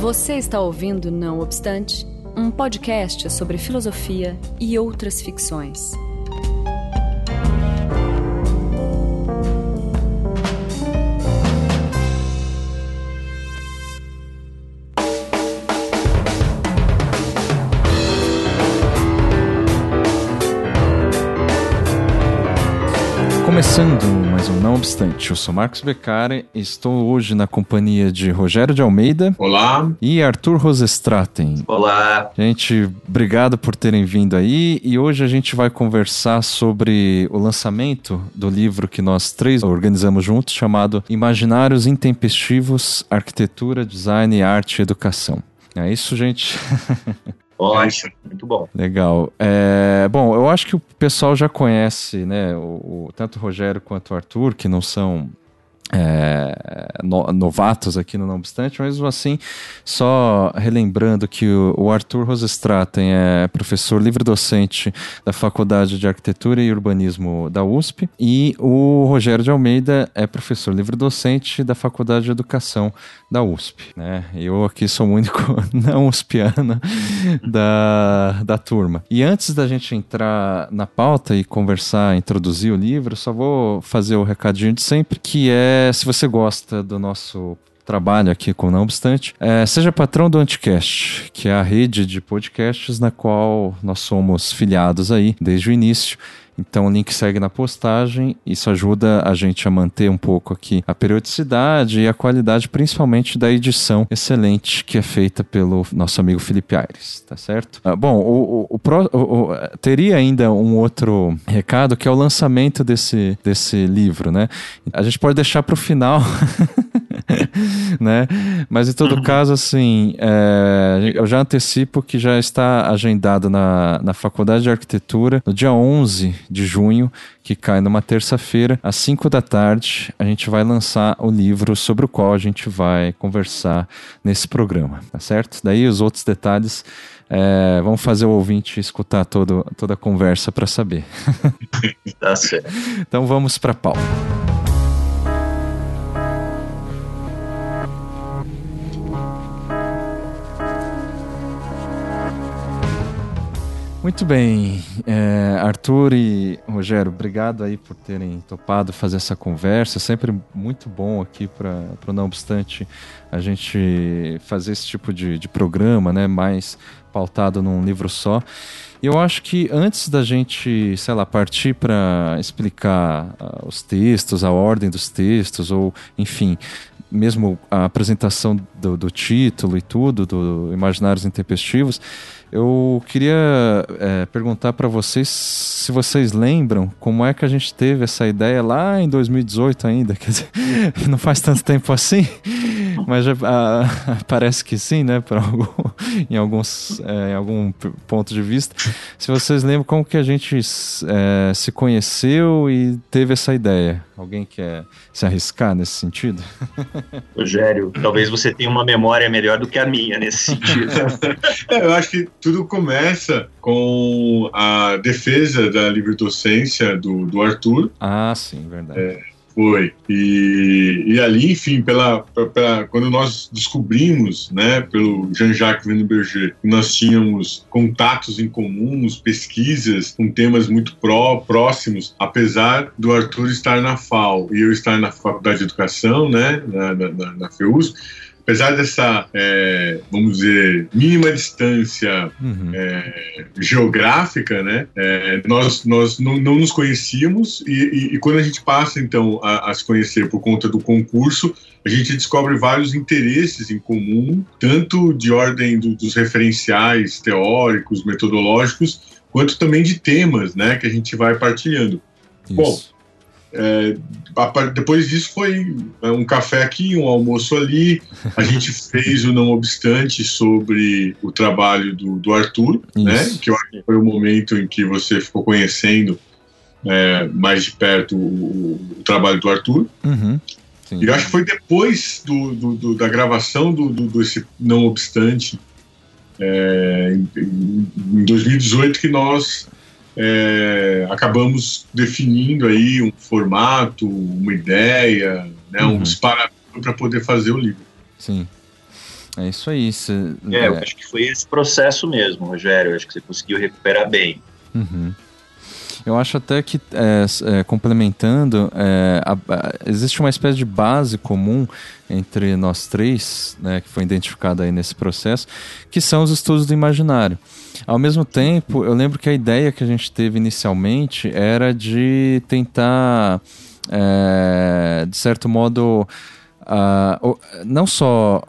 Você está ouvindo Não Obstante, um podcast sobre filosofia e outras ficções. Começando Obstante, eu sou Marcos Beccari estou hoje na companhia de Rogério de Almeida. Olá. E Arthur Rosestraten. Olá. Gente, obrigado por terem vindo aí e hoje a gente vai conversar sobre o lançamento do livro que nós três organizamos juntos, chamado Imaginários Intempestivos, Arquitetura, Design, Arte e Educação. É isso, gente? Ótimo, muito bom. Legal. É, bom, eu acho que o pessoal já conhece, né? O, o, tanto o Rogério quanto o Arthur, que não são é, no, novatos aqui no Não Obstante, mas assim, só relembrando que o, o Arthur Rosestraten é professor livre-docente da Faculdade de Arquitetura e Urbanismo da USP e o Rogério de Almeida é professor livre-docente da Faculdade de Educação da USP. Né? Eu aqui sou o único não uspiano da, da turma. E antes da gente entrar na pauta e conversar, introduzir o livro, só vou fazer o recadinho de sempre, que é se você gosta do nosso trabalho aqui com Não Obstante, é, seja patrão do Anticast, que é a rede de podcasts na qual nós somos filiados aí desde o início. Então o link segue na postagem, isso ajuda a gente a manter um pouco aqui a periodicidade e a qualidade, principalmente da edição excelente que é feita pelo nosso amigo Felipe Aires, tá certo? Ah, bom, o, o, o, teria ainda um outro recado que é o lançamento desse, desse livro, né? A gente pode deixar para o final. né? Mas em todo caso, assim, é, eu já antecipo que já está agendado na, na Faculdade de Arquitetura, no dia 11 de junho, que cai numa terça-feira, às 5 da tarde, a gente vai lançar o livro sobre o qual a gente vai conversar nesse programa, tá certo? Daí os outros detalhes é, vamos fazer o ouvinte escutar todo, toda a conversa para saber. tá certo. Então vamos para a pauta. Muito bem, é, Arthur e Rogério, obrigado aí por terem topado fazer essa conversa. É sempre muito bom aqui para Não Obstante a gente fazer esse tipo de, de programa, né, mais pautado num livro só. Eu acho que antes da gente, sei lá, partir para explicar uh, os textos, a ordem dos textos, ou enfim, mesmo a apresentação do, do título e tudo, do Imaginários Intempestivos, eu queria é, perguntar para vocês se vocês lembram como é que a gente teve essa ideia lá em 2018 ainda, quer dizer, não faz tanto tempo assim, mas ah, parece que sim, né, algum, em, alguns, é, em algum ponto de vista. Se vocês lembram como que a gente é, se conheceu e teve essa ideia. Alguém quer se arriscar nesse sentido? Rogério, talvez você tenha uma memória melhor do que a minha nesse sentido. é, eu acho que tudo começa com a defesa da livre docência do, do Arthur. Ah, sim, verdade. É, foi. E, e ali, enfim, pela, pela, quando nós descobrimos, né, pelo Jean-Jacques Wienerberger, que nós tínhamos contatos em comuns, pesquisas com temas muito pró, próximos, apesar do Arthur estar na FAO e eu estar na Faculdade de Educação, né, na, na, na apesar dessa, é, vamos dizer, mínima distância uhum. é, geográfica, né, é, nós, nós não, não, nos conhecíamos e, e, e, quando a gente passa, então, a, a, se conhecer por conta do concurso, a gente descobre vários interesses em comum, tanto de ordem do, dos referenciais teóricos, metodológicos, quanto também de temas, né, que a gente vai partilhando. Isso. Bom, é, depois disso foi é, um café aqui, um almoço ali. A gente fez o Não Obstante sobre o trabalho do, do Arthur, né? Que eu acho que foi o momento em que você ficou conhecendo é, mais de perto o, o trabalho do Arthur. Uhum. E eu acho que foi depois do, do, do da gravação do, desse Não Obstante, é, em, em 2018, que nós é, acabamos definindo aí um formato, uma ideia, né, uhum. um disparador para poder fazer o livro. Sim. É isso aí. Cê, é, eu acho que foi esse processo mesmo, Rogério. Eu acho que você conseguiu recuperar bem. Uhum. Eu acho até que, é, é, complementando, é, a, a, existe uma espécie de base comum entre nós três, né, que foi identificada aí nesse processo, que são os estudos do imaginário. Ao mesmo tempo, eu lembro que a ideia que a gente teve inicialmente era de tentar, é, de certo modo, uh, não só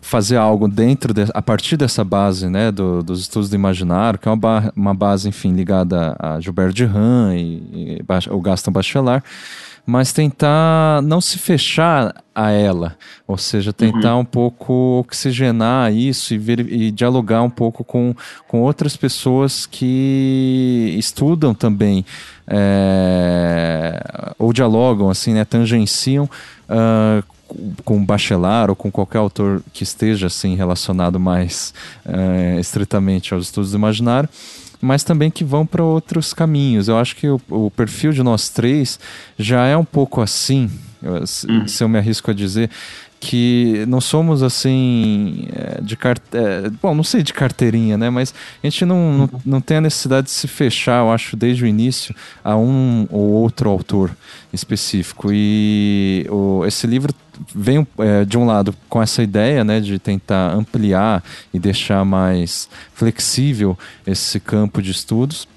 fazer algo dentro de, a partir dessa base né, do, dos estudos do imaginário, que é uma, ba uma base, enfim, ligada a Gilbert de Ram e, e o Gaston Bachelard, mas tentar não se fechar a ela, ou seja, tentar uhum. um pouco oxigenar isso e, ver, e dialogar um pouco com, com outras pessoas que estudam também é, ou dialogam, assim, né, tangenciam uh, com Bachelard ou com qualquer autor que esteja assim relacionado mais é, estritamente aos estudos do imaginário, mas também que vão para outros caminhos. Eu acho que o, o, perfil de nós três já é um pouco assim, se, uhum. se eu me arrisco a dizer, que não somos assim é, de cart... É, bom, não sei de carteirinha, né? Mas a gente não, não, uhum. não tem a necessidade de se fechar, eu acho, desde o início, a um ou outro autor específico. E o, esse livro vem é, de um lado com essa ideia, né, de tentar ampliar e deixar mais flexível esse campo de estudos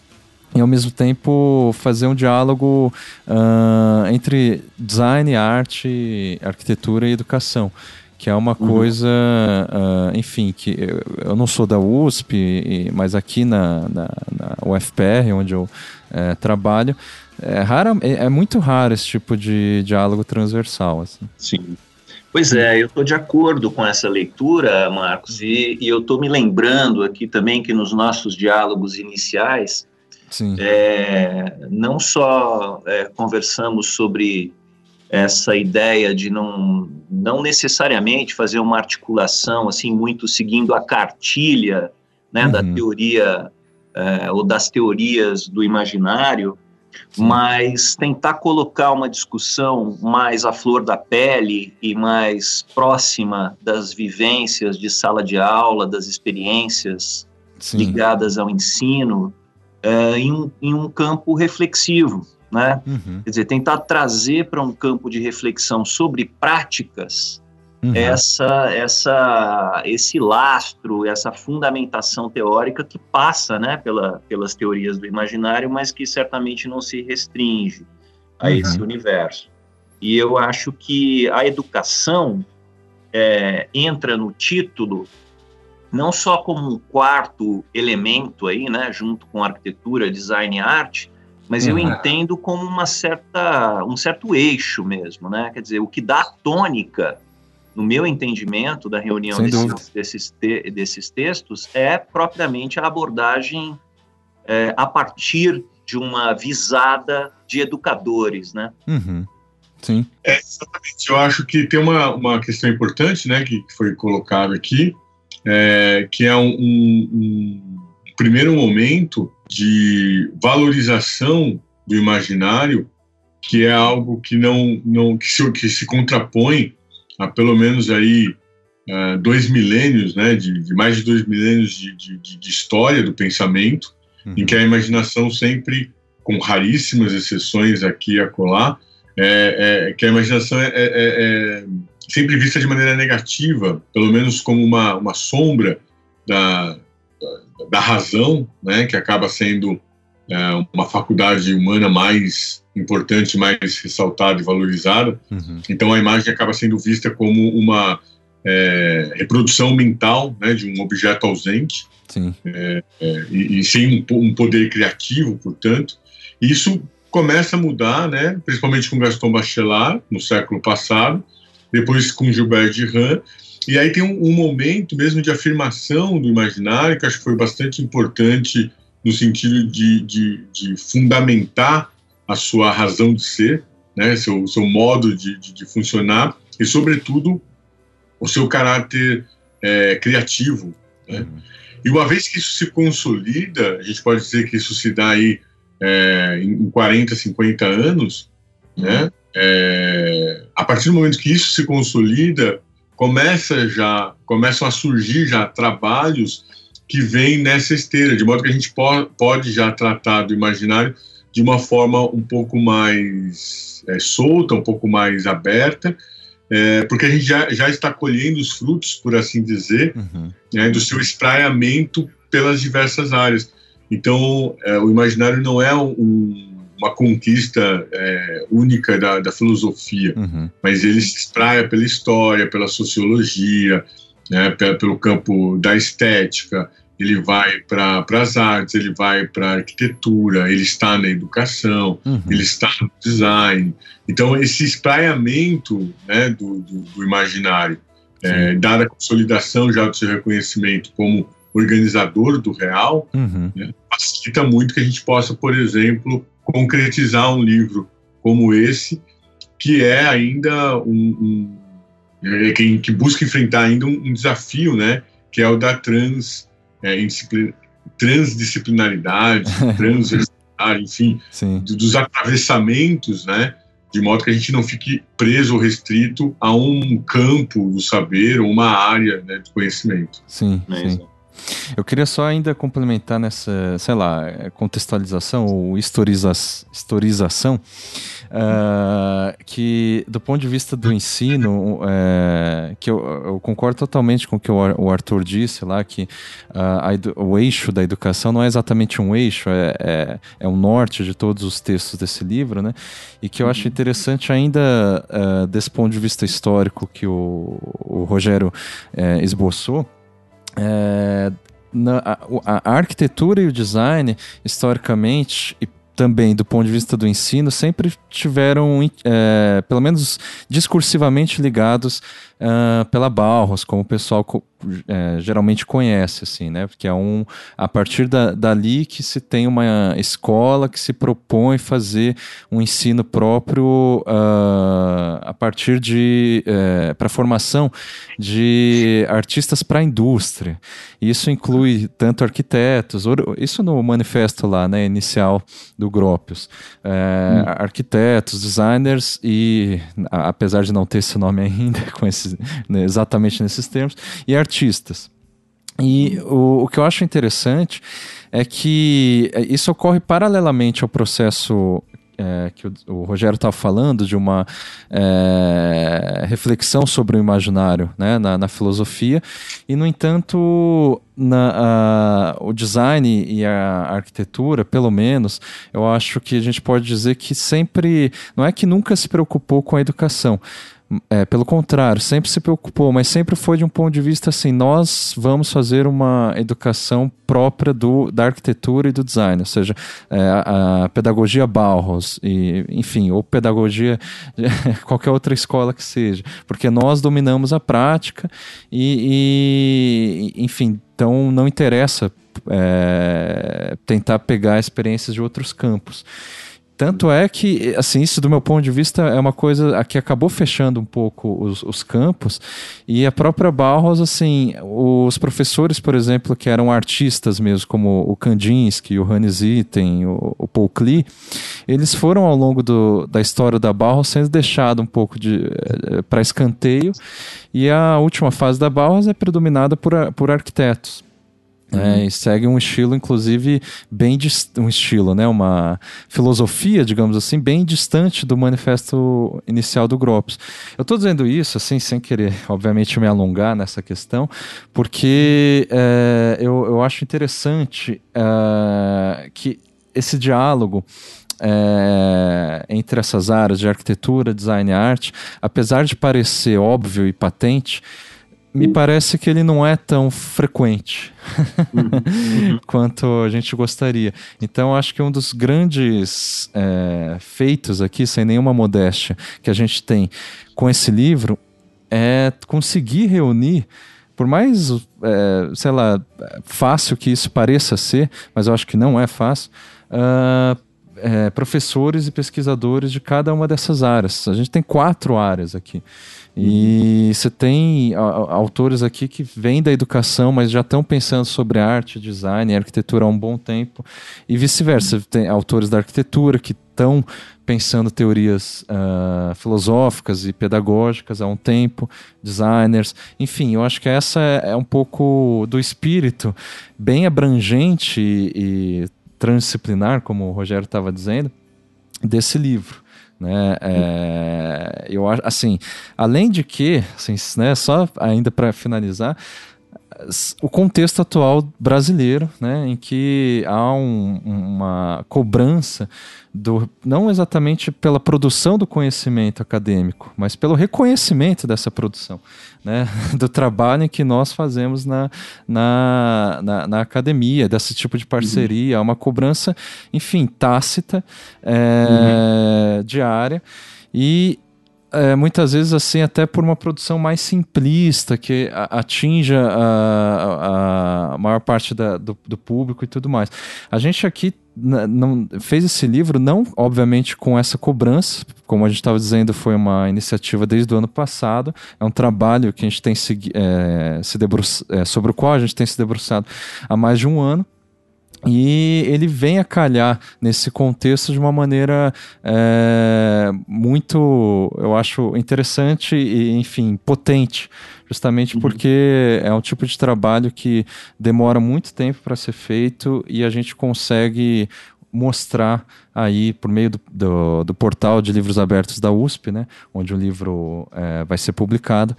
e ao mesmo tempo fazer um diálogo uh, entre design, arte, arquitetura e educação que é uma uhum. coisa, uh, enfim, que eu, eu, não sou da USP, mas aqui na, na, na UFPR, onde eu é, trabalho, é, raro, é, é, muito raro esse tipo de diálogo transversal. Assim. Sim. Pois é, eu estou de acordo com essa leitura, Marcos, e, e eu estou me lembrando aqui também que nos nossos diálogos iniciais é, não só é, conversamos sobre essa ideia de não, não necessariamente fazer uma articulação assim muito seguindo a cartilha né, uhum. da teoria é, ou das teorias do imaginário. Mas tentar colocar uma discussão mais à flor da pele e mais próxima das vivências de sala de aula, das experiências Sim. ligadas ao ensino, é, em, um, em, um, campo reflexivo, né? Uhum. Quer dizer, tentar trazer para um campo de reflexão sobre práticas uhum. essa, essa, esse lastro, essa fundamentação teórica que passa, né, pela, pelas teorias do imaginário, mas que certamente não se restringe a uhum. esse universo. E eu acho que a educação é, entra no título não só como um quarto elemento aí, né, junto com arquitetura, design e arte, mas uhum. eu entendo como uma certa, um certo eixo mesmo, né? Quer dizer, o que dá tônica, no meu entendimento da reunião desses, desses, te, desses, textos, é propriamente a abordagem é, a partir de uma visada de educadores, né? Uhum. Sim. É, exatamente. Eu acho que tem uma, uma questão importante, né, que foi colocada aqui, é, que é um, um, um, primeiro momento de valorização do imaginário, que é algo que não, não que, se, que se contrapõe a pelo menos aí uh, dois milênios, né, de, de, mais de dois milênios de, de, de história do pensamento, uhum. em que a imaginação sempre, com raríssimas exceções aqui e acolá, é, é, que a imaginação é, é, é sempre vista de maneira negativa, pelo menos como uma, uma sombra da, da, da razão, né, que acaba sendo é, uma faculdade humana mais importante, mais ressaltada e valorizada. Uhum. Então a imagem acaba sendo vista como uma é, reprodução mental né, de um objeto ausente é, é, e, e, sem um, um, poder criativo, portanto. Isso começa a mudar, né, principalmente com Gaston Bachelard no século passado, depois com Gilbert de Ram, e aí tem um, um, momento mesmo de afirmação do imaginário, que acho que foi bastante importante no sentido de, de, de fundamentar a sua razão de ser, né, seu, seu modo de, de, de funcionar, e, sobretudo, o seu caráter é, criativo. Né? Uhum. E uma vez que isso se consolida, a gente pode dizer que isso se dá aí é, em 40, 50 anos, né? É, a partir do momento que isso se consolida, começa já, começam a surgir já trabalhos que vêm nessa esteira, de modo que a gente po pode já tratar do imaginário de uma forma um pouco mais é, solta, um pouco mais aberta, é, porque a gente já, já está colhendo os frutos, por assim dizer, uhum. né, do seu espraiamento pelas diversas áreas. Então, é, o imaginário não é um, uma conquista é, única da, da filosofia, uhum. mas ele se espraia pela história, pela sociologia, né, pelo campo da estética, ele vai para as artes, ele vai para a arquitetura, ele está na educação, uhum. ele está no design. Então, esse espraiamento né, do, do, do imaginário, é, dada a consolidação já do seu reconhecimento como organizador do real, uhum. né, facilita muito que a gente possa, por exemplo, concretizar um livro como esse, que é ainda um, um é, que, que, busca enfrentar ainda um, um, desafio, né, que é o da trans é, transdisciplinaridade, transversalidade, enfim, dos atravessamentos, né? De modo que a gente não fique preso ou restrito a um campo do saber ou uma área né, de conhecimento. Sim, é sim. Eu queria só ainda complementar nessa, sei lá, contextualização ou historiza historização, uh, que do ponto de vista do ensino, uh, que eu, eu, concordo totalmente com o que o Arthur disse lá, que uh, o eixo da educação não é exatamente um eixo, é, é, é um norte de todos os textos desse livro, né? E que eu acho uhum. interessante ainda desse ponto de vista histórico que o, o Rogério esboçou, é, na, a, a, arquitetura e o design, historicamente, e também do ponto de vista do ensino, sempre tiveram, é, pelo menos discursivamente, ligados uh, pela Bauhaus, como o pessoal é, geralmente conhece, assim, né? Porque é um a partir da, dali que se tem uma escola que se propõe fazer um ensino próprio uh, a partir de é, para formação de artistas para a indústria. Isso inclui tanto arquitetos, isso no manifesto lá, né, inicial do Gropius, é, hum. arquitetos, designers e apesar de não ter esse nome ainda com esses, né, exatamente nesses termos e artistas. E o, o que eu acho interessante é que isso ocorre paralelamente ao processo é, que o, o Rogério estava falando, de uma é, reflexão sobre o imaginário né, na, na filosofia, e, no entanto, na, a, o design e a arquitetura, pelo menos, eu acho que a gente pode dizer que sempre, não é que nunca se preocupou com a educação, é, pelo contrário, sempre se preocupou, mas sempre foi de um ponto de vista assim: nós vamos fazer uma educação própria do, da arquitetura e do design, ou seja, é, a, a, pedagogia Bauhaus, e, enfim, ou pedagogia qualquer outra escola que seja, porque nós dominamos a prática e, e enfim, então não interessa é, tentar pegar experiências de outros campos. Tanto é que, assim, isso do meu ponto de vista é uma coisa que acabou fechando um pouco os, os campos e a própria Bauhaus, assim, os professores, por exemplo, que eram artistas mesmo, como o Kandinsky, o Hannes Itten, o, o Paul Klee, eles foram ao longo do, da história da Bauhaus sendo deixados um pouco de eh, para escanteio e a última fase da Bauhaus é predominada por, por arquitetos. É, e segue um estilo, inclusive, bem um estilo, né? Uma filosofia, digamos assim, bem distante do manifesto inicial do Gropius. Eu estou dizendo isso, assim, sem querer, obviamente, me alongar nessa questão, porque é, eu, eu acho interessante é, que esse diálogo é, entre essas áreas de arquitetura, design e arte, apesar de parecer óbvio e patente, me parece que ele não é tão frequente uhum. quanto a gente gostaria. Então, acho que um dos grandes é, feitos aqui, sem nenhuma modéstia, que a gente tem com esse livro é conseguir reunir, por mais, é, sei lá, fácil que isso pareça ser, mas eu acho que não é fácil. Uh, é, professores e pesquisadores de cada uma dessas áreas. A gente tem quatro áreas aqui. E você tem autores aqui que vêm da educação, mas já estão pensando sobre arte, design arquitetura há um bom tempo, e vice-versa. Tem autores da arquitetura que estão pensando teorias uh, filosóficas e pedagógicas há um tempo, designers, enfim, eu acho que essa é, é um pouco do espírito bem abrangente e, e transdisciplinar, como o Rogério estava dizendo, desse livro. Né? É, eu acho assim, além de que, assim, né, só ainda para finalizar, o contexto atual brasileiro, né, em que há um, uma cobrança do, não exatamente pela produção do conhecimento acadêmico, mas pelo reconhecimento dessa produção, né, do trabalho que nós fazemos na, na, na, na academia, desse tipo de parceria, uhum. uma cobrança, enfim, tácita, é, uhum. diária, e é, muitas vezes assim até por uma produção mais simplista que atinja a, a, maior parte da, do, do, público e tudo mais. A gente aqui não fez esse livro não obviamente com essa cobrança, como a gente estava dizendo foi uma iniciativa desde o ano passado, é um trabalho que a gente tem é, se debruçado, é, sobre o qual a gente tem se debruçado há mais de um ano. E ele vem a calhar nesse contexto de uma maneira é, muito, eu acho, interessante e, enfim, potente. Justamente uhum. porque é um tipo de trabalho que demora muito tempo para ser feito e a gente consegue mostrar aí por meio do, do, do, portal de livros abertos da USP, né, onde o livro é, vai ser publicado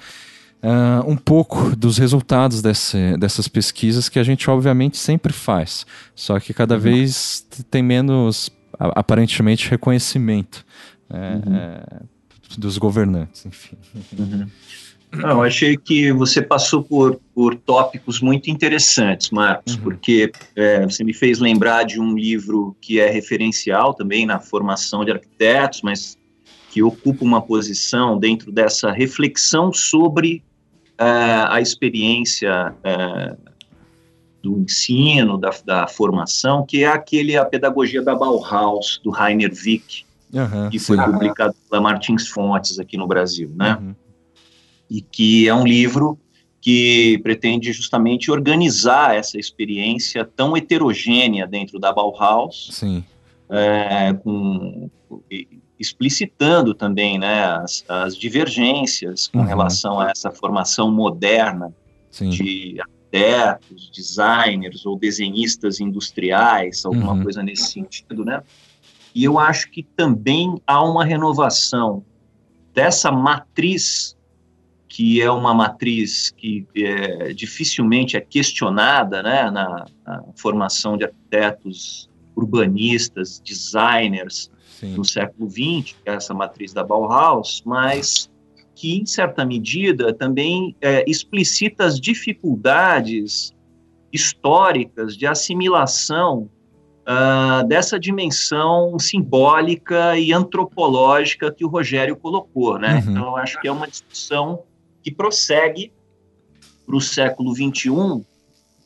uh, um pouco dos resultados desse, dessas pesquisas que a gente obviamente sempre faz, só que cada uhum. vez tem menos aparentemente reconhecimento né, uhum. é, dos governantes, enfim. Uhum. Não, achei que você passou por, por tópicos muito interessantes, Marcos, uhum. porque é, você me fez lembrar de um livro que é referencial também na formação de arquitetos, mas que ocupa uma posição dentro dessa reflexão sobre é, a experiência é, do ensino, da, da, formação, que é aquele a pedagogia da Bauhaus, do Rainer Wick, uhum, que foi sim. publicado pela Martins Fontes aqui no Brasil, né? Uhum. E que é um livro que pretende justamente organizar essa experiência tão heterogênea dentro da Bauhaus, é, com, explicitando também né, as, as divergências com uhum. relação a essa formação moderna Sim. de arquitetos, designers ou desenhistas industriais, alguma uhum. coisa nesse sentido, né? E eu acho que também há uma renovação dessa matriz que é uma matriz que é, dificilmente é questionada né, na, na, formação de arquitetos, urbanistas, designers, Sim. no século XX, que é essa matriz da Bauhaus, mas que, em certa medida, também é, explicita as dificuldades históricas de assimilação uh, dessa dimensão simbólica e antropológica que o Rogério colocou. Né? Uhum. Então, eu acho que é uma discussão que prossegue para o século XXI,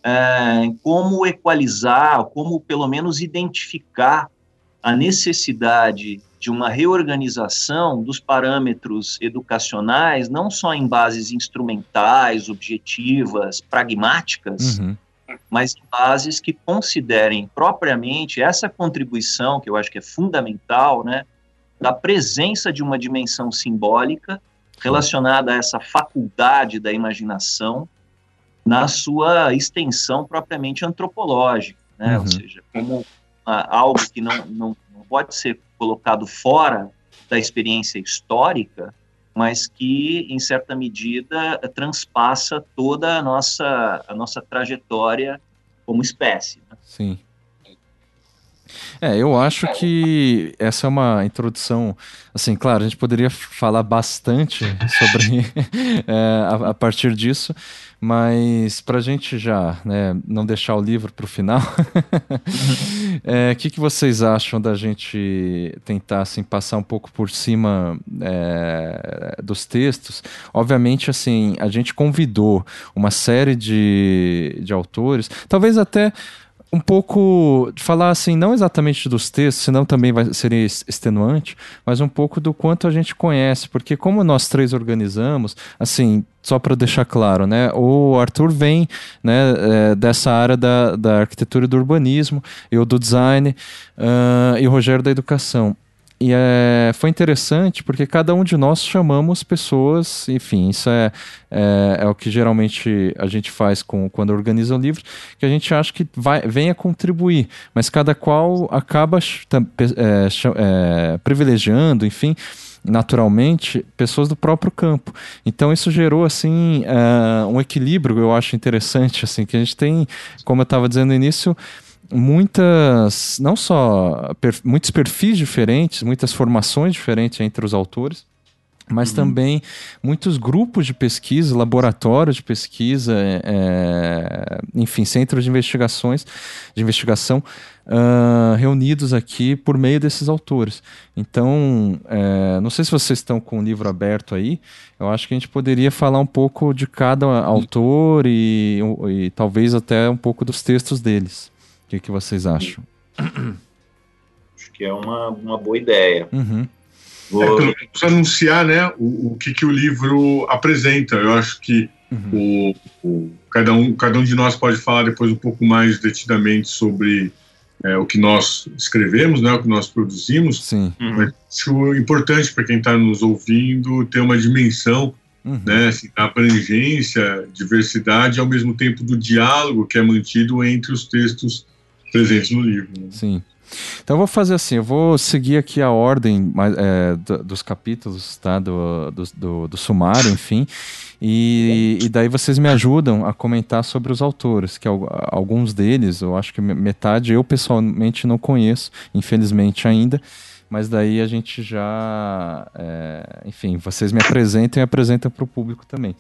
é, como equalizar, como pelo menos identificar a necessidade de uma reorganização dos parâmetros educacionais, não só em bases instrumentais, objetivas, pragmáticas, uhum. mas em bases que considerem propriamente essa contribuição, que eu acho que é fundamental, né, da presença de uma dimensão simbólica relacionada a essa faculdade da imaginação na sua extensão propriamente antropológica, né? Uhum. ou seja, como algo que não, não, não pode ser colocado fora da experiência histórica, mas que, em certa medida, transpassa toda a nossa, a nossa trajetória como espécie. Né? Sim. É, eu acho que essa é uma introdução. Assim, claro, a gente poderia falar bastante sobre é, a, a, partir disso, mas para a gente já né, não deixar o livro para o final, o é, que, que vocês acham da gente tentar assim, passar um pouco por cima é, dos textos? Obviamente, assim, a gente convidou uma série de, de autores, talvez até um pouco de falar assim, não exatamente dos textos, senão também vai, seria extenuante, mas um pouco do quanto a gente conhece, porque como nós três organizamos, assim, só para deixar claro, né, o Arthur vem né, é, dessa área da, da arquitetura e do urbanismo, eu do design uh, e o Rogério da educação. E é, foi interessante porque cada um de nós chamamos pessoas, enfim, isso é, é, é, o que geralmente a gente faz com, quando organiza o livro, que a gente acha que vai, venha contribuir, mas cada qual acaba é, é, privilegiando, enfim, naturalmente pessoas do próprio campo. Então isso gerou assim uh, um equilíbrio, eu acho interessante assim que a gente tem, como eu estava dizendo no início, muitas, não só per, muitos perfis diferentes, muitas formações diferentes entre os autores, mas uhum. também muitos grupos de pesquisa, laboratórios de pesquisa, é, enfim, centros de investigações, de investigação uh, reunidos aqui por meio desses autores. Então, é, não sei se vocês estão com o livro aberto aí, eu acho que a gente poderia falar um pouco de cada autor e, e talvez até um pouco dos textos deles. O que, que vocês acham? Acho que é uma, uma boa ideia. Uhum. Vou... É, anunciar né, o, o que, que o livro apresenta. Eu acho que uhum. o, o, cada, um, cada um de nós pode falar depois um pouco mais detidamente sobre é, o que nós escrevemos, né, o que nós produzimos. Sim. Uhum. Mas acho importante para quem está nos ouvindo ter uma dimensão uhum. né, assim, abrangência, diversidade, ao mesmo tempo do diálogo que é mantido entre os textos presentes no livro. Né? Sim. Então eu vou fazer assim, eu vou seguir aqui a ordem é, dos capítulos, tá? Do, do, do, do sumário, enfim. E, e, daí vocês me ajudam a comentar sobre os autores, que alguns deles, eu acho que metade eu pessoalmente não conheço, infelizmente ainda. Mas daí a gente já. É, enfim, vocês me apresentam e apresentam para o público também.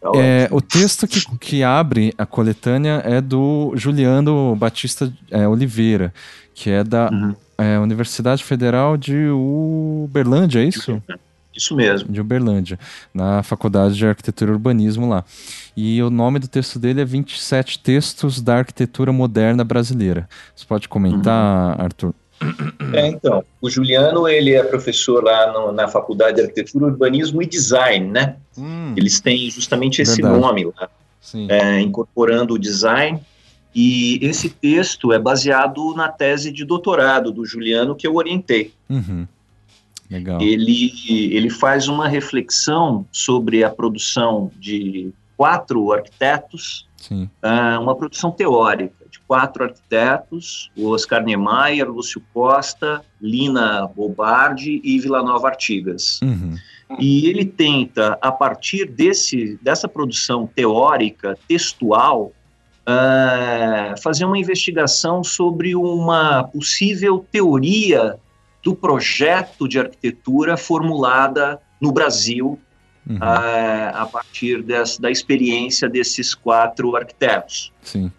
Tá é, o texto que, que abre a coletânea é do Juliano Batista é, Oliveira, que é da uhum. é, Universidade Federal de Uberlândia, é isso? Isso mesmo. De Uberlândia, na Faculdade de Arquitetura e Urbanismo lá. E o nome do texto dele é 27 Textos da Arquitetura Moderna Brasileira. Você pode comentar, uhum. Arthur? É, então, o Juliano, ele é professor lá no, na Faculdade de Arquitetura, Urbanismo e Design, né? Hum, Eles têm justamente esse verdade. nome lá, é, incorporando o design. E esse texto é baseado na tese de doutorado do Juliano que eu orientei. Uhum. Legal. Ele, ele faz uma reflexão sobre a produção de quatro arquitetos, uh, uma produção teórica quatro arquitetos, o Oscar Niemeyer, Lúcio Costa, Lina Bobardi e Nova Artigas. Uhum. E ele tenta, a partir desse, dessa produção teórica, textual, uh, fazer uma investigação sobre uma possível teoria do projeto de arquitetura formulada no Brasil uhum. uh, a partir des, da experiência desses quatro arquitetos. Sim.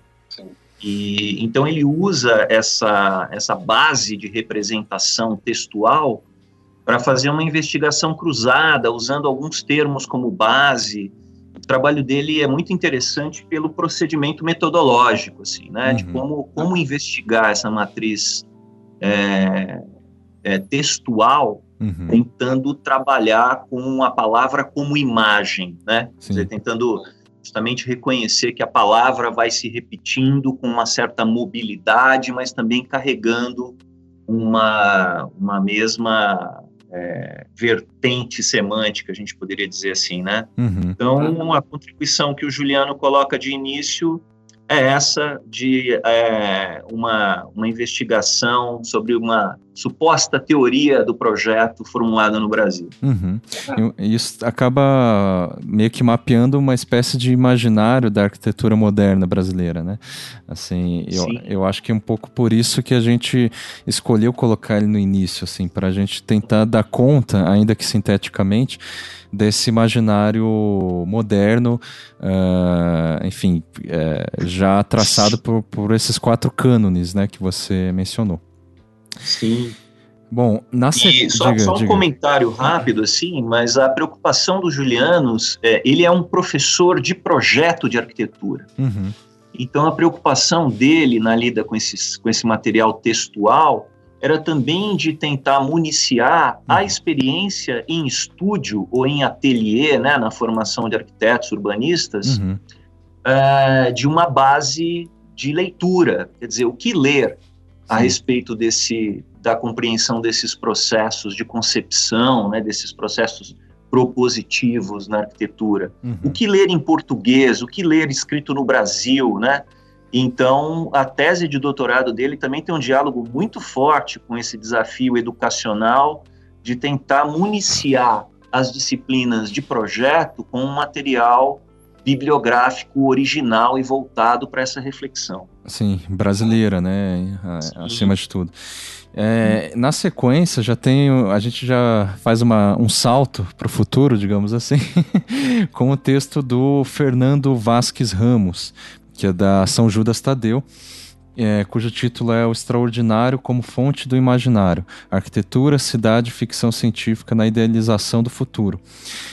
E, então ele usa essa, essa base de representação textual para fazer uma investigação cruzada, usando alguns termos como base. O trabalho dele é muito interessante pelo procedimento metodológico, assim, né, uhum. de como, como investigar essa matriz é, é, textual, uhum. tentando trabalhar com a palavra como imagem, né, dizer, tentando justamente reconhecer que a palavra vai se repetindo com uma certa mobilidade, mas também carregando uma, uma mesma é, vertente semântica, a gente poderia dizer assim, né? Uhum. Então, a contribuição que o Juliano coloca de início é essa de é, uma, uma investigação sobre uma suposta teoria do projeto formulada no Brasil. Uhum. Isso acaba meio que mapeando uma espécie de imaginário da arquitetura moderna brasileira, né? Assim, eu, eu acho que é um pouco por isso que a gente escolheu colocar ele no início, assim, para a gente tentar dar conta, ainda que sinteticamente, desse imaginário moderno, uh, enfim, uh, já traçado por, por esses quatro cânones, né, que você mencionou. Sim. Bom, na sequência. Só, diga, só, um diga. comentário rápido, assim, mas a preocupação dos Julianos, é, ele é um professor de projeto de arquitetura. Uhum. Então, a preocupação dele na lida com, esses, com esse material textual era também de tentar municiar a uhum. experiência em estúdio ou em ateliê, né, na formação de arquitetos urbanistas, uhum. uh, de uma base de leitura, quer dizer, o que ler a respeito desse, da compreensão desses processos de concepção, né, desses processos propositivos na arquitetura. Uhum. O que ler em português, o que ler escrito no Brasil, né? Então, a tese de doutorado dele também tem um diálogo muito forte com esse desafio educacional de tentar municiar as disciplinas de projeto com um material bibliográfico original e voltado para essa reflexão. Sim, brasileira, né? Sim. Acima de tudo. É, na sequência, já tem. A gente já faz uma, um salto para o futuro, digamos assim, com o texto do Fernando Vasques Ramos, que é da São Judas Tadeu é, cujo título é O Extraordinário como Fonte do Imaginário: Arquitetura, Cidade e Ficção Científica na Idealização do Futuro.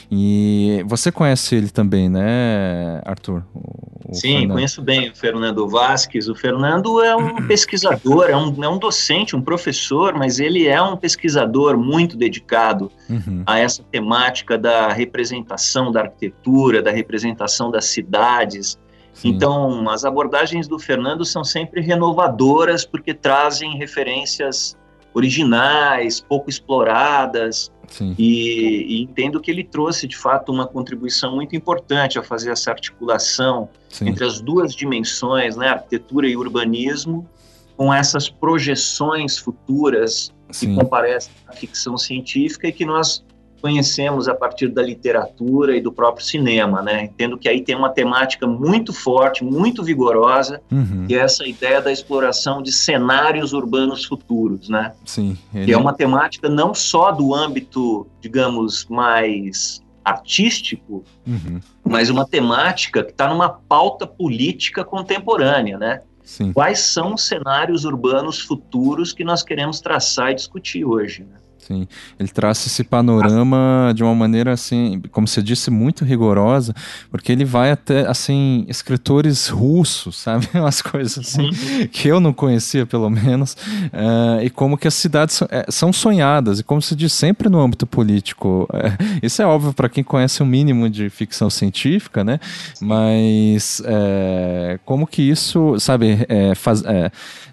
E você conhece ele também, né, Arthur? O, o Sim, Fernando. conheço bem o Fernando Vasques. O Fernando é um pesquisador, é um, é um docente, um professor, mas ele é um pesquisador muito dedicado uhum. a essa temática da representação da arquitetura, da representação das cidades Sim. Então, as abordagens do Fernando são sempre renovadoras, porque trazem referências originais, pouco exploradas, e, e, entendo que ele trouxe, de fato, uma contribuição muito importante a fazer essa articulação Sim. entre as duas dimensões, né, arquitetura e urbanismo, com essas projeções futuras Sim. que comparecem à ficção científica e que nós conhecemos a partir da literatura e do próprio cinema, né? Entendo que aí tem uma temática muito forte, muito vigorosa, uhum. que é essa ideia da exploração de cenários urbanos futuros, né? Sim. Ele... Que é uma temática não só do âmbito, digamos, mais artístico, uhum. mas uma temática que está numa pauta política contemporânea, né? Sim. Quais são os cenários urbanos futuros que nós queremos traçar e discutir hoje, né? Sim, ele traça esse panorama de uma maneira assim, como você disse, muito rigorosa, porque ele vai até assim escritores russos, sabe, umas coisas assim uhum. que eu não conhecia pelo menos, uh, e como que as cidades eh, são sonhadas e como se diz sempre no âmbito político. Uh, isso é óbvio para quem conhece o um mínimo de ficção científica, né? Mas uh, como que isso, sabe, faz,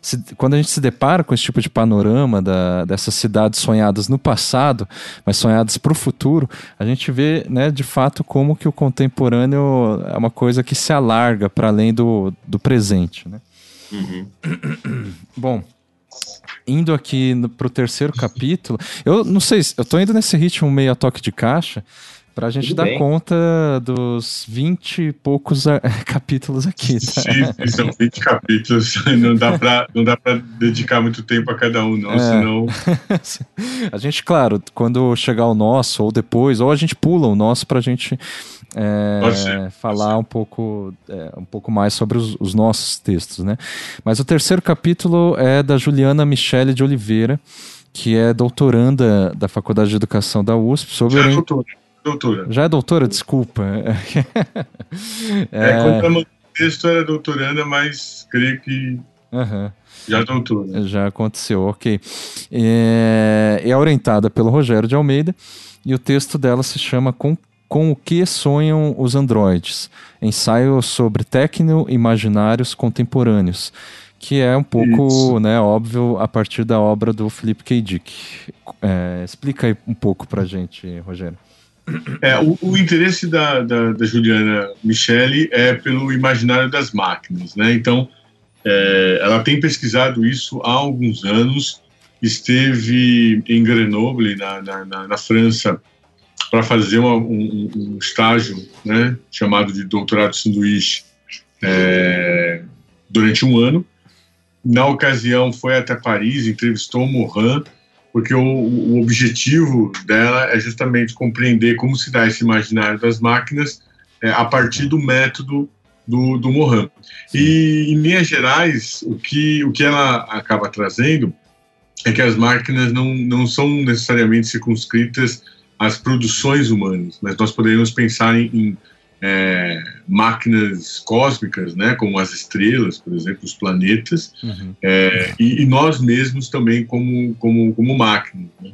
se, quando a gente se depara com esse tipo de panorama da, dessas cidades sonhadas no passado, mas sonhadas para o futuro, a gente vê, né, de fato, como que o contemporâneo é uma coisa que se alarga para além do, do presente, né? Uhum. Bom, indo aqui para o terceiro capítulo, eu não sei, eu estou indo nesse ritmo meio a toque de caixa, Pra gente Tudo dar bem. conta dos 20 e poucos a, capítulos aqui, tá? Sim, são 20 capítulos. Não dá, pra, não dá pra dedicar muito tempo a cada um, não, é. senão. a gente, claro, quando chegar o nosso, ou depois, ou a gente pula o nosso pra gente é, falar um pouco, é, um pouco mais sobre os, os, nossos textos, né? Mas o terceiro capítulo é da Juliana Michele de Oliveira, que é doutoranda da Faculdade de Educação da USP, sobre. Já, doutora doutora. Já é doutora, desculpa. é, é quando o texto era doutoranda, mas creio que uhum. já é doutora. Já aconteceu, ok. É, é orientada pelo Rogério de Almeida e o texto dela se chama Com, Com o que sonham os androides? Ensaio sobre tecno-imaginários contemporâneos que é um pouco, né, óbvio, a partir da obra do Philip K. Dick. É, explica aí um pouco pra gente, Rogério. É, o, o interesse da, da, da, Juliana Michele é pelo imaginário das máquinas, né? Então, é, ela tem pesquisado isso há alguns anos, esteve em Grenoble, na, na, na França, para fazer uma, um, um, estágio, né, chamado de doutorado sanduíche, é, durante um ano. Na ocasião, foi até Paris, entrevistou Morin, porque o, o, objetivo dela é justamente compreender como se dá esse imaginário das máquinas é, a partir do método do, do Mohan. E, em linhas gerais, o que, o que ela acaba trazendo é que as máquinas não, não são necessariamente circunscritas às produções humanas, mas nós poderíamos pensar em, em é, máquinas cósmicas, né, como as estrelas, por exemplo, os planetas, uhum. é, e, e, nós mesmos também como, como, como máquinas, né,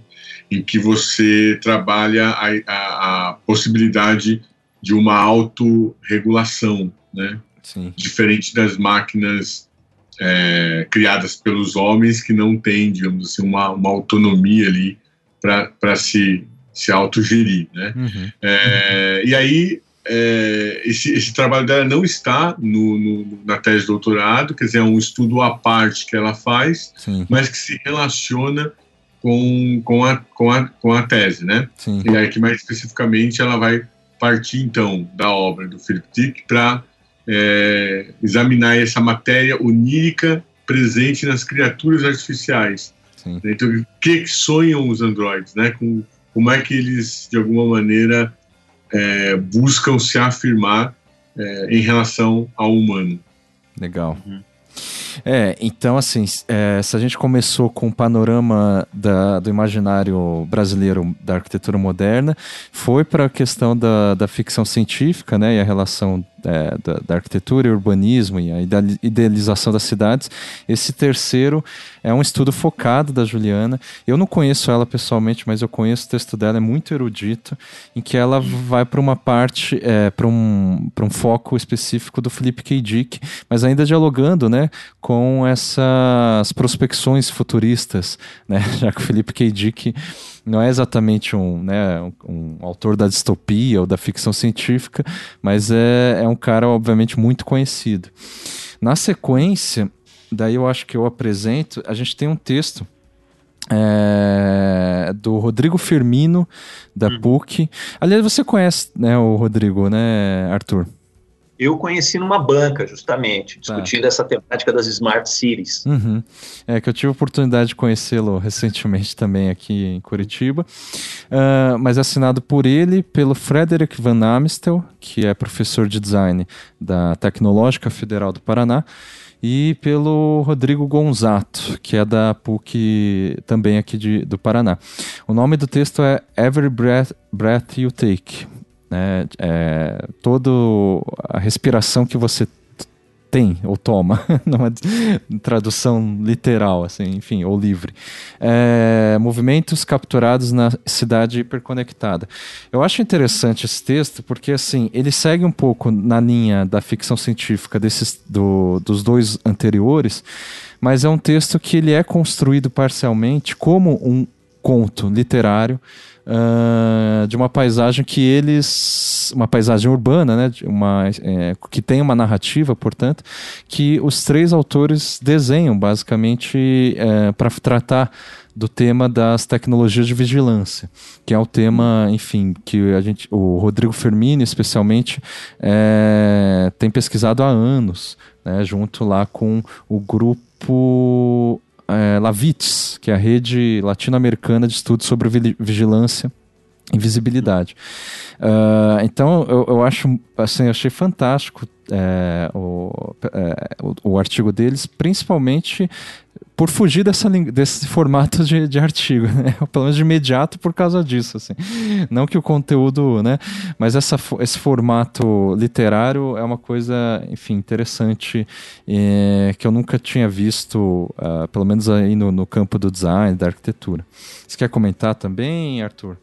em que você trabalha a, a, a possibilidade de uma autorregulação, né, Sim. diferente das máquinas é, criadas pelos homens que não têm, digamos assim, uma, uma autonomia ali para se, se autogerir, né? Uhum. É, e aí, é, esse, esse, trabalho dela não está no, no, na tese de doutorado, quer dizer, é um estudo à parte que ela faz, Sim. mas que se relaciona com, com, a, com, a, com a tese, né? Sim. E aí que mais especificamente ela vai partir então da obra do Philip Dick para é, examinar essa matéria onírica presente nas criaturas artificiais. Sim. Então, o que sonham os androides, né? Com, como é que eles, de alguma maneira, é, buscam se afirmar é, em relação ao humano. Legal. Uhum. É, então assim, é, se a gente começou com o panorama da, do imaginário brasileiro da arquitetura moderna, foi para a questão da, da ficção científica, né, e a relação é, da, da, arquitetura e urbanismo e a idealização das cidades. Esse terceiro é um estudo focado da Juliana. Eu não conheço ela pessoalmente, mas eu conheço o texto dela, é muito erudito, em que ela vai para uma parte, é, para um, um foco específico do Felipe K. Dick, mas ainda dialogando né, com essas prospecções futuristas, né, já que o Felipe K. Dick não é exatamente um, né, um, um, autor da distopia ou da ficção científica, mas é, é um cara, obviamente, muito conhecido. Na sequência, daí eu acho que eu apresento, a gente tem um texto é, do Rodrigo Firmino, da hum. PUC. Aliás, você conhece né, o Rodrigo, né, Arthur? Eu conheci numa banca, justamente, tá. discutindo tá. essa temática das Smart Cities. Uhum. É que eu tive a oportunidade de conhecê-lo recentemente também aqui em Curitiba, uh, mas é assinado por ele, pelo Frederick Van Amstel, que é professor de design da Tecnológica Federal do Paraná, e pelo Rodrigo Gonzato, que é da PUC também aqui de, do Paraná. O nome do texto é Every Breath, Breath You Take, né? É, toda a respiração que você tem ou toma, numa tradução literal, assim, enfim, ou livre. É, movimentos capturados na cidade hiperconectada. Eu acho interessante esse texto porque, assim, ele segue um pouco na linha da ficção científica desses, do, dos dois anteriores, mas é um texto que ele é construído parcialmente como um conto literário uh, de uma paisagem que eles. Uma paisagem urbana, né? Uma, é, que tem uma narrativa, portanto, que os três autores desenham basicamente é, para tratar do tema das tecnologias de vigilância, que é o tema, enfim, que a gente, o Rodrigo Fermini, especialmente, é, tem pesquisado há anos, né, junto lá com o grupo é, Lavitz, que é a rede latino-americana de estudos sobre vigilância e visibilidade. Uh, então, eu, eu, acho, assim, eu achei fantástico é, o, é, o, o, artigo deles, principalmente por fugir dessa, desse formato de, de artigo, né? pelo menos de imediato por causa disso, assim. Não que o conteúdo, né? Mas essa, esse formato literário é uma coisa, enfim, interessante é, que eu nunca tinha visto, uh, pelo menos aí no, no campo do design, da arquitetura. Você quer comentar também, Arthur?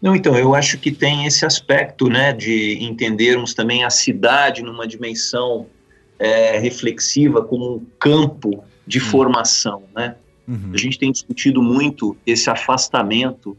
Não, então, eu acho que tem esse aspecto, né, de entendermos também a cidade numa dimensão é, reflexiva como um campo de uhum. formação, né? Uhum. A gente tem discutido muito esse afastamento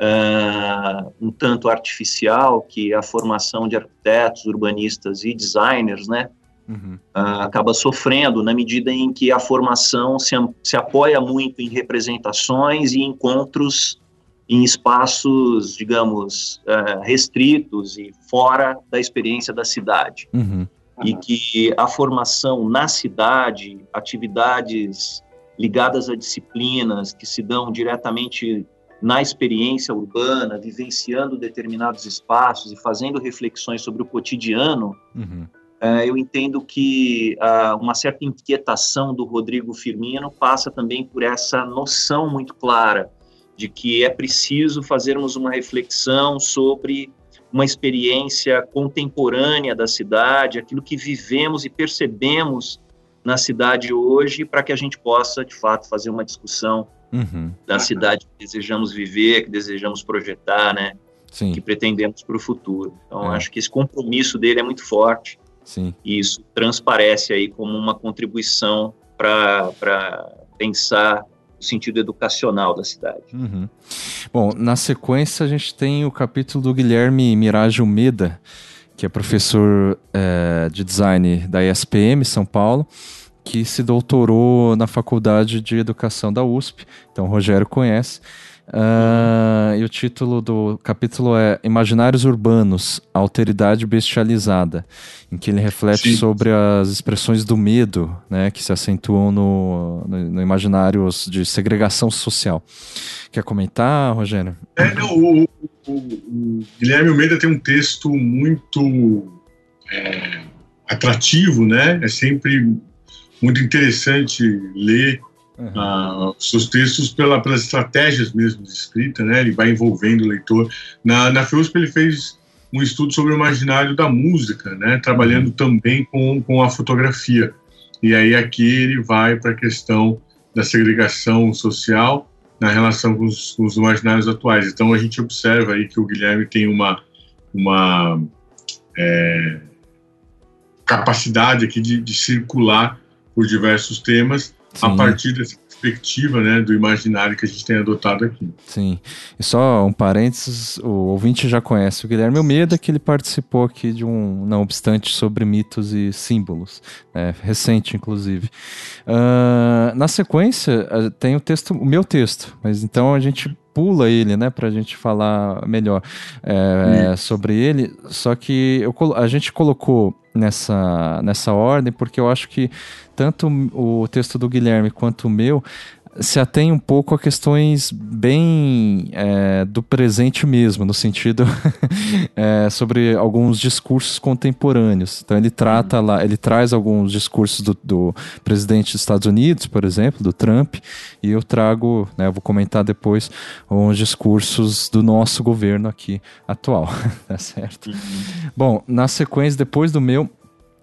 uh, um tanto artificial que a formação de arquitetos, urbanistas e designers, né? Uhum. Uh, acaba sofrendo na medida em que a formação se, se apoia muito em representações e encontros em espaços, digamos, uh, restritos e fora da experiência da cidade. Uhum e que a formação na cidade, atividades ligadas a disciplinas que se dão diretamente na experiência urbana, vivenciando determinados espaços e fazendo reflexões sobre o cotidiano, uhum. uh, eu entendo que uh, uma certa inquietação do Rodrigo Firmino passa também por essa noção muito clara de que é preciso fazermos uma reflexão sobre uma experiência contemporânea da cidade, aquilo que vivemos e percebemos na cidade hoje, para que a gente possa, de fato, fazer uma discussão uhum. da cidade que desejamos viver, que desejamos projetar, né? Sim. Que pretendemos para o futuro. Então, é. acho que esse compromisso dele é muito forte Sim. E isso transparece aí como uma contribuição para pensar sentido educacional da cidade. Uhum. Bom, na sequência a gente tem o capítulo do Guilherme Mirage Almeida, que é professor é, de design da ESPM São Paulo, que se doutorou na Faculdade de Educação da USP, então o Rogério conhece. Uh, e o título do capítulo é Imaginários Urbanos, Alteridade Bestializada, em que ele reflete Sim. sobre as expressões do medo né, que se acentuam no, no, no imaginário de segregação social. Quer comentar, Rogério? É, não, o, o, o, Guilherme Almeida tem um texto muito é, atrativo, né? É sempre muito interessante ler uhum. uh, seus textos pela, pelas estratégias mesmo de escrita, né? Ele vai envolvendo o leitor. Na, na FEUSP ele fez um estudo sobre o imaginário da música, né? Trabalhando uhum. também com, com a fotografia. E aí aqui ele vai para a questão da segregação social na relação com os, com os, imaginários atuais. Então a gente observa aí que o Guilherme tem uma, uma é, capacidade aqui de, de circular por diversos temas Sim. a partir dessa perspectiva né, do imaginário que a gente tem adotado aqui. Sim. E só um parênteses, o ouvinte já conhece o Guilherme Almeida, que ele participou aqui de um Não Obstante sobre mitos e símbolos, né, recente inclusive. Uh, na sequência, tem o texto, o meu texto, mas então a gente pula ele, né, para a gente falar melhor é, sobre ele. Só que eu, a gente colocou nessa, nessa ordem porque eu acho que tanto o texto do Guilherme quanto o meu se atém um pouco a questões bem é, do presente mesmo, no sentido é, sobre alguns discursos contemporâneos. Então ele trata lá, ele traz alguns discursos do, do, presidente dos Estados Unidos, por exemplo, do Trump, e eu trago, né, eu vou comentar depois uns discursos do nosso governo aqui atual, tá certo? Uhum. Bom, na sequência, depois do meu,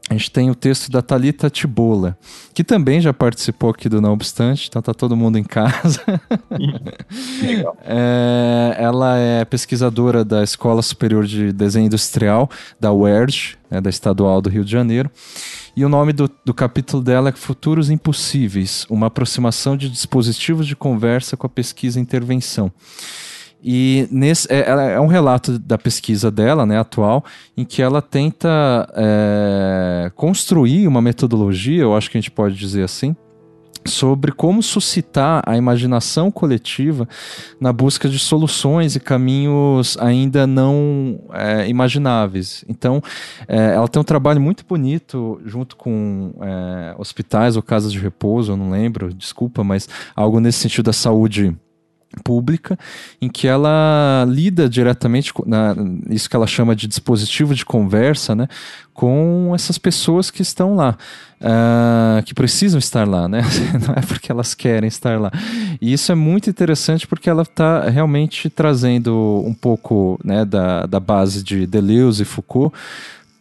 a gente tem o texto da Talita Tibola, que também já participou aqui do Não Obstante, então tá todo mundo em casa. Legal. É, ela é pesquisadora da Escola Superior de Desenho Industrial, da UERJ, né, da Estadual do Rio de Janeiro. E o nome do, do capítulo dela é Futuros Impossíveis, uma aproximação de dispositivos de conversa com a pesquisa e intervenção. E nesse, é, é, um relato da pesquisa dela, né, atual, em que ela tenta é, construir uma metodologia, eu acho que a gente pode dizer assim, sobre como suscitar a imaginação coletiva na busca de soluções e caminhos ainda não é, imagináveis. Então, é, ela tem um trabalho muito bonito junto com é, hospitais ou casas de repouso, eu não lembro, desculpa, mas algo nesse sentido da saúde pública em que ela lida diretamente na isso que ela chama de dispositivo de conversa, né, com essas pessoas que estão lá, uh, que precisam estar lá, né? Não é porque elas querem estar lá. E isso é muito interessante porque ela está realmente trazendo um pouco, né, da, da base de Deleuze e Foucault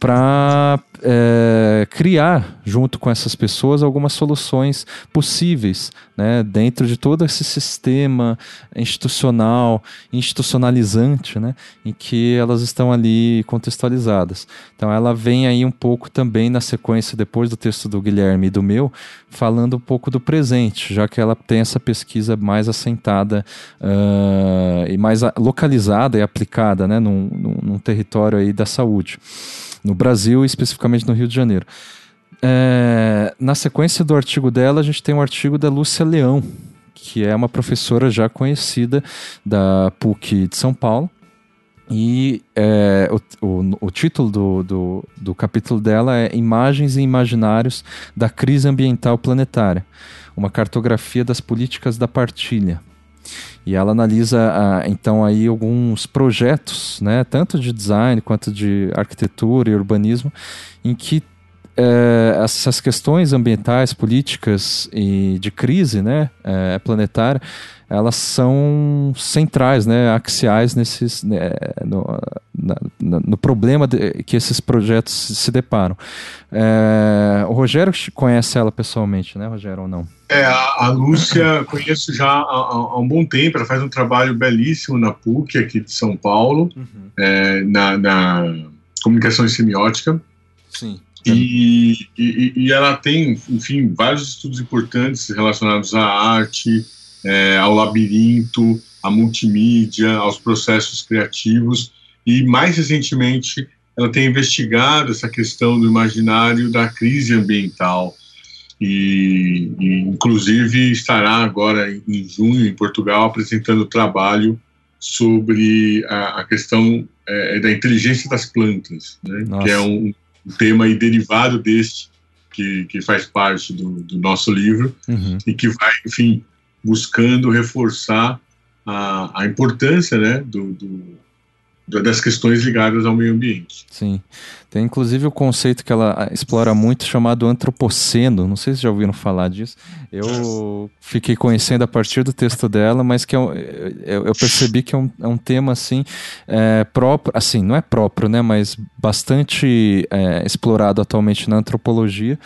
para é, criar, junto com essas pessoas, algumas soluções possíveis né, dentro de todo esse sistema institucional, institucionalizante, né, em que elas estão ali contextualizadas. Então ela vem aí um pouco também na sequência, depois do texto do Guilherme e do meu, falando um pouco do presente, já que ela tem essa pesquisa mais assentada uh, e mais localizada e aplicada né, num, num, território aí da saúde no Brasil especificamente no Rio de Janeiro. É, na sequência do artigo dela, a gente tem um artigo da Lúcia Leão, que é uma professora já conhecida da PUC de São Paulo. E é, o, o, o, título do, do, do, capítulo dela é Imagens e Imaginários da Crise Ambiental Planetária, uma cartografia das políticas da partilha. E ela analisa ah, então aí alguns projetos, né, tanto de design quanto de arquitetura e urbanismo, em que é, essas questões ambientais, políticas e de crise, né, é, planetária, elas são centrais, né, axiais nesses, né, no, na, no, problema de, que esses projetos se deparam. É, o Rogério conhece ela pessoalmente, né, Rogério, ou não? É, a, a Lúcia conheço já há, há, um bom tempo, ela faz um trabalho belíssimo na PUC aqui de São Paulo, uhum. é, na, na comunicação semiótica. Sim. E, e, e, ela tem, enfim, vários estudos importantes relacionados à arte, é, ao labirinto, à multimídia, aos processos criativos. E mais recentemente, ela tem investigado essa questão do imaginário da crise ambiental. E, e inclusive estará agora em junho em Portugal apresentando trabalho sobre a, a questão é, da inteligência das plantas, né? que é um, um tema derivado deste que, que faz parte do, do nosso livro uhum. e que vai, enfim, buscando reforçar a, a importância né, do, do, das questões ligadas ao meio ambiente. Sim. Tem inclusive o conceito que ela explora muito chamado antropoceno. Não sei se já ouviram falar disso. Eu fiquei conhecendo a partir do texto dela, mas que é eu, eu percebi que é um, é um tema assim é, próprio, assim não é próprio, né, mas bastante é, explorado atualmente na antropologia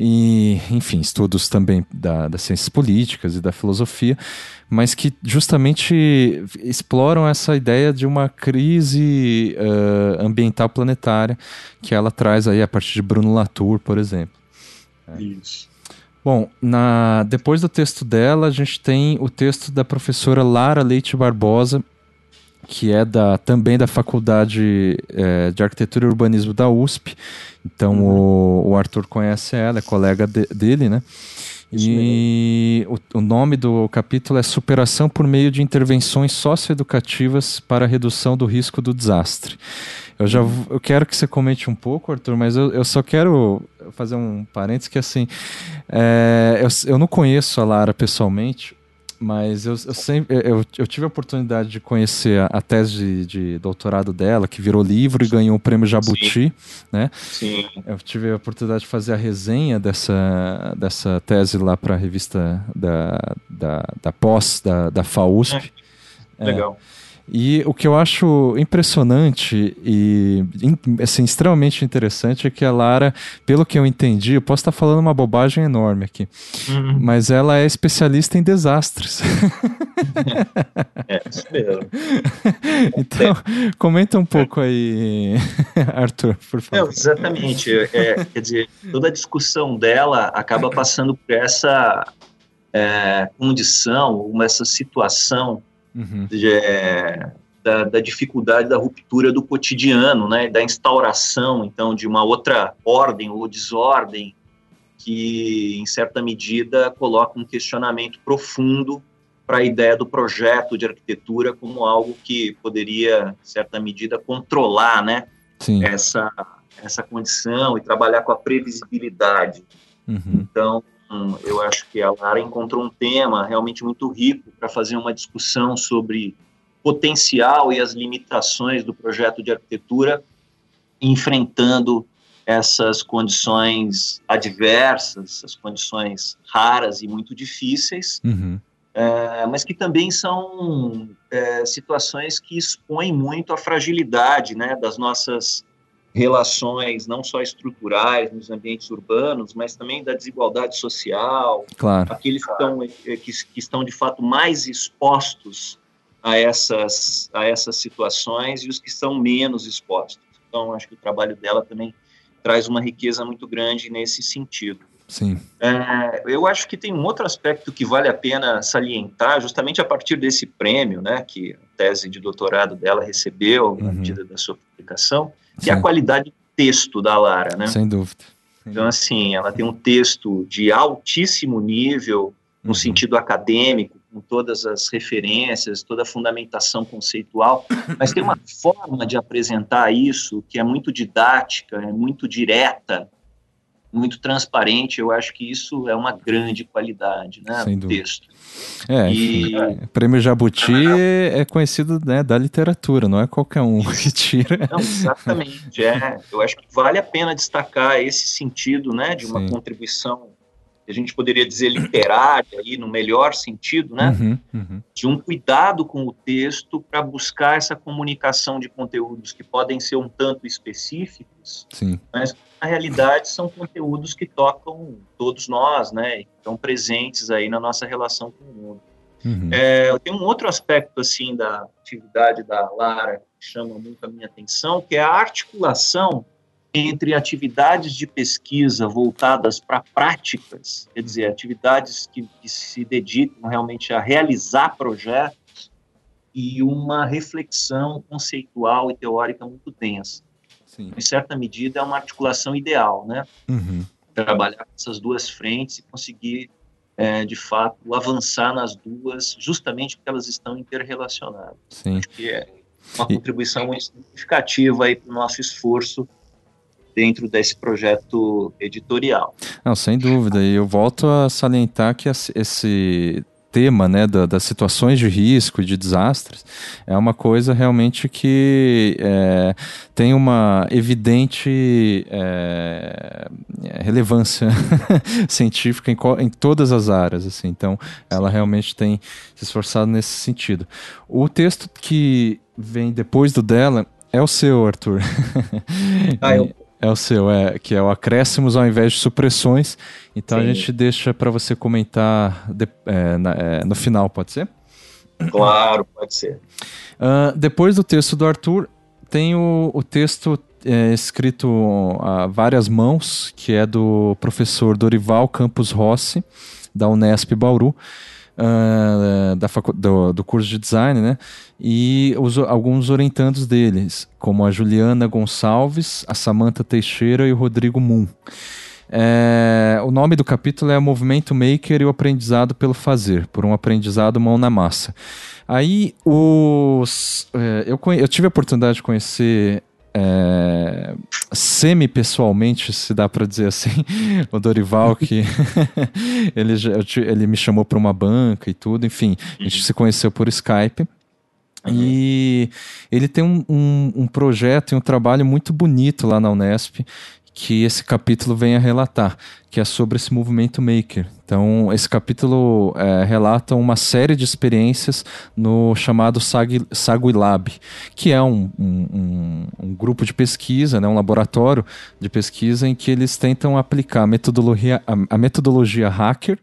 e, enfim, estudos também da, das ciências políticas e da filosofia, mas que justamente exploram essa ideia de uma crise uh, ambiental planetária que ela traz aí a partir de Bruno Latour, por exemplo. É. Isso. Bom, na, depois do texto dela, a gente tem o texto da professora Lara Leite Barbosa, que é da, também da Faculdade é, de Arquitetura e Urbanismo da USP. Então uhum. o, o, Arthur conhece ela, é colega de, dele, né? E o, o, nome do capítulo é Superação por meio de intervenções socioeducativas para a redução do risco do desastre. Eu já uhum. eu quero que você comente um pouco, Arthur, mas eu, eu só quero fazer um parênteses que assim, é, eu, eu não conheço a Lara pessoalmente, mas eu, eu sempre eu, eu, tive a oportunidade de conhecer a, a tese de, de, doutorado dela, que virou livro e ganhou o prêmio Jabuti, Sim. né? Sim. Eu tive a oportunidade de fazer a resenha dessa, dessa tese lá para a revista da, da, da pós da, da FAUSP. É. Legal. É. E o que eu acho impressionante e assim, extremamente interessante é que a Lara, pelo que eu entendi, eu posso estar falando uma bobagem enorme aqui, uhum. mas ela é especialista em desastres. é, isso mesmo. então, comenta um pouco aí, Arthur, por favor. Não, exatamente. É, quer dizer, toda a discussão dela acaba passando por essa é, condição, essa situação uhum. de, é, da, da, dificuldade da ruptura do cotidiano, né, da instauração, então, de uma outra ordem ou desordem que, em certa medida, coloca um questionamento profundo para a ideia do projeto de arquitetura como algo que poderia, em certa medida, controlar, né, essa essa condição e trabalhar com a previsibilidade. Uhum. Então, eu acho que a Lara encontrou um tema realmente muito rico para fazer uma discussão sobre potencial e as limitações do projeto de arquitetura enfrentando essas condições adversas, essas condições raras e muito difíceis, uhum. é, mas que também são é, situações que expõem muito a fragilidade né, das nossas relações não só estruturais nos ambientes urbanos, mas também da desigualdade social, claro. aqueles que estão, eh, que, que estão de fato mais expostos a essas, a essas situações e os que estão menos expostos. Então, acho que o trabalho dela também traz uma riqueza muito grande nesse sentido. Sim. É, eu acho que tem um outro aspecto que vale a pena salientar, justamente a partir desse prêmio, né, que a tese de doutorado dela recebeu uhum. na medida da sua publicação, que é a qualidade do texto da Lara, né? Sem dúvida. Então, assim, ela tem um texto de altíssimo nível, no uhum. sentido acadêmico, com todas as referências, toda a fundamentação conceitual, mas tem uma forma de apresentar isso que é muito didática, é muito direta, muito transparente. Eu acho que isso é uma grande qualidade, né, Sem do texto. É, e... Prêmio Jabuti é conhecido né, da literatura, não é qualquer um que tira. Não, exatamente. É, eu acho que vale a pena destacar esse sentido, né, de uma Sim. contribuição a gente poderia dizer literária aí no melhor sentido, né? Uhum, uhum. De um cuidado com o texto para buscar essa comunicação de conteúdos que podem ser um tanto específicos, Sim. mas na realidade são conteúdos que tocam todos nós, né? Estão presentes aí na nossa relação com o mundo. Uhum. É, tem um outro aspecto assim da atividade da Lara que chama muito a minha atenção, que é a articulação entre atividades de pesquisa voltadas para práticas, quer dizer, atividades que, que, se dedicam realmente a realizar projetos, e uma reflexão conceitual e teórica muito densa. Sim. Em certa medida, é uma articulação ideal, né? Uhum. Trabalhar essas duas frentes e conseguir, é, de fato, avançar nas duas, justamente porque elas estão interrelacionadas. Sim. Acho que é uma contribuição muito significativa aí para o nosso esforço dentro desse projeto editorial. Não, sem dúvida. E eu volto a salientar que esse tema né, da, das situações de risco e de desastres é uma coisa realmente que é, tem uma evidente é, relevância científica em, em, todas as áreas. Assim, então, ela realmente tem se esforçado nesse sentido. O texto que vem depois do dela é o seu, Arthur. Ah, eu é o seu, é, que é o acréscimos ao invés de supressões. Então Sim. a gente deixa para você comentar de, é, na, é, no final, pode ser? Claro, pode ser. Uh, depois do texto do Arthur, tem o, o texto é, escrito a várias mãos, que é do professor Dorival Campos Rossi, da Unesp Bauru uh, da do, do, curso de design, né? E os, alguns orientandos deles, como a Juliana Gonçalves, a Samantha Teixeira e o Rodrigo Moon. É, o nome do capítulo é Movimento Maker e o Aprendizado pelo Fazer, por um aprendizado mão na massa. Aí, os, é, eu, eu tive a oportunidade de conhecer é, semi-pessoalmente, se dá para dizer assim, o Dorival, que ele, ele me chamou para uma banca e tudo, enfim, a gente se conheceu por Skype. Uhum. E ele tem um, um, um projeto e um trabalho muito bonito lá na Unesp, que esse capítulo vem a relatar, que é sobre esse movimento maker. Então, esse capítulo é, relata uma série de experiências no chamado Lab, que é um, um, um, grupo de pesquisa, né, um laboratório de pesquisa em que eles tentam aplicar a metodologia, a, a metodologia hacker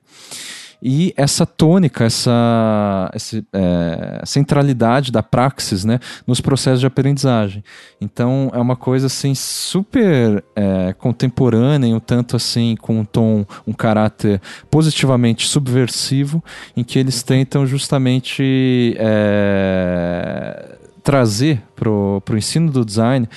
e essa tônica, essa, essa é, centralidade da praxis né, nos processos de aprendizagem. Então é uma coisa assim super é, contemporânea, um tanto assim com um tom, um caráter positivamente subversivo, em que eles tentam justamente é, trazer para o ensino do design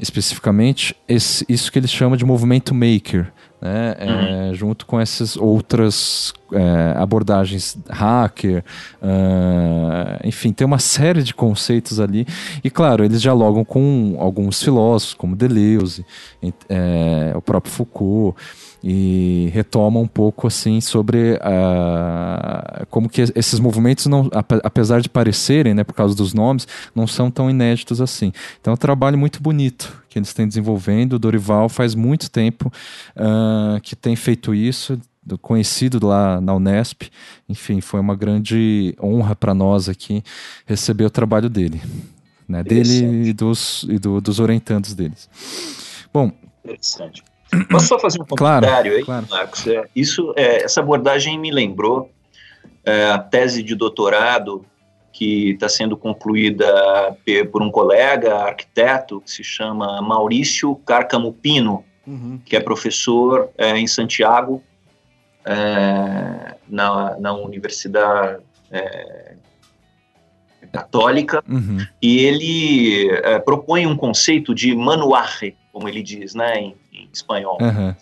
especificamente esse, isso que eles chamam de movimento maker né? Uhum. É, junto com essas outras é, abordagens hacker, uh, enfim, tem uma série de conceitos ali. E claro, eles dialogam com alguns filósofos, como Deleuze, é, o próprio Foucault e retoma um pouco assim sobre uh, como que esses movimentos não, apesar de parecerem, né, por causa dos nomes, não são tão inéditos assim. Então é um trabalho muito bonito que eles têm desenvolvendo. O Dorival faz muito tempo uh, que tem feito isso, conhecido lá na Unesp. Enfim, foi uma grande honra para nós aqui receber o trabalho dele, né, dele e dos e do, dos orientandos deles. Bom, interessante. Posso só fazer um comentário claro, aí, claro. Marcos? É, isso, é, essa abordagem me lembrou é, a tese de doutorado que está sendo concluída por um colega arquiteto que se chama Maurício Cárcamo Pino, uhum. que é professor é, em Santiago, é, na, na Universidade é, Católica, uhum. e ele é, propõe um conceito de manuarre, como ele diz, né, em, em espanhol. Uhum.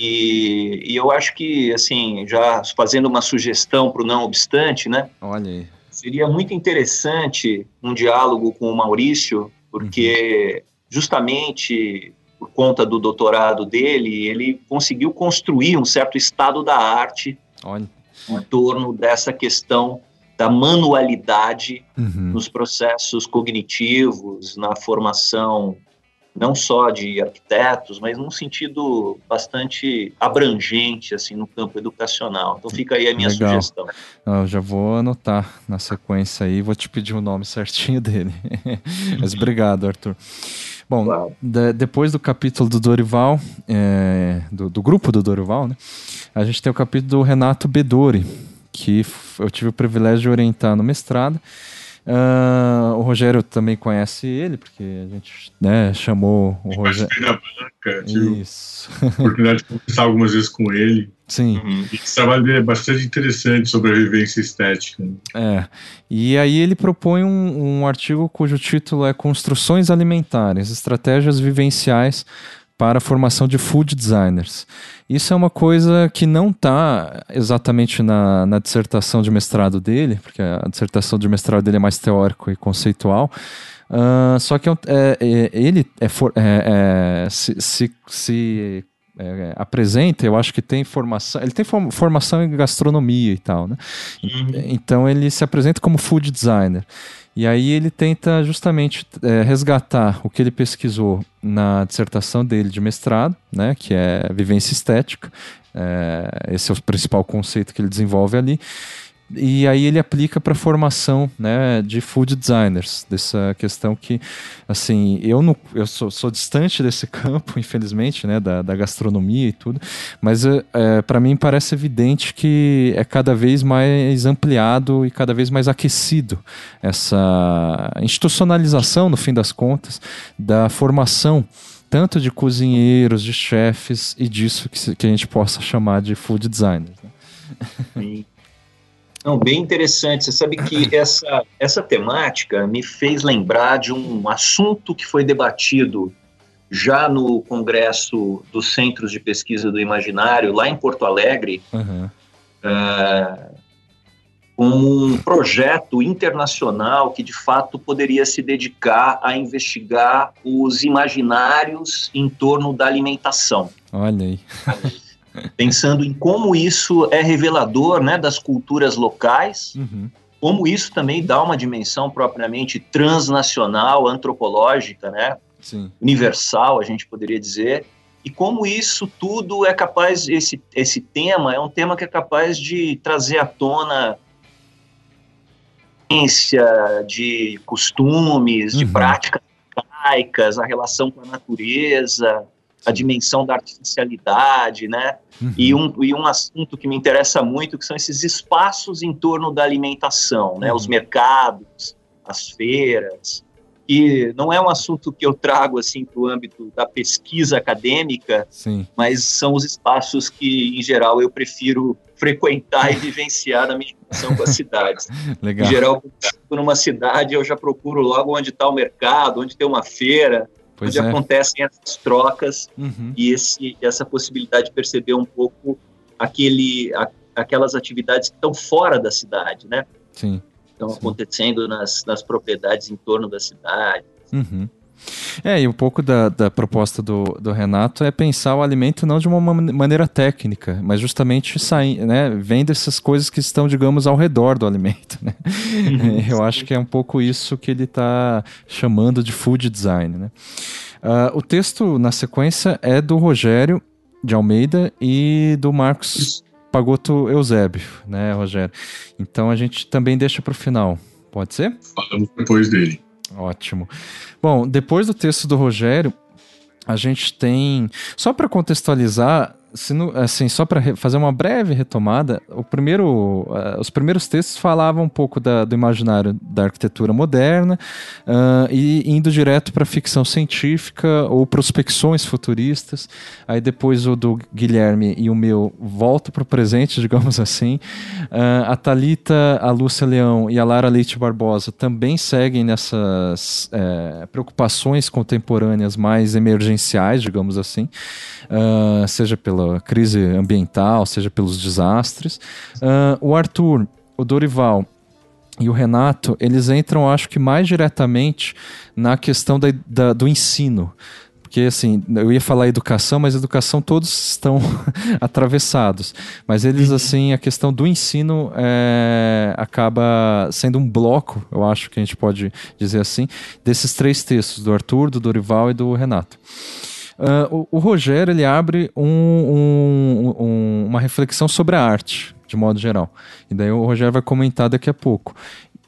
E, e, eu acho que, assim, já fazendo uma sugestão para o não obstante, né? Olha aí. Seria muito interessante um diálogo com o Maurício, porque uhum. justamente por conta do doutorado dele, ele conseguiu construir um certo estado da arte Olha. em torno dessa questão da manualidade uhum. nos processos cognitivos, na formação não só de arquitetos, mas num sentido bastante abrangente assim no campo educacional. Então fica aí a minha Legal. sugestão. Eu já vou anotar na sequência aí, vou te pedir o nome certinho dele. mas obrigado, Arthur. Bom, claro. de, depois do capítulo do Dorival, é, do, do, grupo do Dorival, né, a gente tem o capítulo do Renato Bedori, que eu tive o privilégio de orientar no mestrado. Uh, o Rogério também conhece ele, porque a gente né, chamou o Rogério. Banca, tive Isso. oportunidade de conversar algumas vezes com ele. Sim. Uhum. Esse trabalho dele é bastante interessante sobre a vivência estética. É. E aí ele propõe um, um artigo cujo título é Construções Alimentares, Estratégias Vivenciais para a formação de food designers. Isso é uma coisa que não está exatamente na, na, dissertação de mestrado dele, porque a dissertação de mestrado dele é mais teórico e conceitual. Uh, só que é, é, é, ele é, é, se, se, se é, apresenta, eu acho que tem formação, ele tem formação em gastronomia e tal, né? Uhum. Então ele se apresenta como food designer. E aí ele tenta justamente é, resgatar o que ele pesquisou na dissertação dele de mestrado, né, que é vivência estética. É, esse é o principal conceito que ele desenvolve ali e aí ele aplica para formação né, de food designers, dessa questão que, assim, eu, não, eu sou, sou distante desse campo, infelizmente, né, da, da gastronomia e tudo, mas é, é para mim parece evidente que é cada vez mais ampliado e cada vez mais aquecido essa institucionalização, no fim das contas, da formação tanto de cozinheiros, de chefes e disso que, que a gente possa chamar de food designers. Né? Sim. Não, bem interessante. Você sabe que essa, essa temática me fez lembrar de um assunto que foi debatido já no Congresso dos Centros de Pesquisa do Imaginário, lá em Porto Alegre, uhum. uh, um projeto internacional que de fato poderia se dedicar a investigar os imaginários em torno da alimentação. Olha aí. Pensando em como isso é revelador né, das culturas locais, uhum. como isso também dá uma dimensão propriamente transnacional, antropológica, né, Sim. universal, a gente poderia dizer, e como isso tudo é capaz, esse, esse tema é um tema que é capaz de trazer à tona de costumes, uhum. de práticas arcaicas, a relação com a natureza, a dimensão da artificialidade, né? Uhum. E, um, e um assunto que me interessa muito, que são esses espaços em torno da alimentação, né? Uhum. Os mercados, as feiras, e não é um assunto que eu trago assim para o âmbito da pesquisa acadêmica, Sim. mas são os espaços que, em geral, eu prefiro frequentar e vivenciar na minha relação com as cidades. Legal. Em geral, numa cidade, eu já procuro logo onde está o mercado, onde tem uma feira, Pois onde é. acontecem essas trocas uhum. e esse, essa possibilidade de perceber um pouco aquele, a, aquelas atividades que estão fora da cidade, né? Sim. Estão acontecendo nas, nas propriedades em torno da cidade. Uhum. É, e um pouco da, da proposta do, do Renato é pensar o alimento não de uma maneira técnica, mas justamente sair, né, vendo essas coisas que estão, digamos, ao redor do alimento. Né? Uhum. Eu acho que é um pouco isso que ele está chamando de food design. Né? Uh, o texto, na sequência, é do Rogério de Almeida e do Marcos Pagoto Eusébio, né, Rogério? Então a gente também deixa para o final. Pode ser? Falamos depois dele. Ótimo. Bom, depois do texto do Rogério, a gente tem. Só para contextualizar, assim, só para fazer uma breve retomada, primeiro, uh, os primeiros textos falavam um pouco da, do imaginário da arquitetura moderna uh, e indo direto para ficção científica ou prospecções futuristas. Aí depois o do Guilherme e o meu volta para o presente, digamos assim. Uh, a Talita, a Lúcia Leão e a Lara Leite Barbosa também seguem nessas eh, preocupações contemporâneas mais emergenciais, digamos assim, seja pela pela crise ambiental, seja pelos desastres. Uh, o Arthur, o Dorival e o Renato, eles entram, acho que mais diretamente na questão da, da, do ensino. Porque, assim, eu ia falar educação, mas educação todos estão atravessados. Mas eles, uhum. assim, a questão do ensino é, acaba sendo um bloco, eu acho que a gente pode dizer assim, desses três textos, do Arthur, do Dorival e do Renato. Uh, o, o, Rogério ele abre um, um, um, uma reflexão sobre a arte, de modo geral. E daí o Rogério vai comentar daqui a pouco.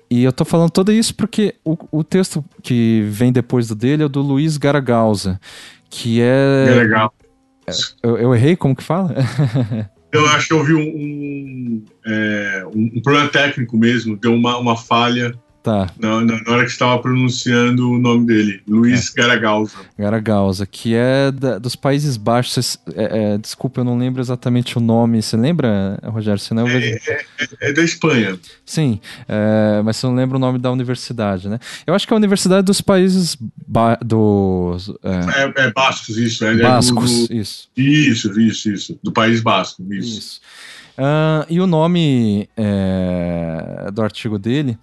E eu tô falando tudo isso porque o, o texto que vem depois do dele é do Luiz Garagausa, que é. É legal. Eu, eu errei? Como que fala? eu acho que houve um, um, é, um, problema técnico mesmo, deu uma, uma falha Tá. Na, na, hora que estava pronunciando o nome dele, Luiz é. Garagausa. Garagausa, que é da, dos Países Baixos. É, é, desculpa, eu não lembro exatamente o nome. Você lembra, Rogério? Senão eu é, é, é, da Espanha. Sim, é, mas você não lembra o nome da universidade, né? Eu acho que é a Universidade dos Países ba dos. É, é, Bascos, isso. É, Bascos, do, do, isso. Isso, isso, isso. Do País Basco, isso. isso. Uh, e o nome é, do artigo dele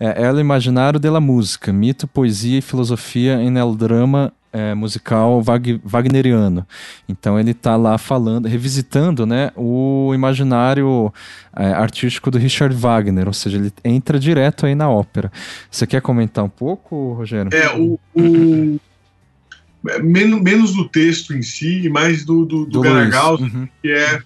é El Imaginário de la Música, Mito, Poesia e Filosofia em el Drama é, musical wagneriano. Então ele está lá falando, revisitando né, o imaginário é, artístico do Richard Wagner, ou seja, ele entra direto aí na ópera. Você quer comentar um pouco, Rogério? É, o, o... Menos, menos do texto em si e mais do, do, do, do uhum. que é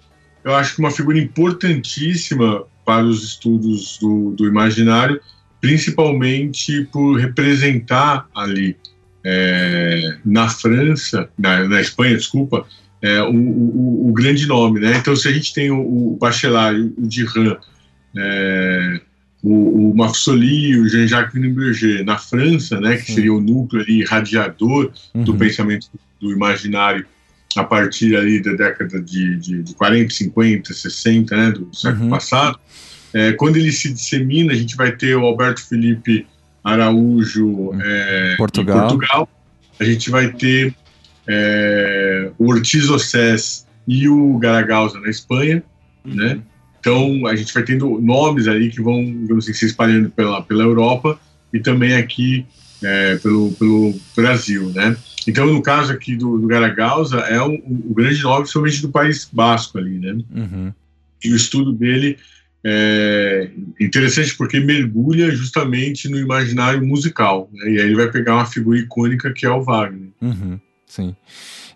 eu acho que uma figura importantíssima para os estudos do, do imaginário, principalmente por representar ali é, na França, na, na Espanha, desculpa, é, o, o, o, grande nome, né? Então, se a gente tem o, o Bachelard, o Dirand, é, o, o Mafsoli, o Jean-Jacques Wienerberger na França, né, que seria o núcleo ali, radiador uhum. do pensamento do imaginário a partir ali da década de, de, de 40, 50, 60, né, do século uhum. passado. É, quando ele se dissemina, a gente vai ter o Alberto Felipe Araújo uhum. é, Portugal. em Portugal. A gente vai ter é, o Ortiz Ossés e o Garagausa na Espanha, uhum. né? Então a gente vai tendo nomes ali que vão, digamos assim, se espalhando pela, pela Europa e também aqui é, pelo, pelo Brasil, né? Então, no caso aqui do, do Garagausa, é o, o grande nome, principalmente do País Basco ali, né? Uhum. E o estudo dele é interessante porque mergulha justamente no imaginário musical, né? E aí ele vai pegar uma figura icônica que é o Wagner. Uhum. Sim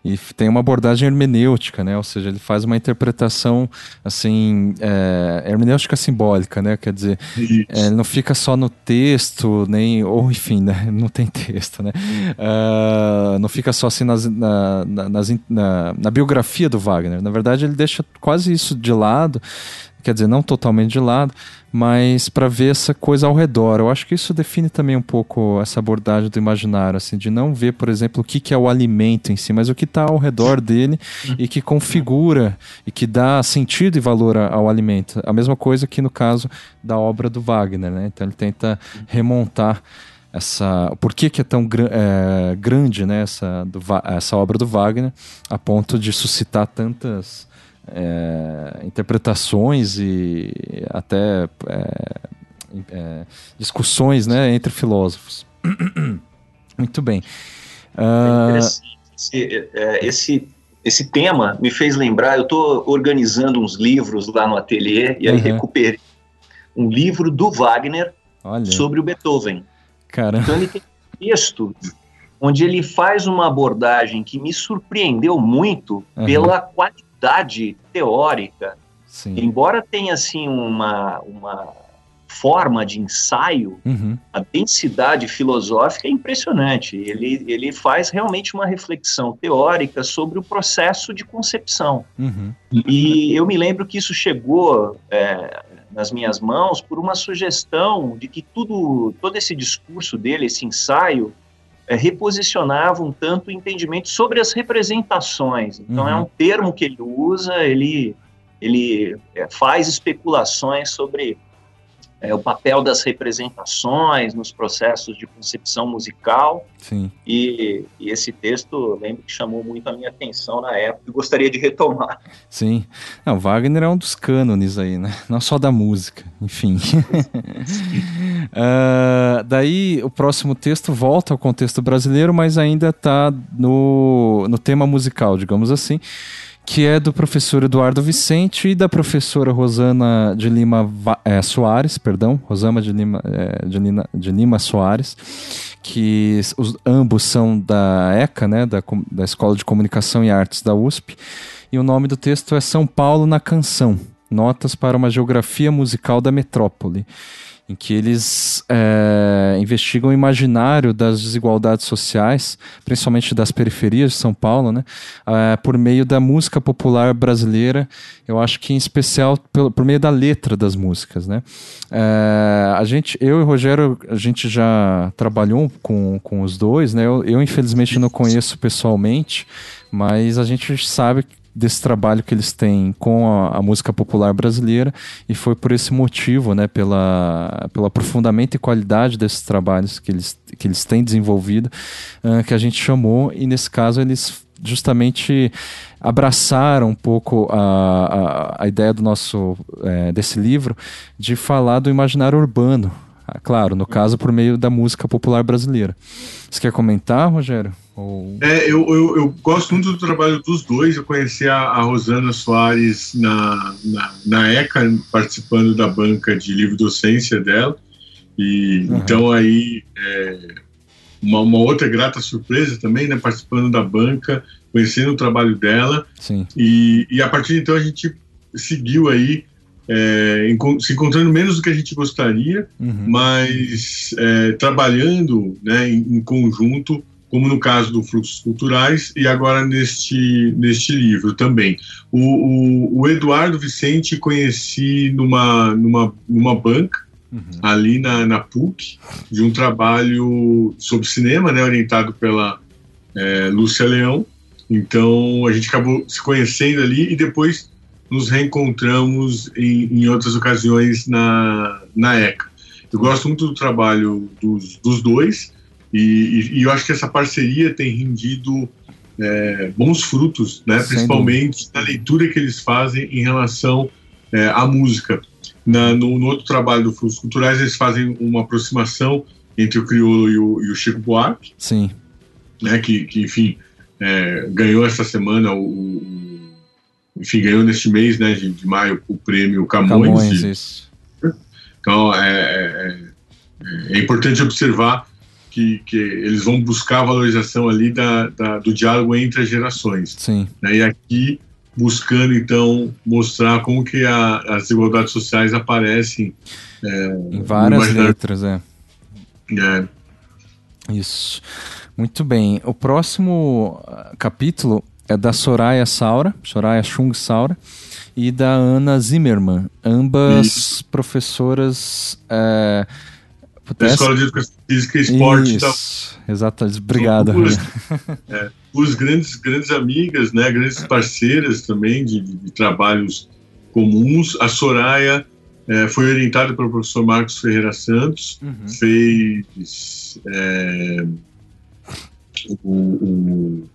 e tem uma abordagem hermenêutica, né? Ou seja, ele faz uma interpretação assim é, hermenêutica simbólica, né? Quer dizer, é, ele não fica só no texto, nem ou enfim, né? Não tem texto, né? Uh, não fica só assim nas, na, nas, na, na biografia do Wagner. Na verdade, ele deixa quase isso de lado quer dizer, não totalmente de lado, mas para ver essa coisa ao redor. Eu acho que isso define também um pouco essa abordagem do imaginário, assim, de não ver, por exemplo, o que, que é o alimento em si, mas o que está ao redor dele e que configura e que dá sentido e valor ao alimento. A mesma coisa que no caso da obra do Wagner, né? Então ele tenta remontar essa por que, que é tão é, grande né, essa, do, essa obra do Wagner a ponto de suscitar tantas é, interpretações e até é, é, discussões né, entre filósofos. Muito bem. Uh... Esse, é, esse, esse tema me fez lembrar, eu estou organizando uns livros lá no ateliê e aí uhum. recuperei um livro do Wagner Olha. sobre o Beethoven. Caramba. Então ele tem um texto onde ele faz uma abordagem que me surpreendeu muito uhum. pela qualidade qualidade teórica, Sim. embora tenha assim uma, uma forma de ensaio, uhum. a densidade filosófica é impressionante. Ele, ele faz realmente uma reflexão teórica sobre o processo de concepção. Uhum. E eu me lembro que isso chegou é, nas minhas mãos por uma sugestão de que tudo, todo esse discurso dele, esse ensaio, é, reposicionava um tanto o entendimento sobre as representações. Então, uhum. é um termo que ele usa, ele, ele é, faz especulações sobre é, o papel das representações nos processos de concepção musical. Sim. E, e, esse texto, lembro que chamou muito a minha atenção na época e gostaria de retomar. Sim. Não, Wagner é um dos cânones aí, né? Não só da música, enfim. uh, daí o próximo texto volta ao contexto brasileiro, mas ainda está no, no tema musical, digamos assim que é do professor Eduardo Vicente e da professora Rosana de Lima é, Soares, perdão, Rosana de Lima, é, de, Lima, de Lima Soares, que os, ambos são da ECA, né, da, da Escola de Comunicação e Artes da USP, e o nome do texto é São Paulo na Canção, Notas para uma Geografia Musical da Metrópole. Em que eles é, investigam o imaginário das desigualdades sociais, principalmente das periferias de São Paulo, né, é, por meio da música popular brasileira, eu acho que em especial por, meio da letra das músicas. Né. É, a gente, eu e o Rogério, a gente já trabalhou com, com os dois, né, eu, eu infelizmente não conheço pessoalmente, mas a gente sabe desse trabalho que eles têm com a, a, música popular brasileira e foi por esse motivo, né, pela, pelo aprofundamento e qualidade desses trabalhos que eles, que eles têm desenvolvido, uh, que a gente chamou e nesse caso eles justamente abraçaram um pouco a, a, a ideia do nosso é, desse livro de falar do imaginário urbano, claro, no caso por meio da música popular brasileira. Você quer comentar, Rogério? Ou... É, eu, eu, eu, gosto muito do trabalho dos dois. Eu conheci a, a Rosana Soares na, na, na, ECA, participando da banca de livre docência dela. E uhum. então aí é, uma, uma, outra grata surpresa também, né? Participando da banca, conhecendo o trabalho dela. Sim. E, e a partir de então a gente seguiu aí é, se encontrando menos do que a gente gostaria, uhum. mas é, trabalhando né, em, em, conjunto, como no caso do Fluxos Culturais e agora neste, neste livro também. O, o, o Eduardo Vicente conheci numa, numa, numa banca, uhum. ali na, na PUC, de um trabalho sobre cinema, né, orientado pela é, Lúcia Leão. Então a gente acabou se conhecendo ali e depois nos reencontramos em, em outras ocasiões na, na ECA. Eu gosto muito do trabalho dos, dos dois e, e, eu acho que essa parceria tem rendido é, bons frutos, né? principalmente na leitura que eles fazem em relação é, à música. Na, no, no, outro trabalho do Fluxos Culturais, eles fazem uma aproximação entre o crioulo e o, e o Chico Buarque. Sim. Né, que, que enfim, é, ganhou essa semana o, enfim, ganhou neste mês né, de, de maio o prêmio Camões. Camões de, isso. Então, é, é, é, é, importante observar que, que eles vão buscar a valorização ali da, da do diálogo entre as gerações. Sim. Né, e aqui, buscando, então, mostrar como que a, as desigualdades sociais aparecem. É, em várias letras, é. É. Isso. Muito bem. O próximo capítulo é da Soraya Saura, Soraya Chung Saura, e da Ana Zimmermann, ambas Isso. professoras. É, da Escola de Educação Física e Esporte. Isso, então, exatamente. Obrigado. Duas, é, duas grandes, grandes amigas, né, grandes parceiras também de, de, de trabalhos comuns. A Soraya é, foi orientada pelo professor Marcos Ferreira Santos, uhum. fez é, o, o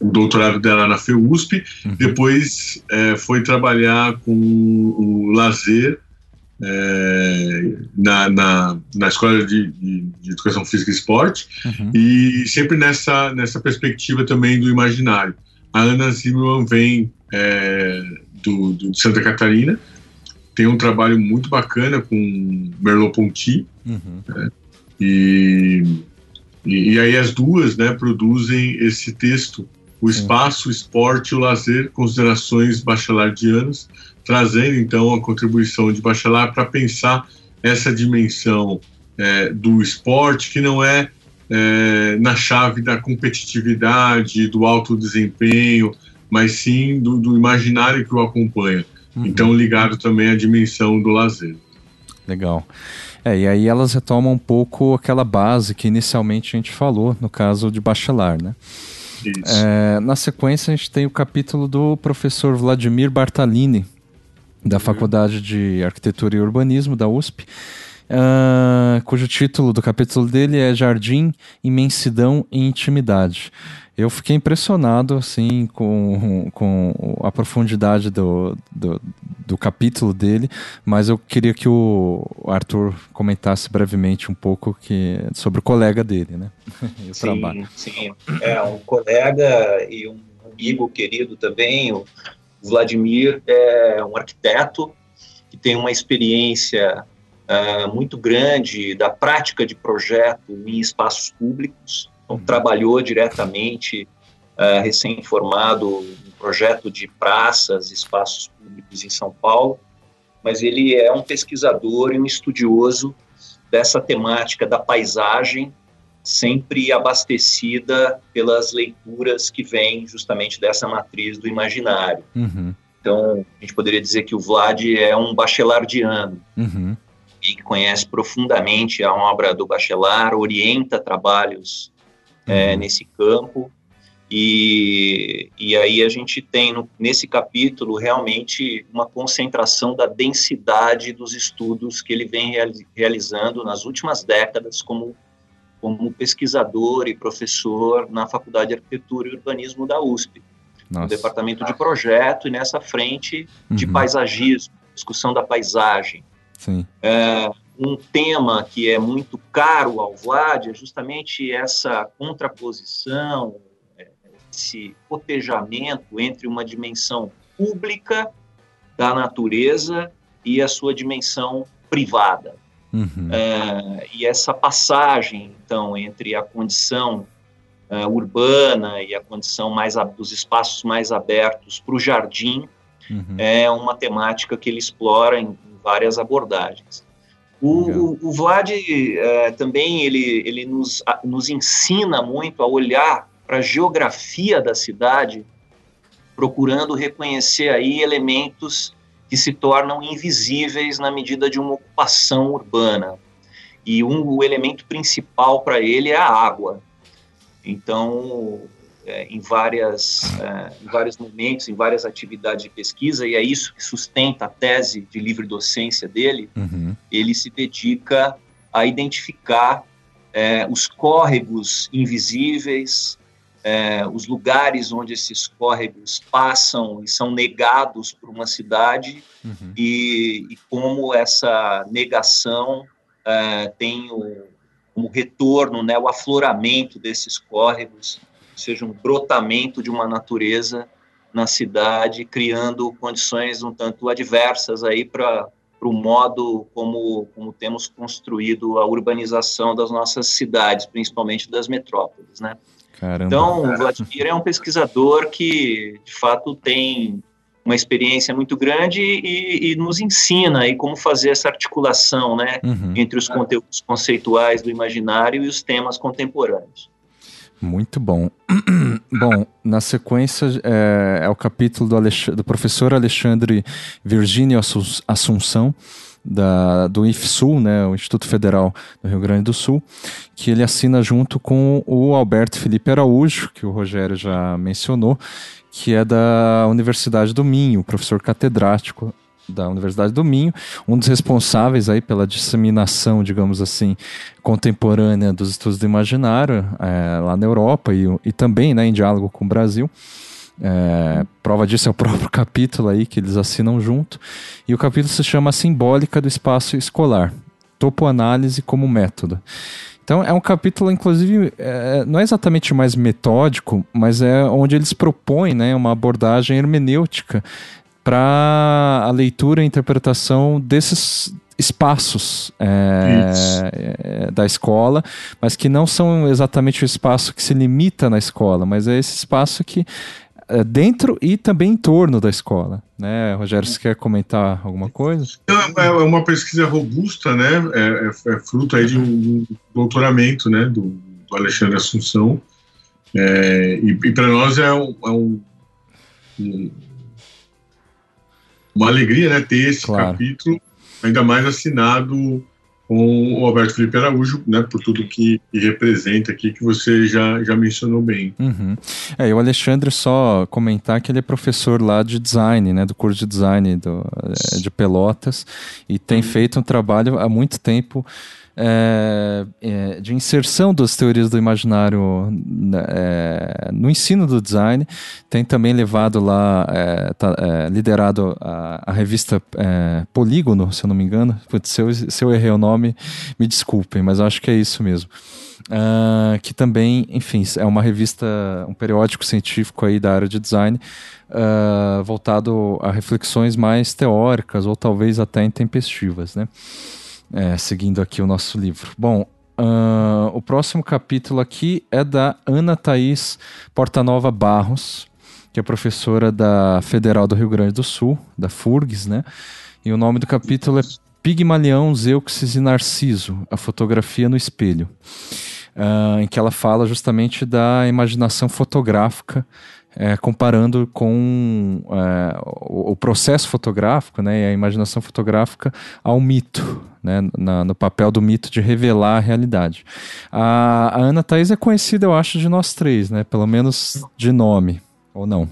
o doutorado dela na FEUSP, uhum. depois é, foi trabalhar com o lazer é, na, na, na, Escola de, de, Educação Física e Esporte, uhum. e sempre nessa, nessa perspectiva também do imaginário. A Ana Zimmermann vem é, do, do, de Santa Catarina, tem um trabalho muito bacana com Merleau-Ponty, uhum. né, e e, e, aí as duas né, produzem esse texto, o espaço, o esporte e o lazer, considerações bachelardianas, trazendo então a contribuição de Bachelard para pensar essa dimensão é, do esporte, que não é, é, na chave da competitividade, do alto desempenho, mas sim do, do imaginário que o acompanha. Uhum. Então, ligado também à dimensão do lazer. Legal. É, e aí elas retomam um pouco aquela base que inicialmente a gente falou, no caso de Bachelard, né? É, na sequência, a gente tem o capítulo do professor Vladimir Bartalini, da uhum. Faculdade de Arquitetura e Urbanismo da USP, uh, cujo título do capítulo dele é Jardim, Imensidão e Intimidade. Eu fiquei impressionado assim com, com a profundidade do, do, do, capítulo dele, mas eu queria que o Arthur comentasse brevemente um pouco que, sobre o colega dele, né? o sim, trabalho. sim. É um colega e um amigo querido também. O Vladimir é um arquiteto que tem uma experiência uh, muito grande da prática de projeto em espaços públicos então, trabalhou diretamente, uh, recém-formado, no projeto de praças, espaços públicos em São Paulo. mas ele é um pesquisador e um estudioso dessa temática da paisagem, sempre abastecida pelas leituras que vêm justamente dessa matriz do imaginário. Uhum. Então, a gente poderia dizer que o Vlad é um bachelardiano, uhum. e que conhece profundamente a obra do Bachelard, orienta trabalhos é, uhum. nesse campo, e, e aí a gente tem no, nesse capítulo realmente uma concentração da densidade dos estudos que ele vem realizando nas últimas décadas como, como pesquisador e professor na Faculdade de Arquitetura e Urbanismo da USP, Nossa. no departamento de projeto e nessa frente de uhum. paisagismo, discussão da paisagem. Sim. É, um tema que é muito caro ao Vlad é justamente essa contraposição, esse cotejamento entre uma dimensão pública da natureza e a sua dimensão privada. Uhum. É, e essa passagem, então, entre a condição é, urbana e a condição mais dos espaços mais abertos para o jardim uhum. é uma temática que ele explora em, em várias abordagens. O, o, o Vlad é, também ele, ele nos, a, nos ensina muito a olhar para a geografia da cidade, procurando reconhecer aí elementos que se tornam invisíveis na medida de uma ocupação urbana. E um, o elemento principal para ele é a água. Então, é, em, várias, é, em vários momentos, em várias atividades de pesquisa, e é isso que sustenta a tese de livre docência dele, uhum. ele se dedica a identificar é, os córregos invisíveis, é, os lugares onde esses córregos passam e são negados por uma cidade uhum. e, e, como essa negação é, tem o, como retorno, né, o afloramento desses córregos, seja, um brotamento de uma natureza na cidade, criando condições um tanto adversas aí para o modo como, como temos construído a urbanização das nossas cidades, principalmente das metrópoles, né? Caramba. Então, o Vladimir é um pesquisador que, de fato, tem uma experiência muito grande e, e nos ensina aí como fazer essa articulação, né, uhum. entre os conteúdos conceituais do imaginário e os temas contemporâneos. Muito bom. bom, na sequência é, é o capítulo do, do professor Alexandre Virgínio Assunção, da, do IFSUL, né, o Instituto Federal do Rio Grande do Sul, que ele assina junto com o Alberto Felipe Araújo, que o Rogério já mencionou, que é da Universidade do Minho, professor catedrático da Universidade do Minho, um dos responsáveis aí pela disseminação, digamos assim, contemporânea dos estudos do imaginário é, lá na Europa e, e também né, em diálogo com o Brasil. É, prova disso é o próprio capítulo aí que eles assinam junto. E o capítulo se chama Simbólica do Espaço Escolar, Topoanálise como Método. Então é um capítulo, inclusive, é, não é exatamente mais metódico, mas é onde eles propõem né, uma abordagem hermenêutica para a leitura e interpretação desses espaços é, é, da escola, mas que não são exatamente o espaço que se limita na escola, mas é esse espaço que é, dentro e também em torno da escola. Né? Rogério, você quer comentar alguma coisa? É, é uma pesquisa robusta, né? É, é, é fruto aí de um doutoramento né? do, do Alexandre Assunção. E, e para nós é, um, um, uma alegria né? ter esse claro. capítulo, ainda mais assinado com o Alberto Felipe Araújo, né, por tudo que, que representa aqui, que você já, já mencionou bem. Uhum. É, e o Alexandre, só comentar que ele é professor lá de design, né, do curso de design do, é, de Pelotas, e tem uhum. feito um trabalho há muito tempo é, é, de inserção das teorias do imaginário né, é, no ensino do design. Tem também levado lá, é, tá, é, liderado a, a revista Polígono, se eu não me engano. Putz, se, eu, se eu errei o nome, me desculpem, mas acho que é isso mesmo. Uh, que também, enfim, é uma revista, um periódico científico aí da área de design, uh, voltado a reflexões mais teóricas ou talvez até intempestivas, né? É, seguindo aqui o nosso livro. Bom, uh, o próximo capítulo aqui é da Ana Thaís Portanova Barros, que é professora da Federal do Rio Grande do Sul, da FURGS, né? E o nome do capítulo é Pigmalião, Zeuxis e Narciso, a fotografia no espelho, uh, em que ela fala justamente da imaginação fotográfica, é, comparando com é, o, o, processo fotográfico né, e a imaginação fotográfica ao mito, né, na, no papel do mito de revelar a realidade. A, a Ana Thaís é conhecida, eu acho, de nós três, né, pelo menos de nome, ou não?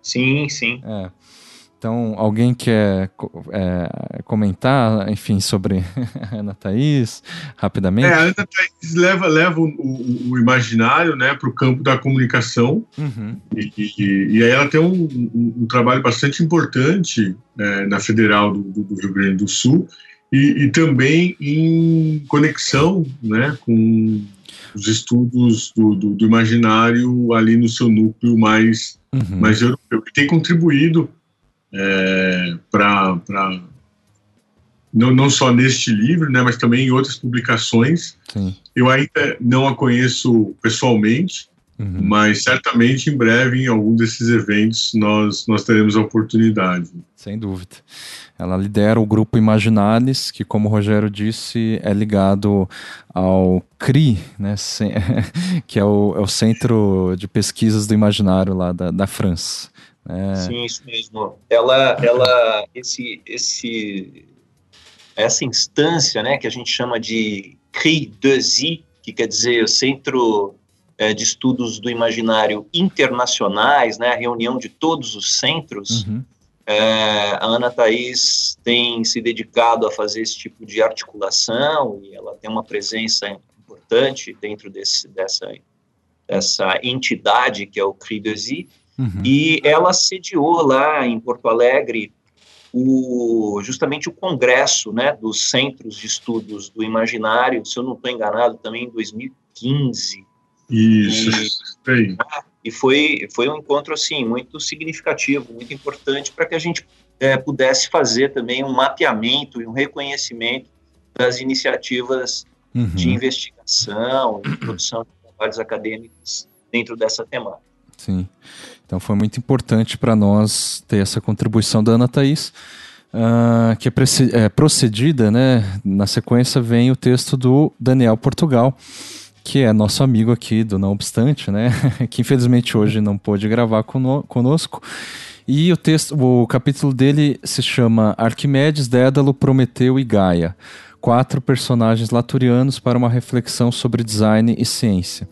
Sim, sim. É. Então, alguém quer é, comentar, enfim, sobre a Ana Thaís, rapidamente? É, a Ana Thaís leva, leva o, o, o imaginário né, para o campo da comunicação, uhum. e, e, e, aí ela tem um, um, um trabalho bastante importante é, na Federal do, do, Rio Grande do Sul, e, e também em conexão né, com os estudos do, do, do, imaginário ali no seu núcleo mais, uhum. mais europeu, que tem contribuído é, para não, não só neste livro, né, mas também em outras publicações. Sim. Eu ainda não a conheço pessoalmente, uhum. mas certamente em breve, em algum desses eventos, nós, nós teremos a oportunidade. Sem dúvida. Ela lidera o grupo Imaginalis, que, como o Rogério disse, é ligado ao CRI, né, que é o, é o Centro de Pesquisas do Imaginário lá da, da França. É. Sim, isso mesmo. Ela, ela, esse, esse, essa instância, né, que a gente chama de CRI 2I, que quer dizer Centro é, de Estudos do Imaginário Internacionais, né, a reunião de todos os centros. Uhum. É, a Ana Thaís tem se dedicado a fazer esse tipo de articulação e ela tem uma presença importante dentro desse, dessa, dessa entidade que é o CRI 2I. Uhum. E ela sediou lá em Porto Alegre o, justamente o congresso né, dos Centros de Estudos do Imaginário, se eu não estou enganado, também em 2015. Isso, e, e foi, foi um encontro assim muito significativo, muito importante para que a gente é, pudesse fazer também um mapeamento e um reconhecimento das iniciativas uhum. de investigação e produção de trabalhos acadêmicos dentro dessa temática. Sim. Então foi muito importante para nós ter essa contribuição da Ana Thaís, uh, que é, é, procedida, né? Na sequência vem o texto do Daniel Portugal, que é nosso amigo aqui do Não Obstante, né? que infelizmente hoje não pôde gravar conosco. E o texto, o capítulo dele se chama Arquimedes, Dédalo, Prometeu e Gaia. Quatro personagens laturianos para uma reflexão sobre design e ciência.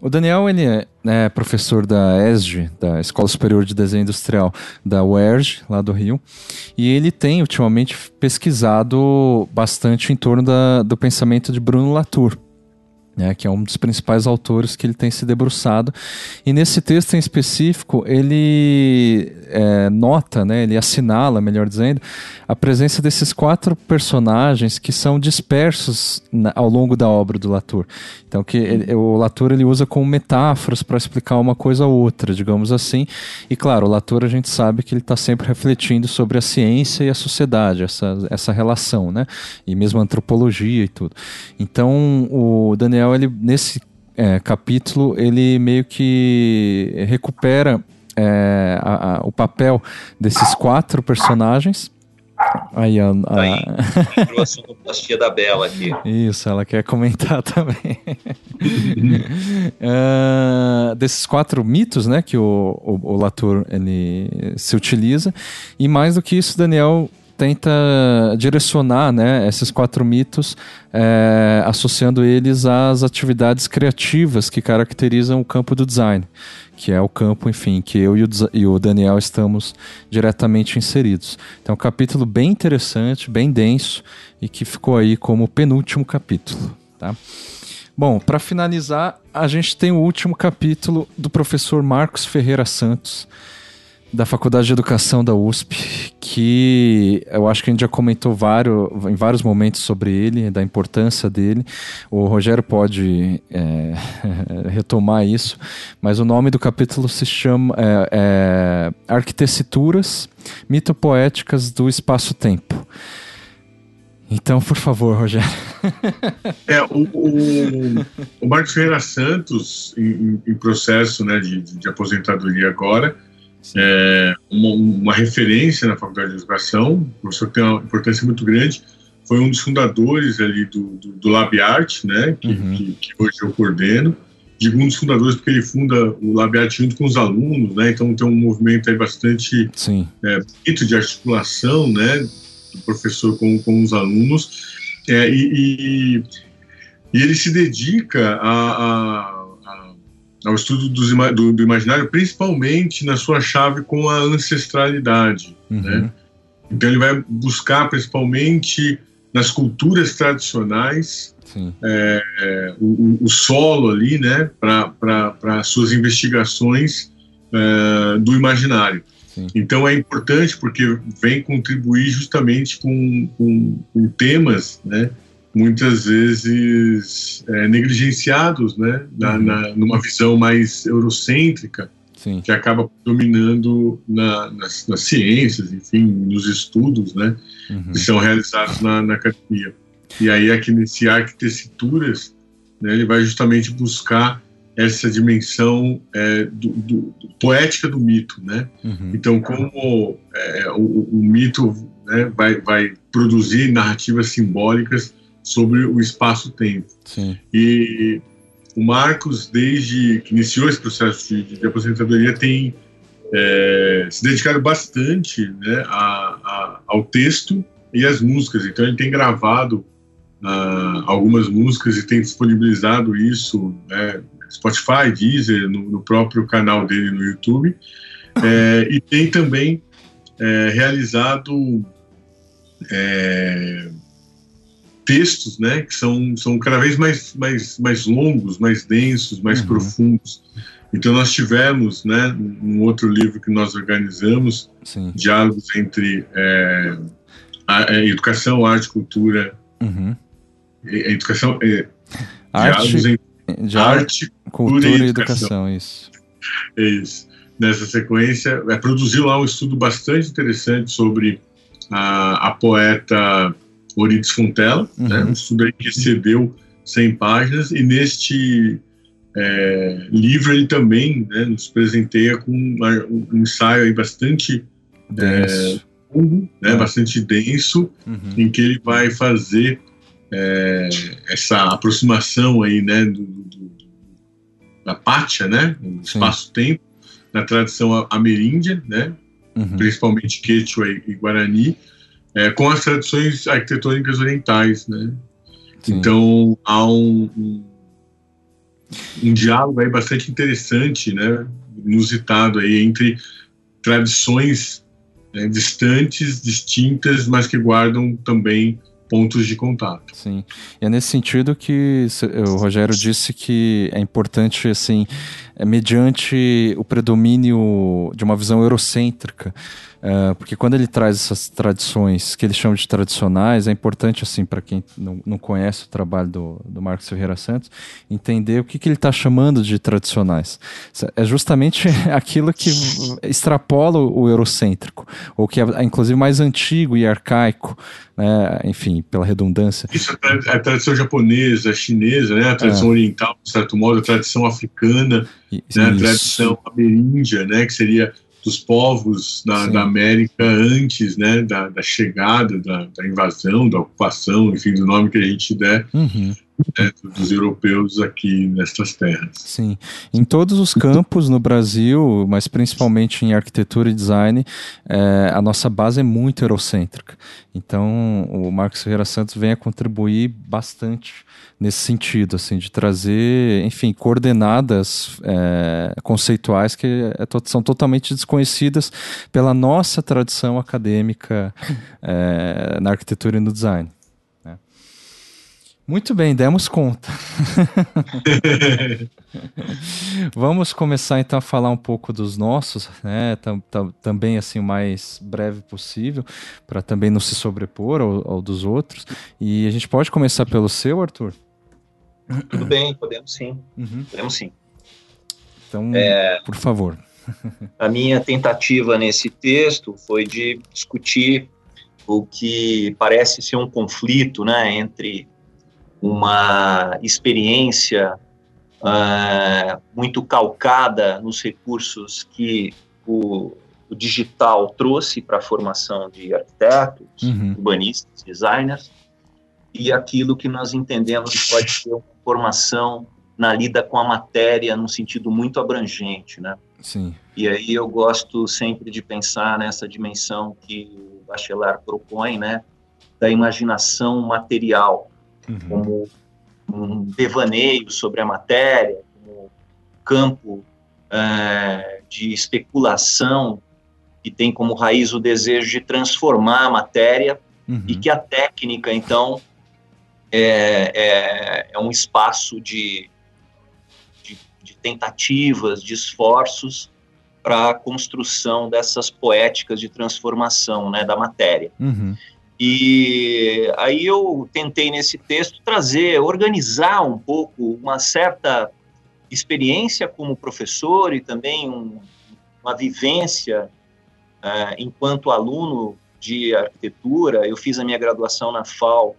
O Daniel ele é né, professor da ESG, da Escola Superior de Desenho Industrial da UERJ, lá do Rio, e ele tem ultimamente pesquisado bastante em torno da, do pensamento de Bruno Latour né, que é um dos principais autores que ele tem se debruçado. E nesse texto em específico, ele é, nota, né, ele assinala, melhor dizendo, a presença desses quatro personagens que são dispersos na, ao longo da obra do Latour. Então, que ele, o Latour ele usa como metáforas para explicar uma coisa ou outra, digamos assim. E claro, o Latour a gente sabe que ele está sempre refletindo sobre a ciência e a sociedade, essa, essa relação, né? E mesmo a antropologia e tudo. Então, o Daniel Daniel, ele, nesse é, capítulo, ele meio que recupera é, a, a, o papel desses quatro personagens. Aí, a, a... Aí, entrou a sonoplastia da Bela aqui. Isso, ela quer comentar também. uh, desses quatro mitos, né, que o, o, o Latour ele se utiliza. E mais do que isso, Daniel tenta direcionar né, esses quatro mitos, é, associando eles às atividades criativas que caracterizam o campo do design, que é o campo, enfim, que eu e o, Daniel estamos diretamente inseridos. Então, um capítulo bem interessante, bem denso e que ficou aí como penúltimo capítulo. Tá? Bom, para finalizar, a gente tem o último capítulo do professor Marcos Ferreira Santos da Faculdade de Educação da USP, que eu acho que a gente já comentou vários, em vários momentos sobre ele, da importância dele. O Rogério pode é, retomar isso, mas o nome do capítulo se chama é, é, Arquitecturas Mitopoéticas do Espaço-Tempo. Então, por favor, Rogério. É, o, o, o Marcos Ferreira Santos, em, em processo né, de, de aposentadoria agora, é, uma, uma, referência na Faculdade de Educação, um professor que tem uma importância muito grande, foi um dos fundadores ali do, do, do Labiarte, né, que, uhum. que, que, hoje eu coordeno. Digo um dos fundadores porque ele funda o Labiarte junto com os alunos, né, então tem um movimento aí bastante é, bonito de articulação, né, do professor com, com os alunos, é, e, e, e, ele se dedica a, a ao estudo dos, do, do, imaginário, principalmente na sua chave com a ancestralidade. Uhum. Né? Então ele vai buscar principalmente nas culturas tradicionais é, é, o, o, solo ali, né, para suas investigações é, do imaginário. Sim. Então é importante porque vem contribuir justamente com, com, com temas, né, muitas vezes é, negligenciados, né, na, uhum. na, numa visão mais eurocêntrica, Sim. que acaba dominando na, nas, nas, ciências, enfim, nos estudos, né, uhum. que são realizados na, na, academia. E aí aqui nesse Arquitecturas, né, ele vai justamente buscar essa dimensão é, do, do, do, poética do mito, né? Uhum. Então, como é, o, o, mito né, vai, vai produzir narrativas simbólicas sobre o espaço-tempo. E o Marcos, desde que iniciou esse processo de, de aposentadoria, tem é, se dedicado bastante né, a, a, ao texto e às músicas. Então, ele tem gravado uh, algumas músicas e tem disponibilizado isso né, Spotify, Deezer, no, no, próprio canal dele no YouTube. É, e tem também é, realizado é, textos, né, que são, são cada vez mais, mais, mais longos, mais densos, mais uhum. profundos. Então nós tivemos, né, um outro livro que nós organizamos, Sim. diálogos entre é, a, a educação, arte, cultura, uhum. a educação, é, arte, entre arte, cultura, e educação. educação. Isso. É isso. Nessa sequência, é, produziu lá um estudo bastante interessante sobre a, a poeta Orides Fontela, né, uhum. né, um estudo aí que excedeu 100 páginas, e neste é, livro ele também né, nos presenteia com um, um ensaio aí bastante denso, é, né, uhum. bastante denso, uhum. em que ele vai fazer é, essa aproximação aí, né, do, do, da pátia, né, do espaço-tempo, na tradição ameríndia, né, uhum. principalmente Quechua e Guarani, é, com as tradições arquitetônicas orientais, né? Sim. Então há um, um, um, diálogo aí bastante interessante, né? Inusitado aí entre tradições né, distantes, distintas, mas que guardam também pontos de contato. Sim, e é nesse sentido que o Rogério disse que é importante, assim, é mediante o predomínio de uma visão eurocêntrica, Uh, porque quando ele traz essas tradições que ele chama de tradicionais, é importante, assim, para quem não, não conhece o trabalho do, do Marcos Ferreira Santos, entender o que, que ele está chamando de tradicionais. É justamente aquilo que extrapola o eurocêntrico, ou que é, inclusive, mais antigo e arcaico, né? enfim, pela redundância. Isso é a tradição japonesa, chinesa, né? a tradição é. oriental, de certo modo, a tradição africana, né? a tradição ameríndia, né? que seria dos povos da, da América antes né, da, da chegada, da, da, invasão, da ocupação, enfim, do nome que a gente der. Uhum. Né, dos europeus aqui nestas terras. Sim, em todos os campos no Brasil, mas principalmente em arquitetura e design, é, a nossa base é muito eurocêntrica. Então, o Marcos Ferreira Santos vem a contribuir bastante nesse sentido, assim, de trazer, enfim, coordenadas é, conceituais que é, são totalmente desconhecidas pela nossa tradição acadêmica é, na arquitetura e no design. Muito bem, demos conta. Vamos começar então a falar um pouco dos nossos, né? também assim o mais breve possível, para também não se sobrepor ao, ao, dos outros. E a gente pode começar pelo seu, Arthur? Tudo bem, podemos sim. Uhum. Podemos sim. Então, é, por favor. a minha tentativa nesse texto foi de discutir o que parece ser um conflito né, entre uma experiência uh, muito calcada nos recursos que o, o digital trouxe para a formação de arquitetos, uhum. urbanistas, designers, e aquilo que nós entendemos que pode ser uma formação na lida com a matéria num sentido muito abrangente, né? Sim. E aí eu gosto sempre de pensar nessa dimensão que o Bachelard propõe, né, da imaginação material, uhum. como um devaneio sobre a matéria, como campo é, de especulação que tem como raiz o desejo de transformar a matéria uhum. e que a técnica, então, é, é, é um espaço de, de, de, tentativas, de esforços para a construção dessas poéticas de transformação né, da matéria. Uhum. E aí eu tentei nesse texto trazer, organizar um pouco uma certa experiência como professor e também um, uma vivência uh, enquanto aluno de arquitetura. Eu fiz a minha graduação na FAO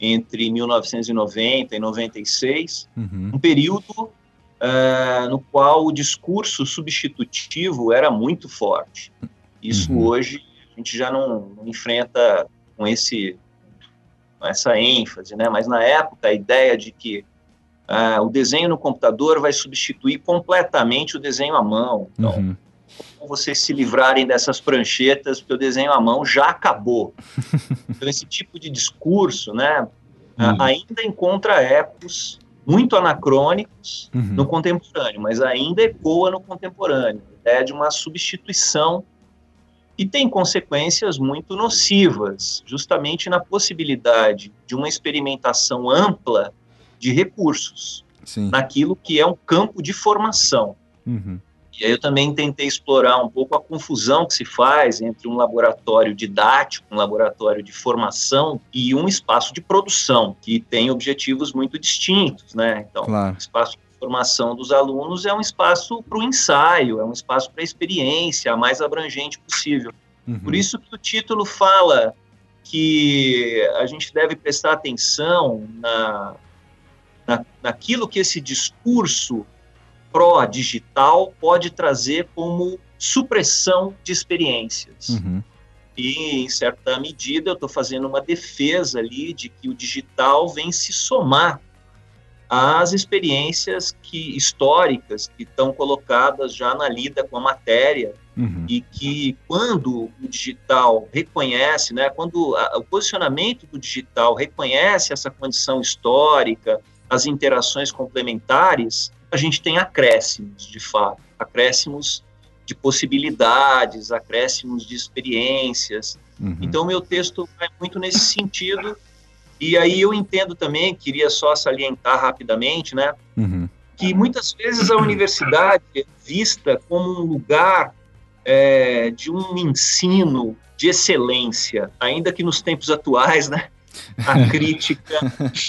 entre 1990 e 96, uhum. um período uh, no qual o discurso substitutivo era muito forte. Isso uhum. hoje a gente já não, não enfrenta com esse com essa ênfase, né? Mas na época a ideia de que uh, o desenho no computador vai substituir completamente o desenho à mão. Então, uhum. vocês se livrarem dessas pranchetas, porque o desenho à mão já acabou. então, esse tipo de discurso, né? Uhum. Uh, ainda encontra ecos muito anacrônicos uhum. no contemporâneo, mas ainda ecoa no contemporâneo. É de uma substituição e tem consequências muito nocivas, justamente na possibilidade de uma experimentação ampla de recursos Sim. naquilo que é um campo de formação. Uhum. E aí eu também tentei explorar um pouco a confusão que se faz entre um laboratório didático, um laboratório de formação e um espaço de produção, que tem objetivos muito distintos, né? Então, claro. o espaço de formação dos alunos é um espaço para o ensaio, é um espaço para a experiência, a mais abrangente possível. Uhum. Por isso que o título fala que a gente deve prestar atenção na, na, naquilo que esse discurso pró-digital pode trazer como supressão de experiências. Uhum. E, em certa medida, eu estou fazendo uma defesa ali de que o digital vem se somar as experiências que históricas que estão colocadas já na lida com a matéria uhum. e que quando o digital reconhece, né, quando a, o posicionamento do digital reconhece essa condição histórica, as interações complementares, a gente tem acréscimos, de fato, acréscimos de possibilidades, acréscimos de experiências. Uhum. Então, meu texto vai muito nesse sentido e aí eu entendo também, queria só salientar rapidamente, né, uhum. que muitas vezes a universidade é vista como um lugar é, de um ensino de excelência, ainda que nos tempos atuais, né, a crítica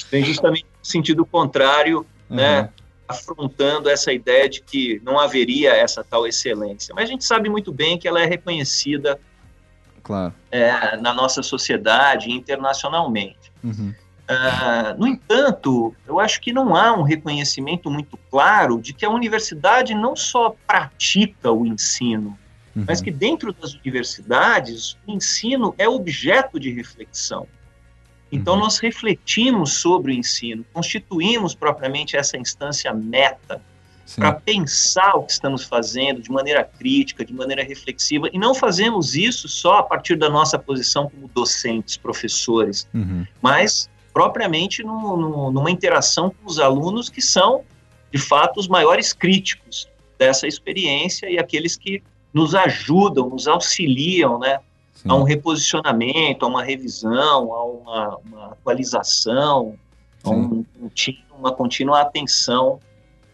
vem justamente no sentido contrário, uhum. né, afrontando essa ideia de que não haveria essa tal excelência. Mas a gente sabe muito bem que ela é reconhecida claro. é, na nossa sociedade internacionalmente. Uhum. Uh, no entanto, eu acho que não há um reconhecimento muito claro de que a universidade não só pratica o ensino, uhum. mas que dentro das universidades o ensino é objeto de reflexão. Então, uhum. nós refletimos sobre o ensino, constituímos propriamente essa instância meta para pensar o que estamos fazendo de maneira crítica, de maneira reflexiva, e não fazemos isso só a partir da nossa posição como docentes, professores, uhum. mas propriamente no, no, numa interação com os alunos que são, de fato, os maiores críticos dessa experiência e aqueles que nos ajudam, nos auxiliam, né, a um reposicionamento, a uma revisão, a uma, uma atualização, Sim. a um, um, uma contínua atenção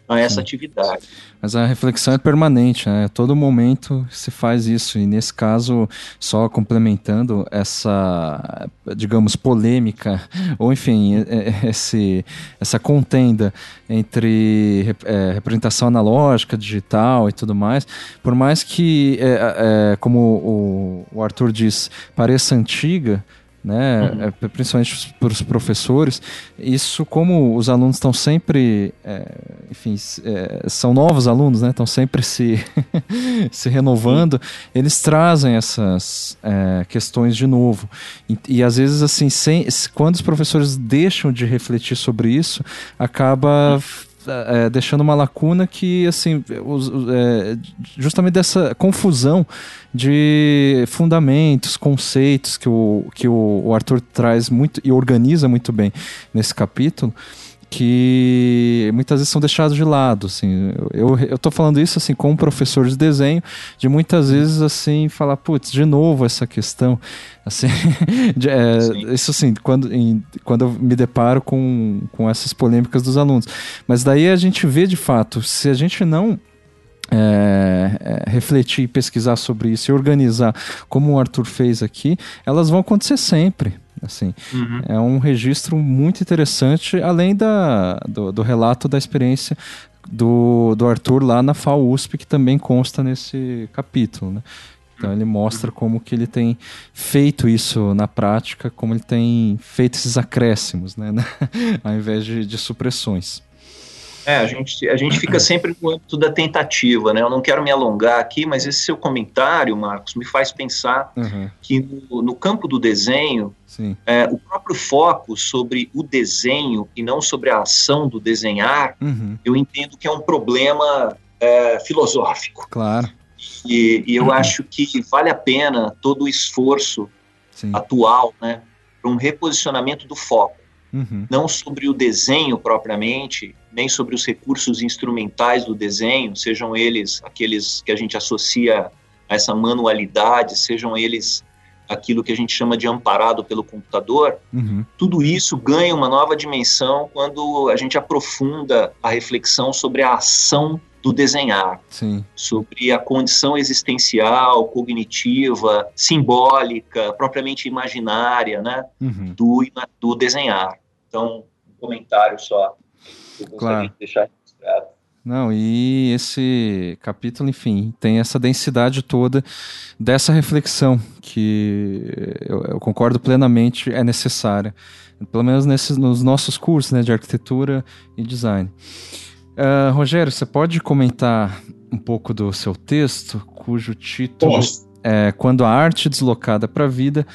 a essa Sim. atividade. Mas a reflexão é permanente, né? A todo momento se faz isso. E nesse caso, só complementando essa, digamos, polêmica, ou enfim, esse, essa contenda entre é, representação analógica, digital e tudo mais, por mais que, é, é, como o, o Arthur diz, pareça antiga, né? Uhum. É, principalmente para os professores. Isso, como os alunos estão sempre, é, enfim, é, são novos alunos, né? Estão sempre se, se renovando. Eles trazem essas é, questões de novo. E, e, às vezes, assim, sem, quando os professores deixam de refletir sobre isso, acaba uhum é, deixando uma lacuna que, assim, os, é, justamente dessa confusão de fundamentos, conceitos que o, que o, Arthur traz muito e organiza muito bem nesse capítulo que muitas vezes são deixados de lado, assim. Eu, eu tô falando isso, assim, com um professor de desenho, de muitas vezes, assim, falar, putz, de novo essa questão, assim, de, é, isso, assim, quando, em, quando eu me deparo com, com essas polêmicas dos alunos. Mas daí a gente vê, de fato, se a gente não é, é, refletir e pesquisar sobre isso e organizar como o Arthur fez aqui, elas vão acontecer sempre. Assim, uhum. É um registro muito interessante, além da, do, do, relato da experiência do, do Arthur lá na FAUSP, que também consta nesse capítulo. Né? Então ele mostra como que ele tem feito isso na prática, como ele tem feito esses acréscimos, né? ao invés de, de supressões. É, a gente, a gente fica sempre no âmbito da tentativa, né? Eu não quero me alongar aqui, mas esse seu comentário, Marcos, me faz pensar uhum. que no, no, campo do desenho, é, o próprio foco sobre o desenho e não sobre a ação do desenhar, uhum. eu entendo que é um problema é, filosófico. Claro. E, e eu uhum. acho que vale a pena todo o esforço Sim. atual, né, para um reposicionamento do foco. Uhum. Não sobre o desenho propriamente, nem sobre os recursos instrumentais do desenho, sejam eles aqueles que a gente associa a essa manualidade, sejam eles aquilo que a gente chama de amparado pelo computador, uhum. tudo isso ganha uma nova dimensão quando a gente aprofunda a reflexão sobre a ação do desenhar, Sim. sobre a condição existencial, cognitiva, simbólica, propriamente imaginária, né, uhum. do, do desenhar. Então, um comentário só eu claro. de deixar registrado. Não, e esse capítulo, enfim, tem essa densidade toda dessa reflexão que eu, eu concordo plenamente é necessária, pelo menos nesses, nos nossos cursos né, de arquitetura e design. Uh, Rogério, você pode comentar um pouco do seu texto, cujo título Posso. é Quando a arte deslocada para a vida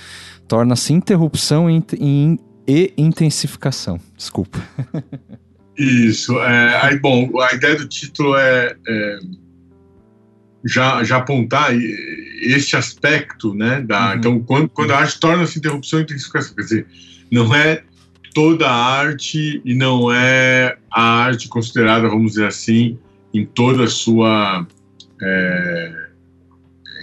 torna-se interrupção e, e, e intensificação. Desculpa. Isso. É, aí, bom, a ideia do título é, é já, já apontar este aspecto, né? Da, uhum. Então, quando, quando a arte torna-se interrupção e intensificação, quer dizer, não é toda a arte e não é a arte considerada, vamos dizer assim, em toda a sua é,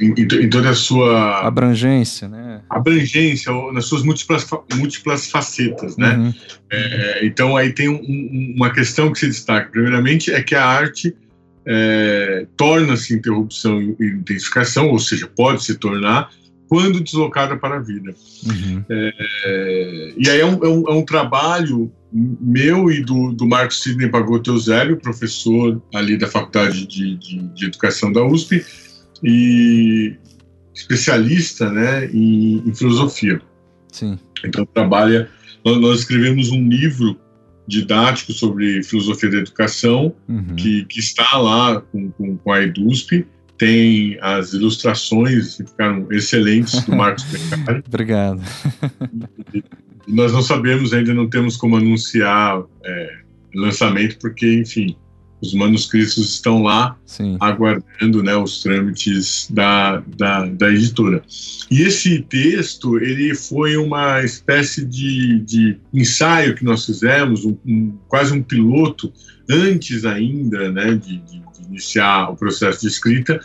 em, em, toda a sua abrangência, né? Abrangência, nas suas múltiplas, múltiplas facetas, né? Uhum. É, então aí tem um, uma questão que se destaca. Primeiramente é que a arte é, torna-se interrupção e intensificação, ou seja, pode se tornar quando deslocada para a vida. Uhum. É, e aí é um, é um, é um, trabalho meu e do, do Marcos Sidney Pagotto Eusébio, professor ali da Faculdade de, de, de, Educação da USP e especialista né, em, em filosofia. Sim. Então trabalha, nós, nós, escrevemos um livro didático sobre filosofia da educação uhum. que, que está lá com, com, com a EDUSP, tem as ilustrações que ficaram excelentes do Marcos Beccari. Obrigado. nós não sabemos, ainda não temos como anunciar é, lançamento, porque, enfim, os manuscritos estão lá Sim. aguardando né, os trâmites da, da, da, editora. E esse texto ele foi uma espécie de, de ensaio que nós fizemos, um, um, quase um piloto, antes ainda né, de, de, de iniciar o processo de escrita,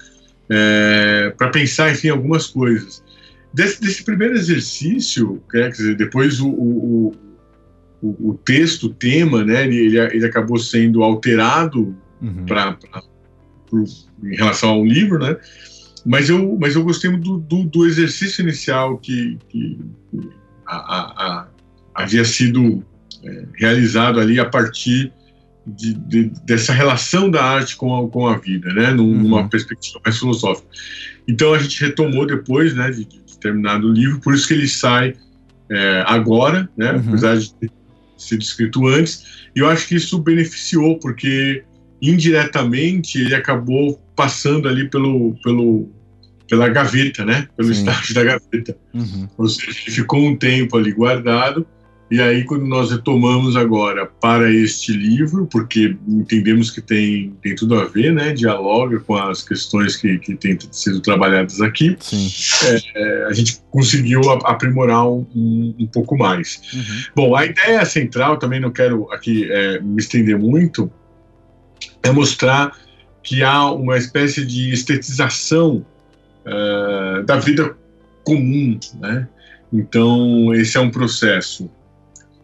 é, para pensar enfim algumas coisas. Desse, desse primeiro exercício, quer dizer, depois o, o, o, o texto, o tema, né, ele, ele acabou sendo alterado uhum. pra, pra, pro, em relação ao livro, né? Mas eu, mas eu gostei do, do, do exercício inicial que, que a, a, a, havia sido é, realizado ali a partir de, de, dessa relação da arte com a, com a vida, né? Numa uhum. perspectiva mais filosófica. Então a gente retomou depois, né, de, de terminado o livro, por isso que ele sai é, agora, né? Uhum. Apesar de ter sido escrito antes. E eu acho que isso beneficiou, porque indiretamente ele acabou passando ali pelo, pelo, pela gaveta, né? Pelo Sim. estágio da gaveta. Uhum. Ou seja, ele ficou um tempo ali guardado. E aí, quando nós retomamos agora para este livro, porque entendemos que tem, tem tudo a ver, né? Dialoga com as questões que, que têm sido trabalhadas aqui, é, a gente conseguiu aprimorar um, um pouco mais. Uhum. Bom, a ideia central, também não quero aqui é, me estender muito, é mostrar que há uma espécie de estetização uh, da vida comum, né? Então, esse é um processo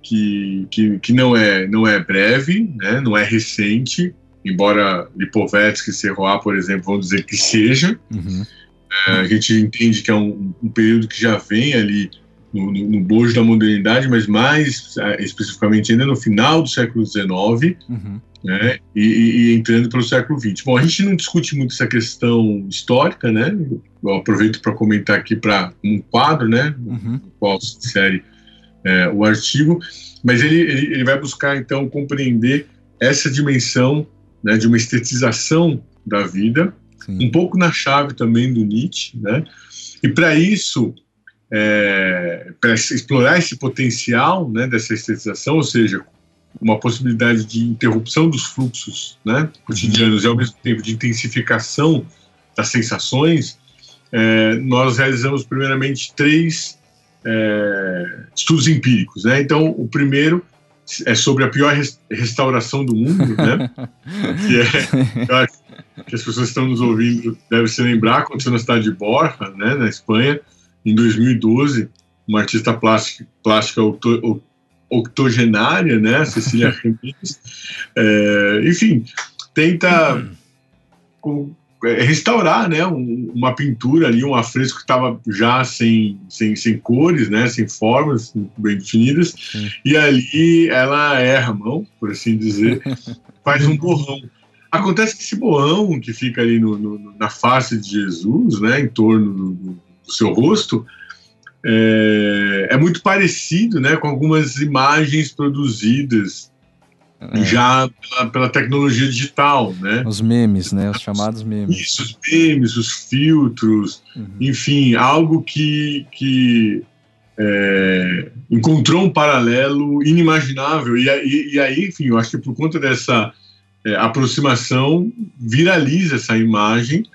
que, que, que não, é, não é breve, né? não é recente, embora Lipovetsky e Serrois, por exemplo, vão dizer que seja. Uhum. É, a gente entende que é um, um, período que já vem ali no, no, no bojo da modernidade, mas mais é, especificamente ainda no final do século XIX. Uhum né, e, e, entrando para o século XX. Bom, a gente não discute muito essa questão histórica, né? Eu aproveito para comentar aqui para um quadro, né, uhum. no qual se insere é, o artigo, mas ele, ele, ele, vai buscar então compreender essa dimensão né, de uma estetização da vida, Sim. um pouco na chave também do Nietzsche, né? E para isso, é, para explorar esse potencial né, dessa estetização, ou seja, uma possibilidade de interrupção dos fluxos né, cotidianos e ao mesmo tempo de intensificação das sensações, é, nós realizamos primeiramente três é, estudos empíricos. Né? Então, o primeiro é sobre a pior restauração do mundo, né? que é, eu acho que as pessoas que estão nos ouvindo devem se lembrar, aconteceu na cidade de Borja, né, na Espanha, em 2012, uma artista plástica, plástica octogenária, né, Cecília Ramírez, é, enfim, tenta com, é, restaurar, né, um, uma pintura ali, um afresco que estava já sem, sem, sem cores, né, sem formas bem definidas, Sim. e ali ela erra a mão, por assim dizer, faz um borrão. Acontece que esse borrão que fica ali no, no, na face de Jesus, né, em torno do, do seu rosto, é, é, muito parecido né, com algumas imagens produzidas é. já pela, pela, tecnologia digital. Né? Os memes, né? Os chamados memes. Isso, os memes, os filtros, uhum. enfim, algo que, que é, encontrou um paralelo inimaginável. E, e, e, aí, enfim, eu acho que por conta dessa é, aproximação, viraliza essa imagem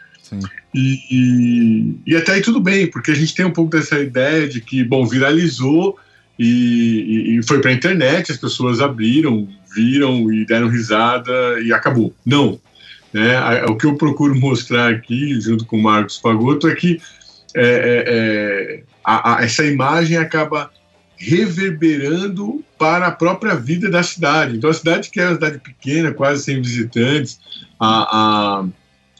e, e, e, até aí tudo bem, porque a gente tem um pouco dessa ideia de que, bom, viralizou e, e foi para a internet, as pessoas abriram, viram e deram risada e acabou. Não. Né? O que eu procuro mostrar aqui, junto com o Marcos Pagotto, é que é, é, é, a, a, essa imagem acaba reverberando para a própria vida da cidade. Então, a cidade que é uma cidade pequena, quase sem visitantes, a, a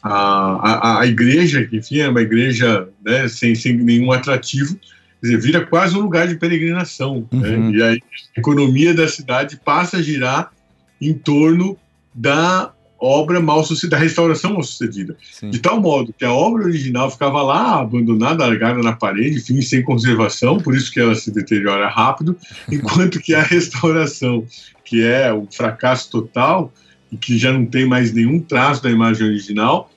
a, a, a igreja, que enfim, é uma igreja né, sem, sem nenhum atrativo, dizer, vira quase um lugar de peregrinação. Né? Uhum. Né? E a economia da cidade passa a girar em torno da obra mal sucedida, da restauração mal sucedida. Sim. De tal modo que a obra original ficava lá, abandonada, largada na parede, enfim, sem conservação, por isso que ela se deteriora rápido, enquanto que a restauração, que é o fracasso total, e que já não tem mais nenhum traço da imagem original,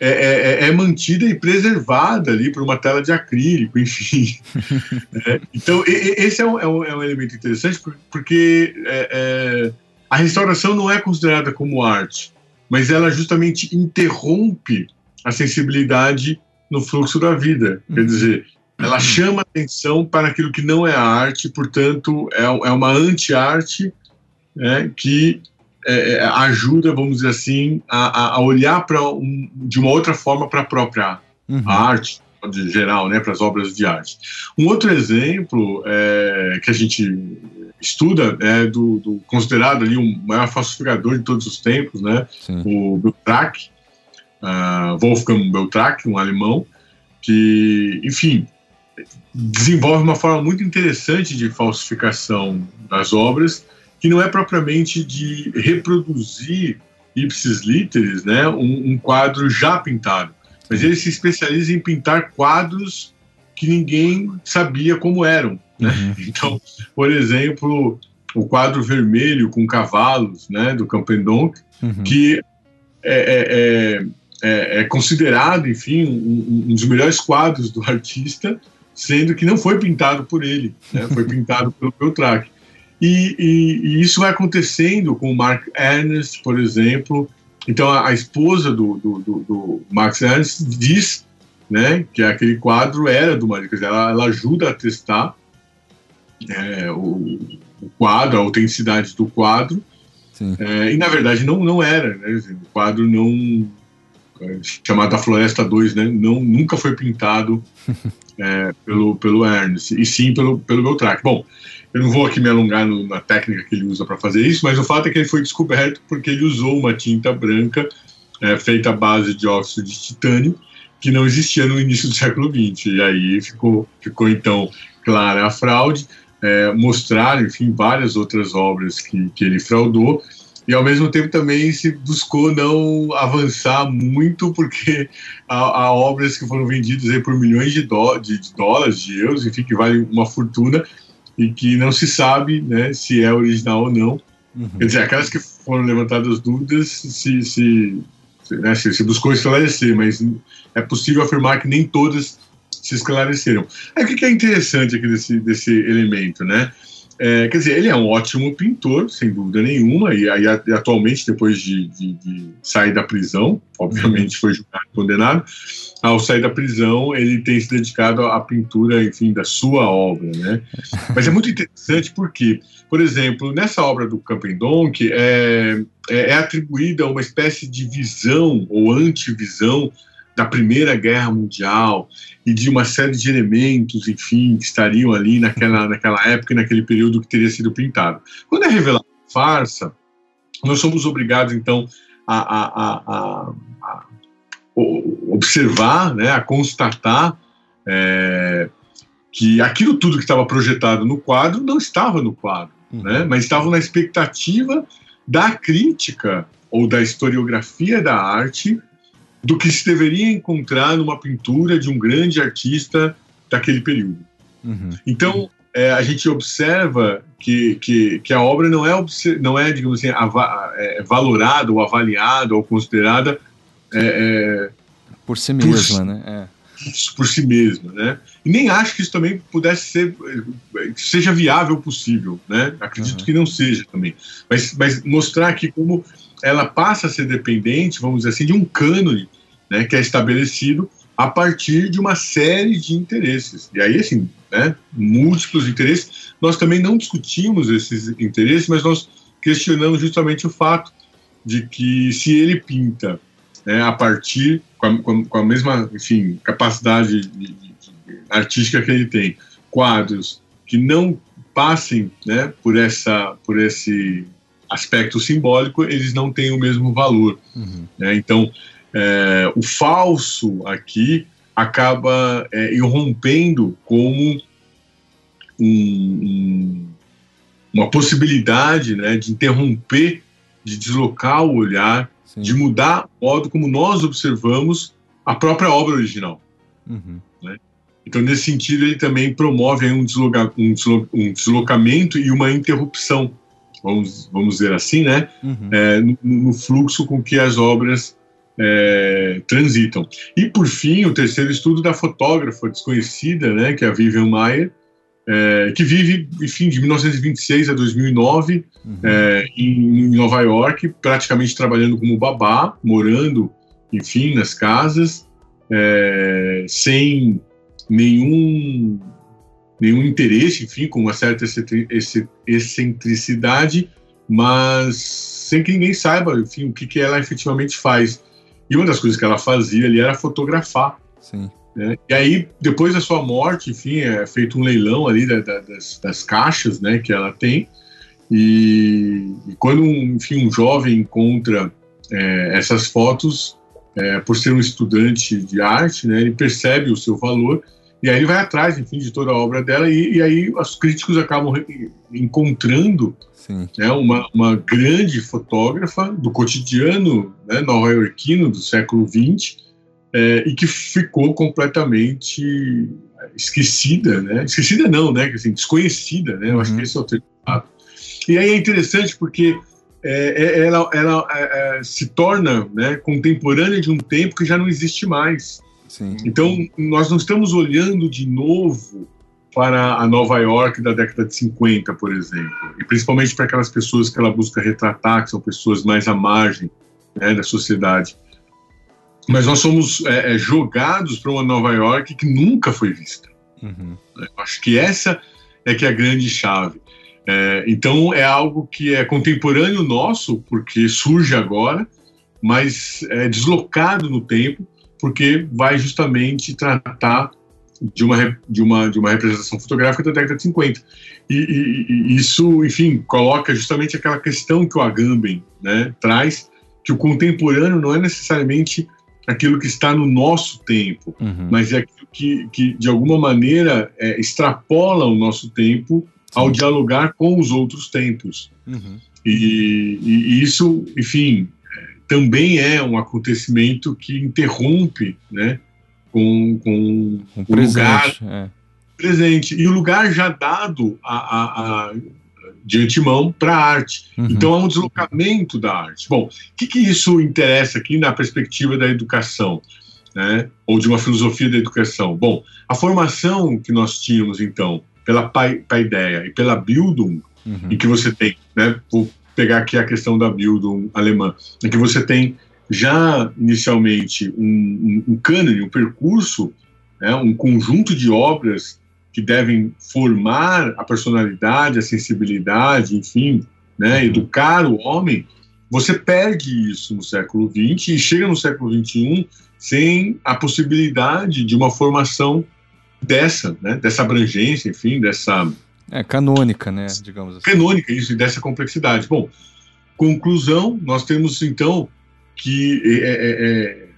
é, é, é, é, mantida e preservada ali por uma tela de acrílico, enfim. é, então, e, esse é um, é um, é um, elemento interessante porque é, a restauração não é considerada como arte, mas ela justamente interrompe a sensibilidade no fluxo da vida. Quer uhum. dizer, ela chama atenção para aquilo que não é arte, portanto, é, é uma anti-arte né, que é, é, ajuda, vamos dizer assim, a, a olhar para um, de uma outra forma para a própria uhum. arte, de geral, né, para as obras de arte. Um outro exemplo é, que a gente estuda é do, do, considerado ali um maior falsificador de todos os tempos, né, Sim. o Beltrach, uh, Wolfgang Beltrach, um alemão, que, enfim, desenvolve uma forma muito interessante de falsificação das obras que não é propriamente de reproduzir ipsis literis, né, um, um, quadro já pintado, mas ele se especializa em pintar quadros que ninguém sabia como eram. Né? Uhum. Então, por exemplo, o quadro vermelho com cavalos, né, do Campendonc, uhum. que é, é, é, é, considerado, enfim, um, um, dos melhores quadros do artista, sendo que não foi pintado por ele, né, foi pintado pelo Beltrac. E, e, e, isso vai acontecendo com o Mark Ernest, por exemplo. Então, a, a esposa do, do, do, do, Max Ernst diz né, que aquele quadro era do Maria, ela, ela ajuda a testar é, o, o, quadro, a autenticidade do quadro, é, e na verdade não, não era, né, o quadro não, é, chamado A Floresta 2, né, não, nunca foi pintado é, pelo, pelo Ernst, e sim pelo, pelo Beltrac. Bom, eu não vou aqui me alongar no, na técnica que ele usa para fazer isso, mas o fato é que ele foi descoberto porque ele usou uma tinta branca é, feita à base de óxido de titânio, que não existia no início do século XX. E aí ficou, ficou então clara a fraude, é, mostrar, enfim, várias outras obras que, que ele fraudou, e ao mesmo tempo também se buscou não avançar muito, porque há, há obras que foram vendidas por milhões de, de, de, dólares, de euros, enfim, que vale uma fortuna, e que não se sabe né, se é original ou não. Uhum. Quer dizer, aquelas que foram levantadas dúvidas se, se, né, se, se buscou esclarecer, mas é possível afirmar que nem todas se esclareceram. Aí o que é interessante aqui desse, desse elemento, né? É, quer dizer, ele é um ótimo pintor, sem dúvida nenhuma, e atualmente, depois de, de, de sair da prisão, obviamente foi julgado e condenado, ao sair da prisão ele tem se dedicado à pintura, enfim, da sua obra, né? Mas é muito interessante porque, por exemplo, nessa obra do Campendonc é, é, é atribuída uma espécie de visão ou antivisão da Primeira Guerra Mundial e de uma série de elementos, enfim, que estariam ali naquela, naquela época e naquele período que teria sido pintado. Quando é revelado farsa, nós somos obrigados, então, a, a, a, a observar, né, a constatar é, que aquilo tudo que estava projetado no quadro não estava no quadro, uhum. né, mas estava na expectativa da crítica ou da historiografia da arte do que se deveria encontrar numa pintura de um grande artista daquele período. Uhum. Então, é, a gente observa que, que, que, a obra não é, não é digamos assim, é, valorada ou avaliada ou considerada é, é por si mesma, por, né? É. Por si mesma, né? E nem acho que isso também pudesse ser, seja viável possível, né? Acredito uhum. que não seja também. Mas, mas mostrar aqui como ela passa a ser dependente, vamos dizer assim, de um cânone né, que é estabelecido a partir de uma série de interesses. E aí, assim, né, múltiplos interesses. Nós também não discutimos esses interesses, mas nós questionamos justamente o fato de que se ele pinta né, a partir, com a, com a, mesma, enfim, capacidade de, de, de artística que ele tem, quadros que não passem né, por, essa, por esse aspecto simbólico, eles não têm o mesmo valor. Uhum. Né? Então, é, o falso aqui acaba é, irrompendo como um, um, uma possibilidade né, de interromper, de deslocar o olhar, Sim. de mudar o modo como nós observamos a própria obra original. Uhum. Né? Então, nesse sentido, ele também promove um, desloca, um, um deslocamento e uma interrupção vamos, vamos dizer assim, né, uhum. é, no, no, fluxo com que as obras é, transitam. E, por fim, o terceiro estudo da fotógrafa desconhecida, né, que é a Vivian Mayer, é, que vive, enfim, de 1926 a 2009 uhum. é, em, em, Nova York, praticamente trabalhando como babá, morando, enfim, nas casas, é, sem nenhum nenhum interesse, enfim, com uma certa excentricidade, mas sem que ninguém saiba, enfim, o que, que ela efetivamente faz. E uma das coisas que ela fazia ali era fotografar. Sim. Né? E aí, depois da sua morte, enfim, é feito um leilão ali da, da, das, das, caixas, né, que ela tem. E, e quando, um, enfim, um jovem encontra é, essas fotos, é, por ser um estudante de arte, né, ele percebe o seu valor e aí ele vai atrás, enfim, de toda a obra dela, e, e aí os críticos acabam encontrando né, uma, uma grande fotógrafa do cotidiano né, nova-iorquino do século XX, é, e que ficou completamente esquecida, né? Esquecida não, né? Assim, desconhecida, né? Eu uhum. acho que uhum. esse é o termo. E aí é interessante porque é, é, ela, ela é, é, se torna né, contemporânea de um tempo que já não existe mais. Sim. Então, nós não estamos olhando de novo para a Nova York da década de 50, por exemplo, e principalmente para aquelas pessoas que ela busca retratar, que são pessoas mais à margem né, da sociedade. Mas nós somos é, é, jogados para uma Nova York que nunca foi vista. Uhum. Acho que essa é que é a grande chave. É, então é algo que é contemporâneo nosso, porque surge agora, mas é deslocado no tempo, porque vai justamente tratar de uma, de uma, de uma representação fotográfica da década de 50. E, e, e isso, enfim, coloca justamente aquela questão que o Agamben né, traz, que o contemporâneo não é necessariamente aquilo que está no nosso tempo, uhum. mas é aquilo que, que de alguma maneira, é, extrapola o nosso tempo Sim. ao dialogar com os outros tempos. Uhum. E, e, isso, enfim, também é um acontecimento que interrompe, né, com, com um o presente, lugar é. presente e o lugar já dado a, a, a de antemão para a arte. Uhum. Então há um deslocamento da arte. Bom, o que, que isso interessa aqui na perspectiva da educação? Né? Ou de uma filosofia da educação? Bom, a formação que nós tínhamos, então, pela Paideia e pela Bildung, uhum. em que você tem, né, vou pegar aqui a questão da Bildung alemã, em que você tem já inicialmente um, um, um cânone, um percurso, né, um conjunto de obras que devem formar a personalidade, a sensibilidade, enfim, né, uhum. educar o homem, você perde isso no século XX e chega no século XXI sem a possibilidade de uma formação dessa, né, dessa abrangência, enfim, dessa... É, canônica, né, digamos assim. Canônica, isso, e dessa complexidade. Bom, conclusão, nós temos, então, que é, é, é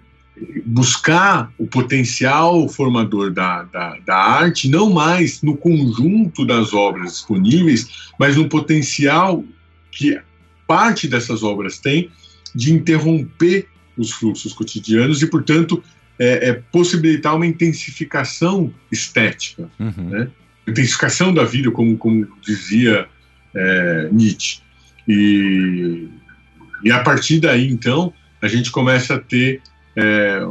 buscar o potencial formador da, da, da, arte, não mais no conjunto das obras disponíveis, mas no potencial que parte dessas obras tem de interromper os fluxos cotidianos e, portanto, é, é possibilitar uma intensificação estética, uhum. né? Intensificação da vida, como, como dizia é, Nietzsche. E, e a partir daí, então, a gente começa a ter é,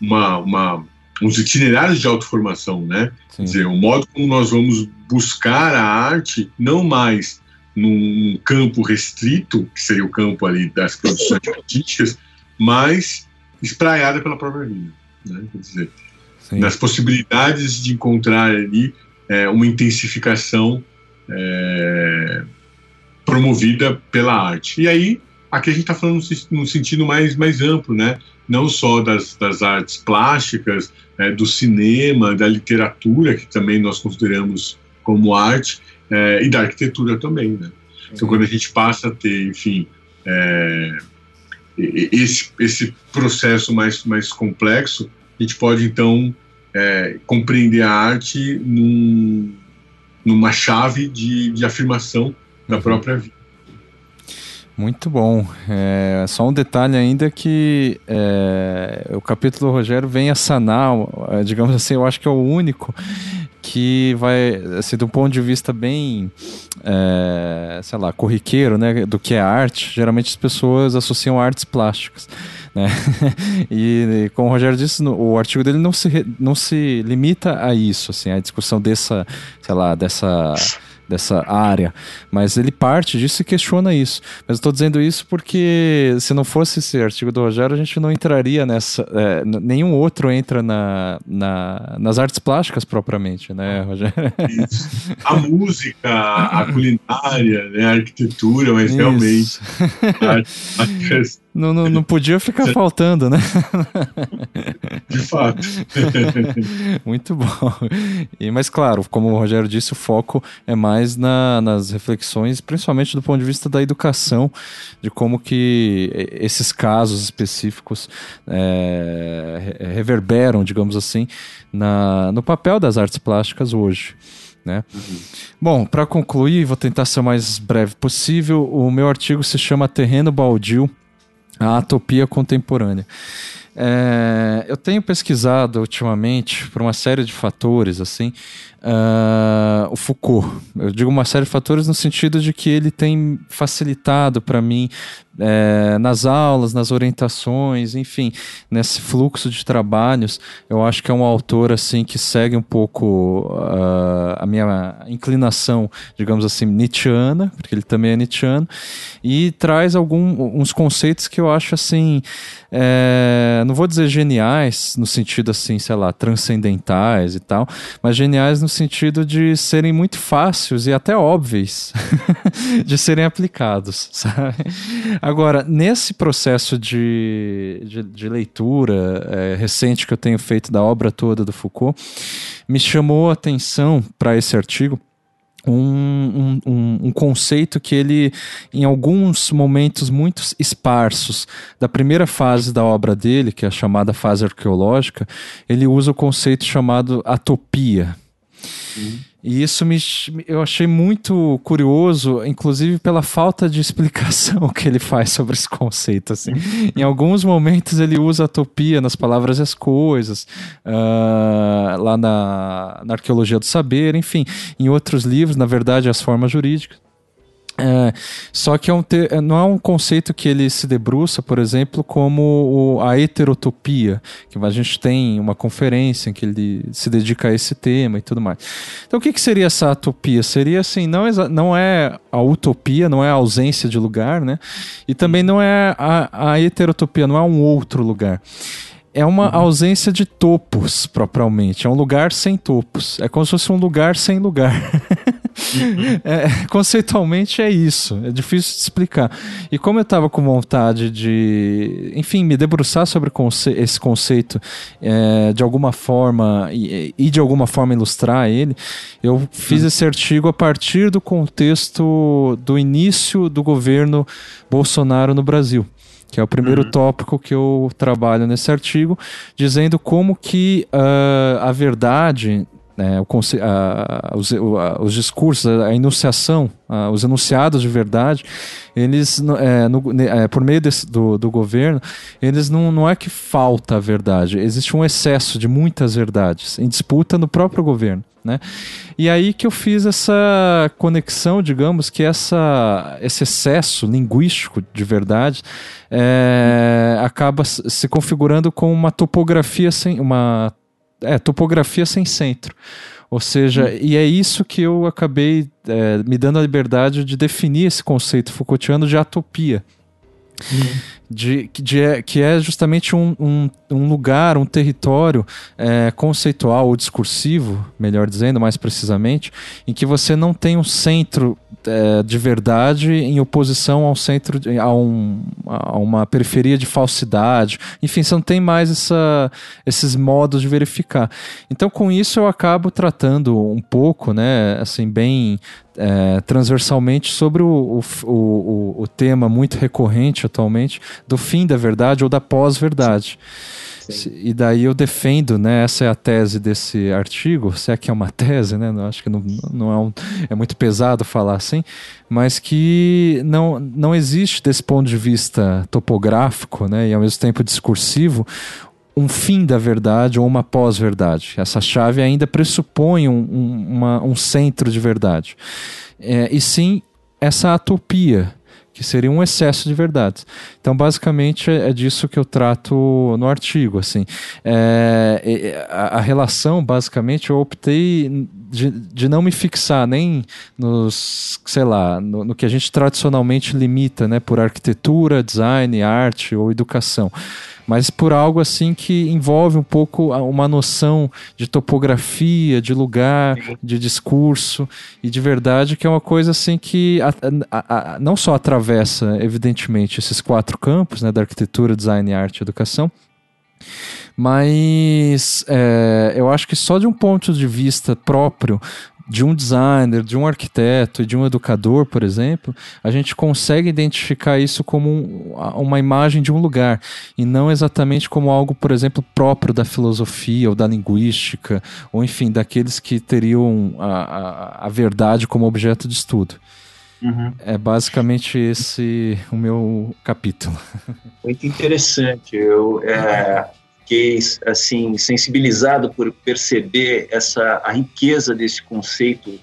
uma, uma, uns itinerários de autoformação, né? Sim. Quer dizer, o modo como nós vamos buscar a arte, não mais num campo restrito, que seria o campo ali das produções artísticas, mas espraiada pela própria vida, né? Quer dizer, Sim. nas possibilidades de encontrar ali é, uma intensificação é, promovida pela arte. E aí Aqui a gente está falando no sentido mais, mais amplo, né? Não só das, das artes plásticas, é, do cinema, da literatura, que também nós consideramos como arte, é, e da arquitetura também, né? Então, quando a gente passa a ter, enfim, é, esse, esse processo mais, mais complexo, a gente pode, então, é, compreender a arte num, numa chave de, de afirmação da uhum. própria vida. Muito bom. É, só um detalhe ainda que é, o capítulo Rogério vem a sanar, é, digamos assim, eu acho que é o único que vai, assim, do ponto de vista bem, sei lá, corriqueiro, né, do que é arte, geralmente as pessoas associam artes plásticas, né, e, como o Rogério disse, no, o artigo dele não se, não se limita a isso, assim, a discussão dessa, sei lá, dessa dessa área, mas ele parte disso e questiona isso. Mas eu estou dizendo isso porque se não fosse esse artigo do Rogério, a gente não entraria nessa. É, nenhum outro entra na, na, nas artes plásticas propriamente, né, Rogério? Isso. A música, a culinária, né, a arquitetura, mas isso. realmente. A, não, não, não podia ficar faltando, né? De fato. Muito bom. E, mas, claro, como o Rogério disse, o foco é mais na, nas reflexões, principalmente do ponto de vista da educação, de como que esses casos específicos é, reverberam, digamos assim, na, no papel das artes plásticas hoje. Né? Uhum. Bom, para concluir, vou tentar ser o mais breve possível. O meu artigo se chama Terreno Baldio a atopia contemporânea. É, eu tenho pesquisado ultimamente por uma série de fatores, assim, uh, o Foucault. Eu digo uma série de fatores no sentido de que ele tem facilitado para mim é, nas aulas, nas orientações, enfim, nesse fluxo de trabalhos, eu acho que é um autor assim que segue um pouco uh, a minha inclinação, digamos assim, nietzschiana, porque ele também é nietzschiano, e traz alguns conceitos que eu acho assim, é, não vou dizer geniais no sentido assim, sei lá, transcendentais e tal, mas geniais no sentido de serem muito fáceis e até óbvios de serem aplicados, sabe? Agora, nesse processo de, de, de leitura é, recente que eu tenho feito da obra toda do Foucault, me chamou a atenção para esse artigo um, um, um, conceito que ele, em alguns momentos muito esparsos da primeira fase da obra dele, que é a chamada fase arqueológica, ele usa o conceito chamado atopia. Uhum. E isso me, eu achei muito curioso, inclusive pela falta de explicação que ele faz sobre esse conceito. Assim. em alguns momentos ele usa a topia nas palavras e as coisas, uh, lá na, na Arqueologia do Saber, enfim. Em outros livros, na verdade, as formas jurídicas. É, só que é um te, é, não é um conceito que ele se debruça, por exemplo, como o, a heterotopia, que a gente tem uma conferência em que ele se dedica a esse tema e tudo mais. Então, o que, que seria essa utopia? Seria assim, não, não é a utopia, não é a ausência de lugar, né? E também não é a, a heterotopia, não é um outro lugar é uma uhum. ausência de topos, propriamente. É um lugar sem topos. É como se fosse um lugar sem lugar. É, conceitualmente é isso. É difícil de explicar. E como eu estava com vontade de, enfim, me debruçar sobre conce esse conceito é, de alguma forma e, e, de alguma forma ilustrar ele, eu fiz uhum. esse artigo a partir do contexto do início do governo Bolsonaro no Brasil que é o primeiro uhum. tópico que eu trabalho nesse artigo, dizendo como que uh, a verdade né, o, a, os, a, os, discursos, a enunciação, a, os enunciados de verdade, eles, é, no, é, por meio desse, do, do governo, eles não, não é que falta a verdade, existe um excesso de muitas verdades em disputa no próprio governo. Né? E aí que eu fiz essa conexão, digamos, que essa, esse excesso linguístico de verdade é, acaba se configurando com uma topografia sem uma é, topografia sem centro. Ou seja, hum. e é isso que eu acabei é, me dando a liberdade de definir esse conceito Foucaultiano de atopia. De, de, é, que é justamente um, um, um lugar, um território é, conceitual ou discursivo, melhor dizendo, mais precisamente, em que você não tem um centro é, de verdade em oposição ao centro, a, um, a, uma periferia de falsidade. Enfim, você não tem mais essa, esses modos de verificar. Então, com isso, eu acabo tratando um pouco, né, assim, bem é, transversalmente sobre o, o, o, o tema muito recorrente atualmente do fim da verdade ou da pós-verdade. E daí eu defendo, né? Essa é a tese desse artigo, se é que é uma tese, né? Acho que não, não é, um, é muito pesado falar assim, mas que não, não existe desse ponto de vista topográfico, né? E ao mesmo tempo discursivo, um fim da verdade ou uma pós-verdade. Essa chave ainda pressupõe um, um, uma, um centro de verdade. É, e sim essa atopia que seria um excesso de verdades. Então, basicamente, é, é disso que eu trato no artigo. Assim, é, a, a, relação, basicamente, eu optei de, de não me fixar nem nos, sei lá, no, no que a gente tradicionalmente limita, né, por arquitetura, design, arte ou educação mas por algo assim que envolve um pouco uma noção de topografia, de lugar, de discurso e de verdade, que é uma coisa assim que a, a, a, não só atravessa, evidentemente, esses quatro campos, né, da arquitetura, design, arte e educação, mas é, eu acho que só de um ponto de vista próprio de um designer, de um arquiteto e de um educador, por exemplo, a gente consegue identificar isso como um, uma imagem de um lugar e não exatamente como algo, por exemplo, próprio da filosofia ou da linguística, ou enfim, daqueles que teriam a, a, a verdade como objeto de estudo. Uhum. É basicamente esse o meu capítulo. Muito interessante. Eu, é, fiquei assim sensibilizado por perceber essa a riqueza desse conceito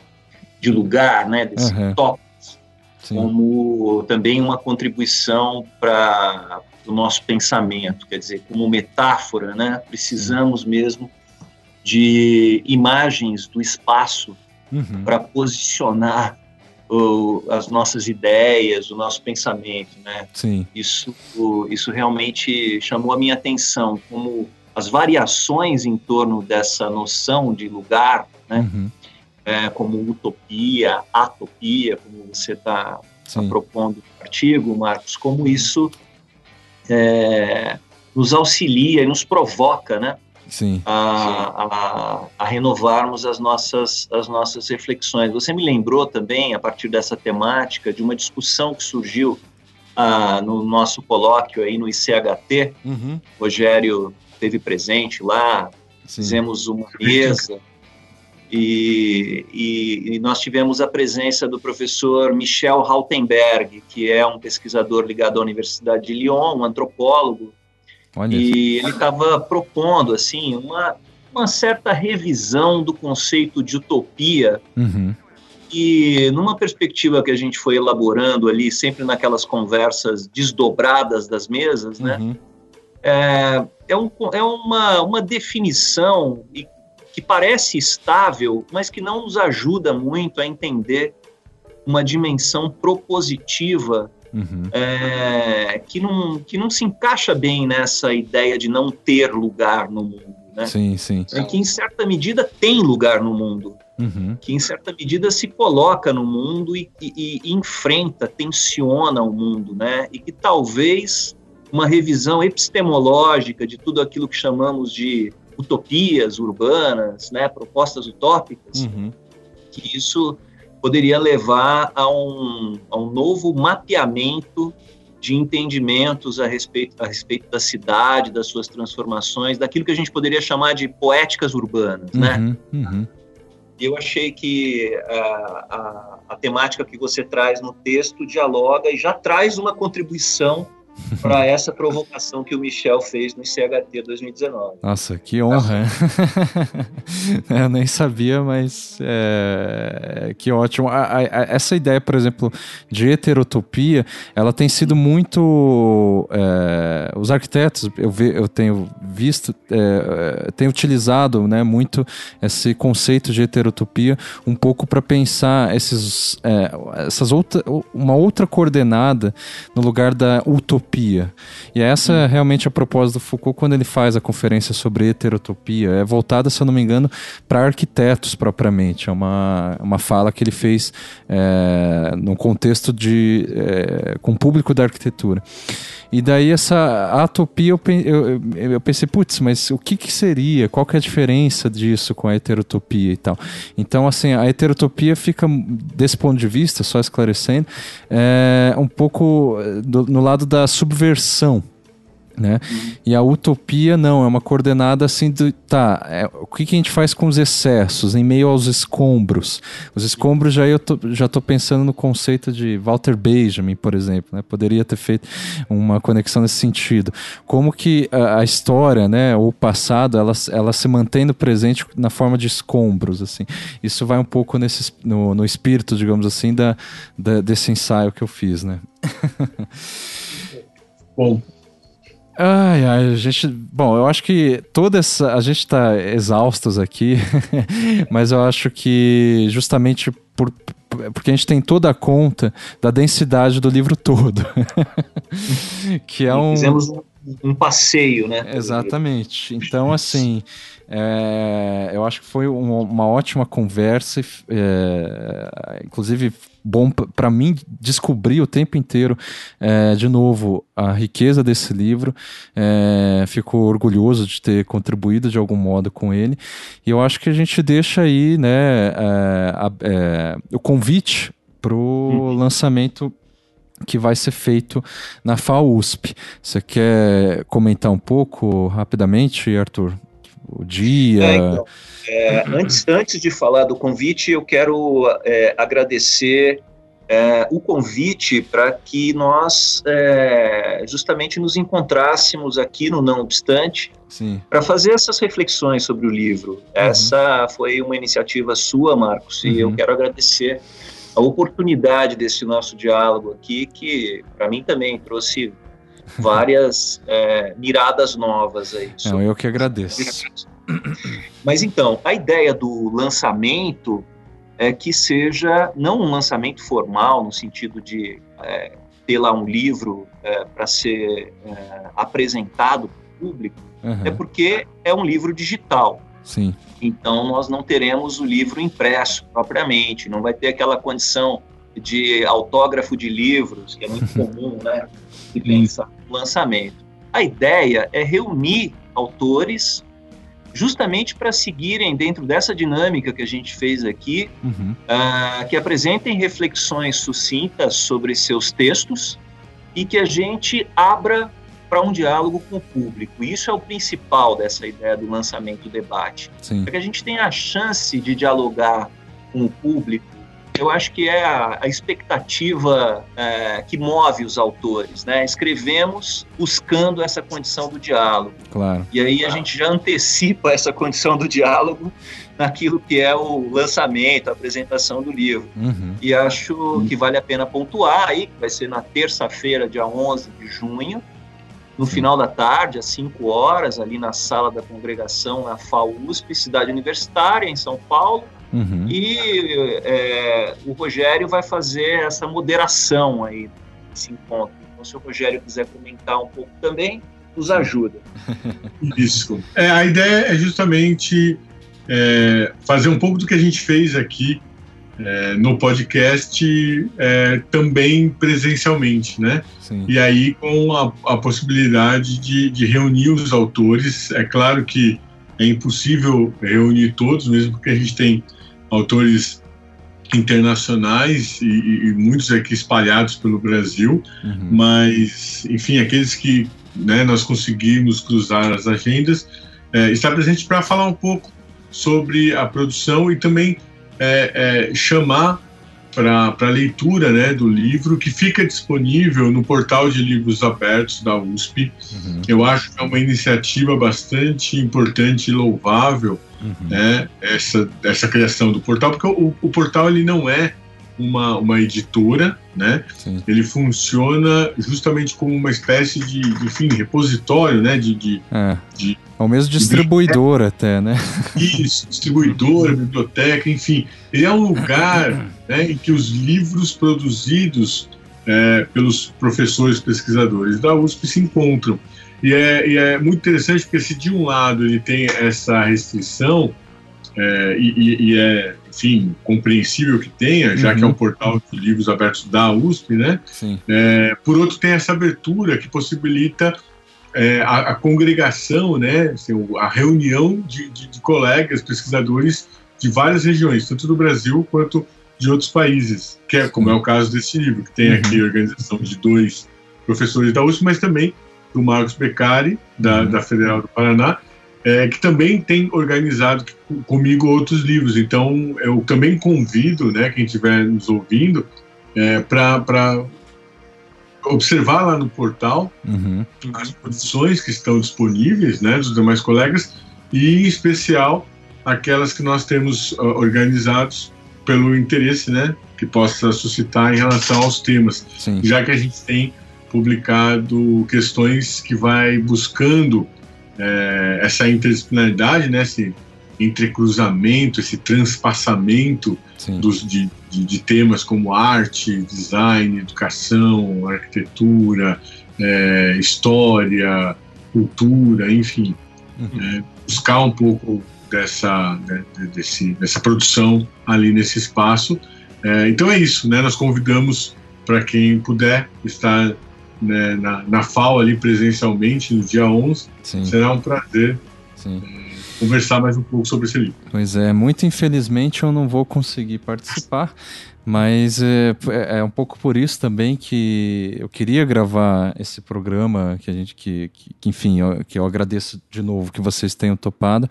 de lugar, né, desse uhum. tópicos, como também uma contribuição para o nosso pensamento, quer dizer, como metáfora, né, precisamos mesmo de imagens do espaço uhum. para posicionar o, as nossas ideias, o nosso pensamento, né? Sim. Isso, isso realmente chamou a minha atenção, como as variações em torno dessa noção de lugar, né? Uhum. É, como utopia, atopia, como você está tá propondo no artigo, Marcos, como isso é, nos auxilia e nos provoca, né? Sim. A, a, a, renovarmos as nossas, as nossas reflexões. Você me lembrou também, a partir dessa temática, de uma discussão que surgiu ah, no nosso colóquio aí no ICHT. Uhum. O Rogério esteve presente lá, Sim. fizemos uma mesa. E, e, e, nós tivemos a presença do professor Michel Rautenberg, que é um pesquisador ligado à Universidade de Lyon, um antropólogo, Olha. E ele estava propondo assim uma, uma certa revisão do conceito de utopia. Uhum. E numa perspectiva que a gente foi elaborando ali, sempre naquelas conversas desdobradas das mesas, né? Uhum. É, é, um, é uma, uma definição que parece estável, mas que não nos ajuda muito a entender uma dimensão propositiva uhum. é, que, não, que não se encaixa bem nessa ideia de não ter lugar no mundo. Né? Sim, sim. É que em certa medida tem lugar no mundo, uhum. que em certa medida se coloca no mundo e, e, e, enfrenta, tensiona o mundo, né? E que talvez uma revisão epistemológica de tudo aquilo que chamamos de utopias urbanas, né? Propostas utópicas, uhum. que isso poderia levar a um, a um novo mapeamento de entendimentos a respeito, a respeito da cidade, das suas transformações, daquilo que a gente poderia chamar de poéticas urbanas, uhum, né? Uhum. Eu achei que a, a, a temática que você traz no texto dialoga e já traz uma contribuição para essa provocação que o Michel fez no CHT 2019. Nossa, que honra! Eu nem sabia, mas é, que ótimo. A, a, essa ideia, por exemplo, de heterotopia, ela tem sido muito. É, os arquitetos, eu, eu tenho visto, é, é, tenho utilizado né, muito esse conceito de heterotopia um pouco para pensar esses, é, essas outra, uma outra coordenada no lugar da utopia utopia. E essa é realmente a proposta do Foucault quando ele faz a conferência sobre heterotopia. É voltada, se eu não me engano, para arquitetos propriamente. É uma, uma fala que ele fez é, num contexto de, é, com o público da arquitetura. E daí essa atopia, eu, eu, eu pensei, putz, mas o que, que seria? Qual que é a diferença disso com a heterotopia e tal? Então, assim, a heterotopia fica, desse ponto de vista, só esclarecendo, é, um pouco eh, do, no lado da subversão né? Uhum. E a utopia não, é uma coordenada assim do tá, é, o que, que, a gente faz com os excessos em meio aos escombros? Os escombros já eu tô, já tô pensando no conceito de Walter Benjamin, por exemplo, né? Poderia ter feito uma conexão nesse sentido. Como que a, a história, né, o passado, ela, ela se mantém no presente na forma de escombros, assim. Isso vai um pouco nesse, no, no espírito, digamos assim, da, da desse ensaio que eu fiz, né? Bom, Ai, ai, a gente. Bom, eu acho que toda essa. A gente tá exaustos aqui, mas eu acho que justamente por, porque a gente tem toda a conta da densidade do livro todo. que é um. Fizemos um, um passeio, né? Exatamente. Então, assim. É, eu acho que foi uma, uma ótima conversa, é, inclusive bom para mim descobrir o tempo inteiro é, de novo a riqueza desse livro. É, fico orgulhoso de ter contribuído de algum modo com ele. E eu acho que a gente deixa aí né, é, a, é, o convite para o uhum. lançamento que vai ser feito na FAUSP. Você quer comentar um pouco rapidamente, Arthur? O dia. É, então. É, antes, antes de falar do convite, eu quero é, agradecer é, o convite para que nós é, justamente nos encontrássemos aqui no Não Obstante para fazer essas reflexões sobre o livro. Uhum. Essa foi uma iniciativa sua, Marcos, e eu uhum. quero agradecer a oportunidade desse nosso diálogo aqui, que para mim também trouxe várias é, miradas novas aí. Não, eu que agradeço. Mas então, a ideia do lançamento é que seja não um lançamento formal, no sentido de é, ter lá um livro é, para ser é, apresentado para o público, uhum. é porque é um livro digital. Sim. Então, nós não teremos o livro impresso propriamente, não vai ter aquela condição de autógrafo de livros, que é muito comum, né, pensar no lançamento. A ideia é reunir autores justamente para seguirem dentro dessa dinâmica que a gente fez aqui, uhum. uh, que apresentem reflexões sucintas sobre seus textos e que a gente abra para um diálogo com o público. Isso é o principal dessa ideia do lançamento do debate. Para que a gente tenha a chance de dialogar com o público eu acho que é a, a expectativa é, que move os autores, né? Escrevemos buscando essa condição do diálogo. Claro. E aí a gente já antecipa essa condição do diálogo naquilo que é o lançamento, a apresentação do livro. Uhum. E acho que vale a pena pontuar aí, que vai ser na terça-feira, dia 11 de junho, no Sim. final da tarde, às 5 horas, ali na sala da congregação na FAUSP, Cidade Universitária, em São Paulo. Uhum. E é, o Rogério vai fazer essa moderação aí desse encontro. Então, se o Rogério quiser comentar um pouco também, nos ajuda. Isso. É, a ideia é justamente é, fazer um pouco do que a gente fez aqui é, no podcast é, também presencialmente, né? Sim. E aí com a, a possibilidade de, de, reunir os autores. É claro que é impossível reunir todos, mesmo porque a gente tem autores internacionais e, e muitos aqui espalhados pelo Brasil, uhum. mas, enfim, aqueles que né, nós conseguimos cruzar as agendas, é, está presente para falar um pouco sobre a produção e também é, é, chamar para a leitura né, do livro, que fica disponível no portal de livros abertos da USP. Uhum. Eu acho que é uma iniciativa bastante importante e louvável uhum. né, essa, essa criação do portal, porque o, o portal ele não é uma, uma editora, né? Sim. Ele funciona justamente como uma espécie de, enfim, repositório, né? De, de, é. de é o mesmo distribuidor de... até, né? Isso, distribuidora, biblioteca, enfim. Ele é um lugar né, em que os livros produzidos é, pelos professores pesquisadores da USP se encontram. E é, e é, muito interessante porque se de um lado ele tem essa restrição, é, e, e, é, enfim, compreensível que tenha, já uhum. que é um portal de livros abertos da USP, né? É, por outro, tem essa abertura que possibilita é, a, a, congregação, né? Assim, a reunião de, de, de, colegas pesquisadores de várias regiões, tanto do Brasil quanto de outros países, que é como é o caso desse livro, que tem uhum. aqui a organização de dois professores da USP, mas também do Marcos Beccari, da, uhum. da Federal do Paraná, é, que também tem organizado comigo outros livros. Então, eu também convido, né, quem estiver nos ouvindo, é, para observar lá no portal uhum. as posições que estão disponíveis, né, dos demais colegas, e em especial aquelas que nós temos uh, organizados pelo interesse, né, que possa suscitar em relação aos temas, Sim. já que a gente tem publicado questões que vai buscando é, essa interdisciplinaridade, né, esse entrecruzamento, esse transpassamento dos, de, de, de, temas como arte, design, educação, arquitetura, é, história, cultura, enfim, uhum. é, buscar um pouco dessa, né, desse, dessa produção ali nesse espaço. É, então é isso, né? Nós convidamos para quem puder estar né, na, na FAO ali presencialmente no dia 11. Sim. Será um prazer conversar mais um pouco sobre esse livro. Pois é, muito infelizmente eu não vou conseguir participar. Mas é, é, é, um pouco por isso também que eu queria gravar esse programa que a gente que, que, enfim eu, que eu agradeço de novo que vocês tenham topado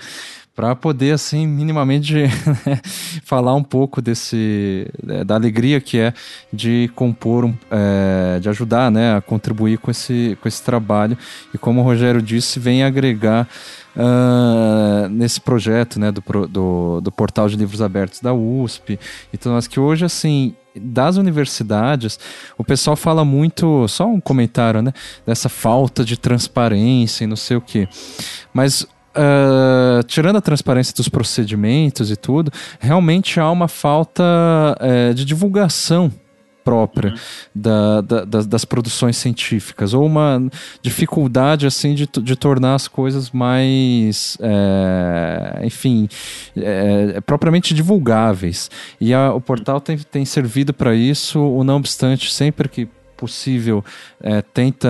para poder assim minimamente né, falar um pouco desse é, da alegria que é de compor um, é, de ajudar né a contribuir com esse com esse trabalho e como o Rogério disse vem agregar uh, nesse projeto né, do, do, do, portal de livros abertos da USP e tudo mais, que hoje, assim, das universidades, o pessoal fala muito, só um comentário, né, dessa falta de transparência e não sei o que. Mas Uh, tirando a transparência dos procedimentos e tudo, realmente há uma falta uh, de divulgação própria uhum. da, da, das, das, produções científicas, ou uma dificuldade assim de, de tornar as coisas mais, é, enfim, é, propriamente divulgáveis. E a, o portal tem, tem servido para isso, o não obstante, sempre que possível, é, tenta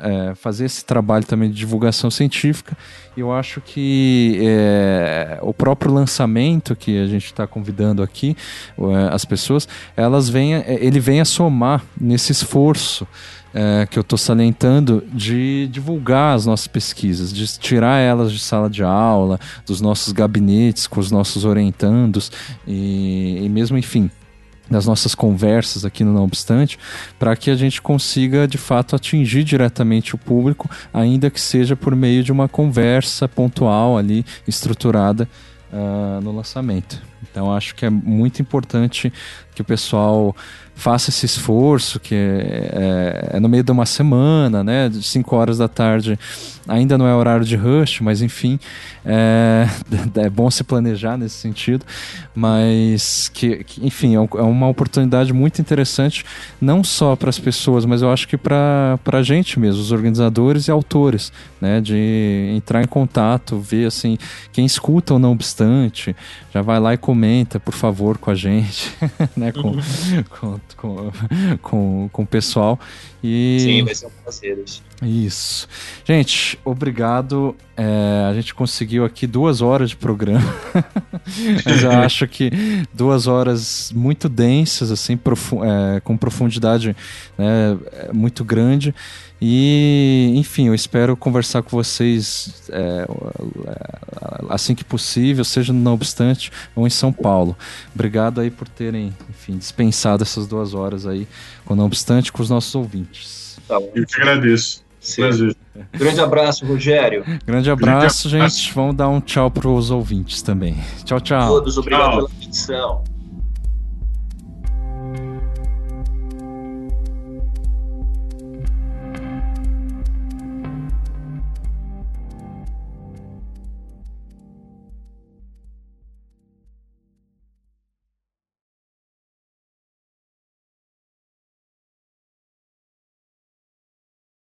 é, fazer esse trabalho também de divulgação científica. Eu acho que é, o próprio lançamento que a gente está convidando aqui, é, as pessoas, elas vêm, é, ele vem a somar nesse esforço. É, que eu estou salientando de divulgar as nossas pesquisas, de tirar elas de sala de aula, dos nossos gabinetes com os nossos orientandos e, e mesmo, enfim, das nossas conversas aqui no Não Obstante, para que a gente consiga de fato atingir diretamente o público, ainda que seja por meio de uma conversa pontual ali, estruturada uh, no lançamento. Então acho que é muito importante que o pessoal faça esse esforço, que é, é, é, no meio de uma semana, né, de 5 horas da tarde, ainda não é horário de rush, mas enfim, é, é bom se planejar nesse sentido, mas que, que enfim, é, é uma oportunidade muito interessante, não só para as pessoas, mas eu acho que para a gente mesmo, os organizadores e autores, né, de entrar em contato, ver assim, quem escuta ou não obstante, já vai lá e comenta, por favor, com a gente, né, com, com, com, com, com o pessoal. E... Sim, vai ser um prazer. Isso. Gente, obrigado. É, a gente conseguiu aqui duas horas de programa. Mas eu acho que duas horas muito densas, assim, profu é, com profundidade né, muito grande. E, enfim, eu espero conversar com vocês é, assim que possível, seja no Não Obstante ou em São Paulo. Obrigado aí por terem, enfim, dispensado essas duas horas aí, Não Obstante, com os nossos ouvintes. Tá eu te agradeço. Prazer. Grande abraço, Rogério. Grande abraço, gente. Vamos dar um tchau para os ouvintes também. Tchau, tchau. Todos, obrigado tchau. pela atenção.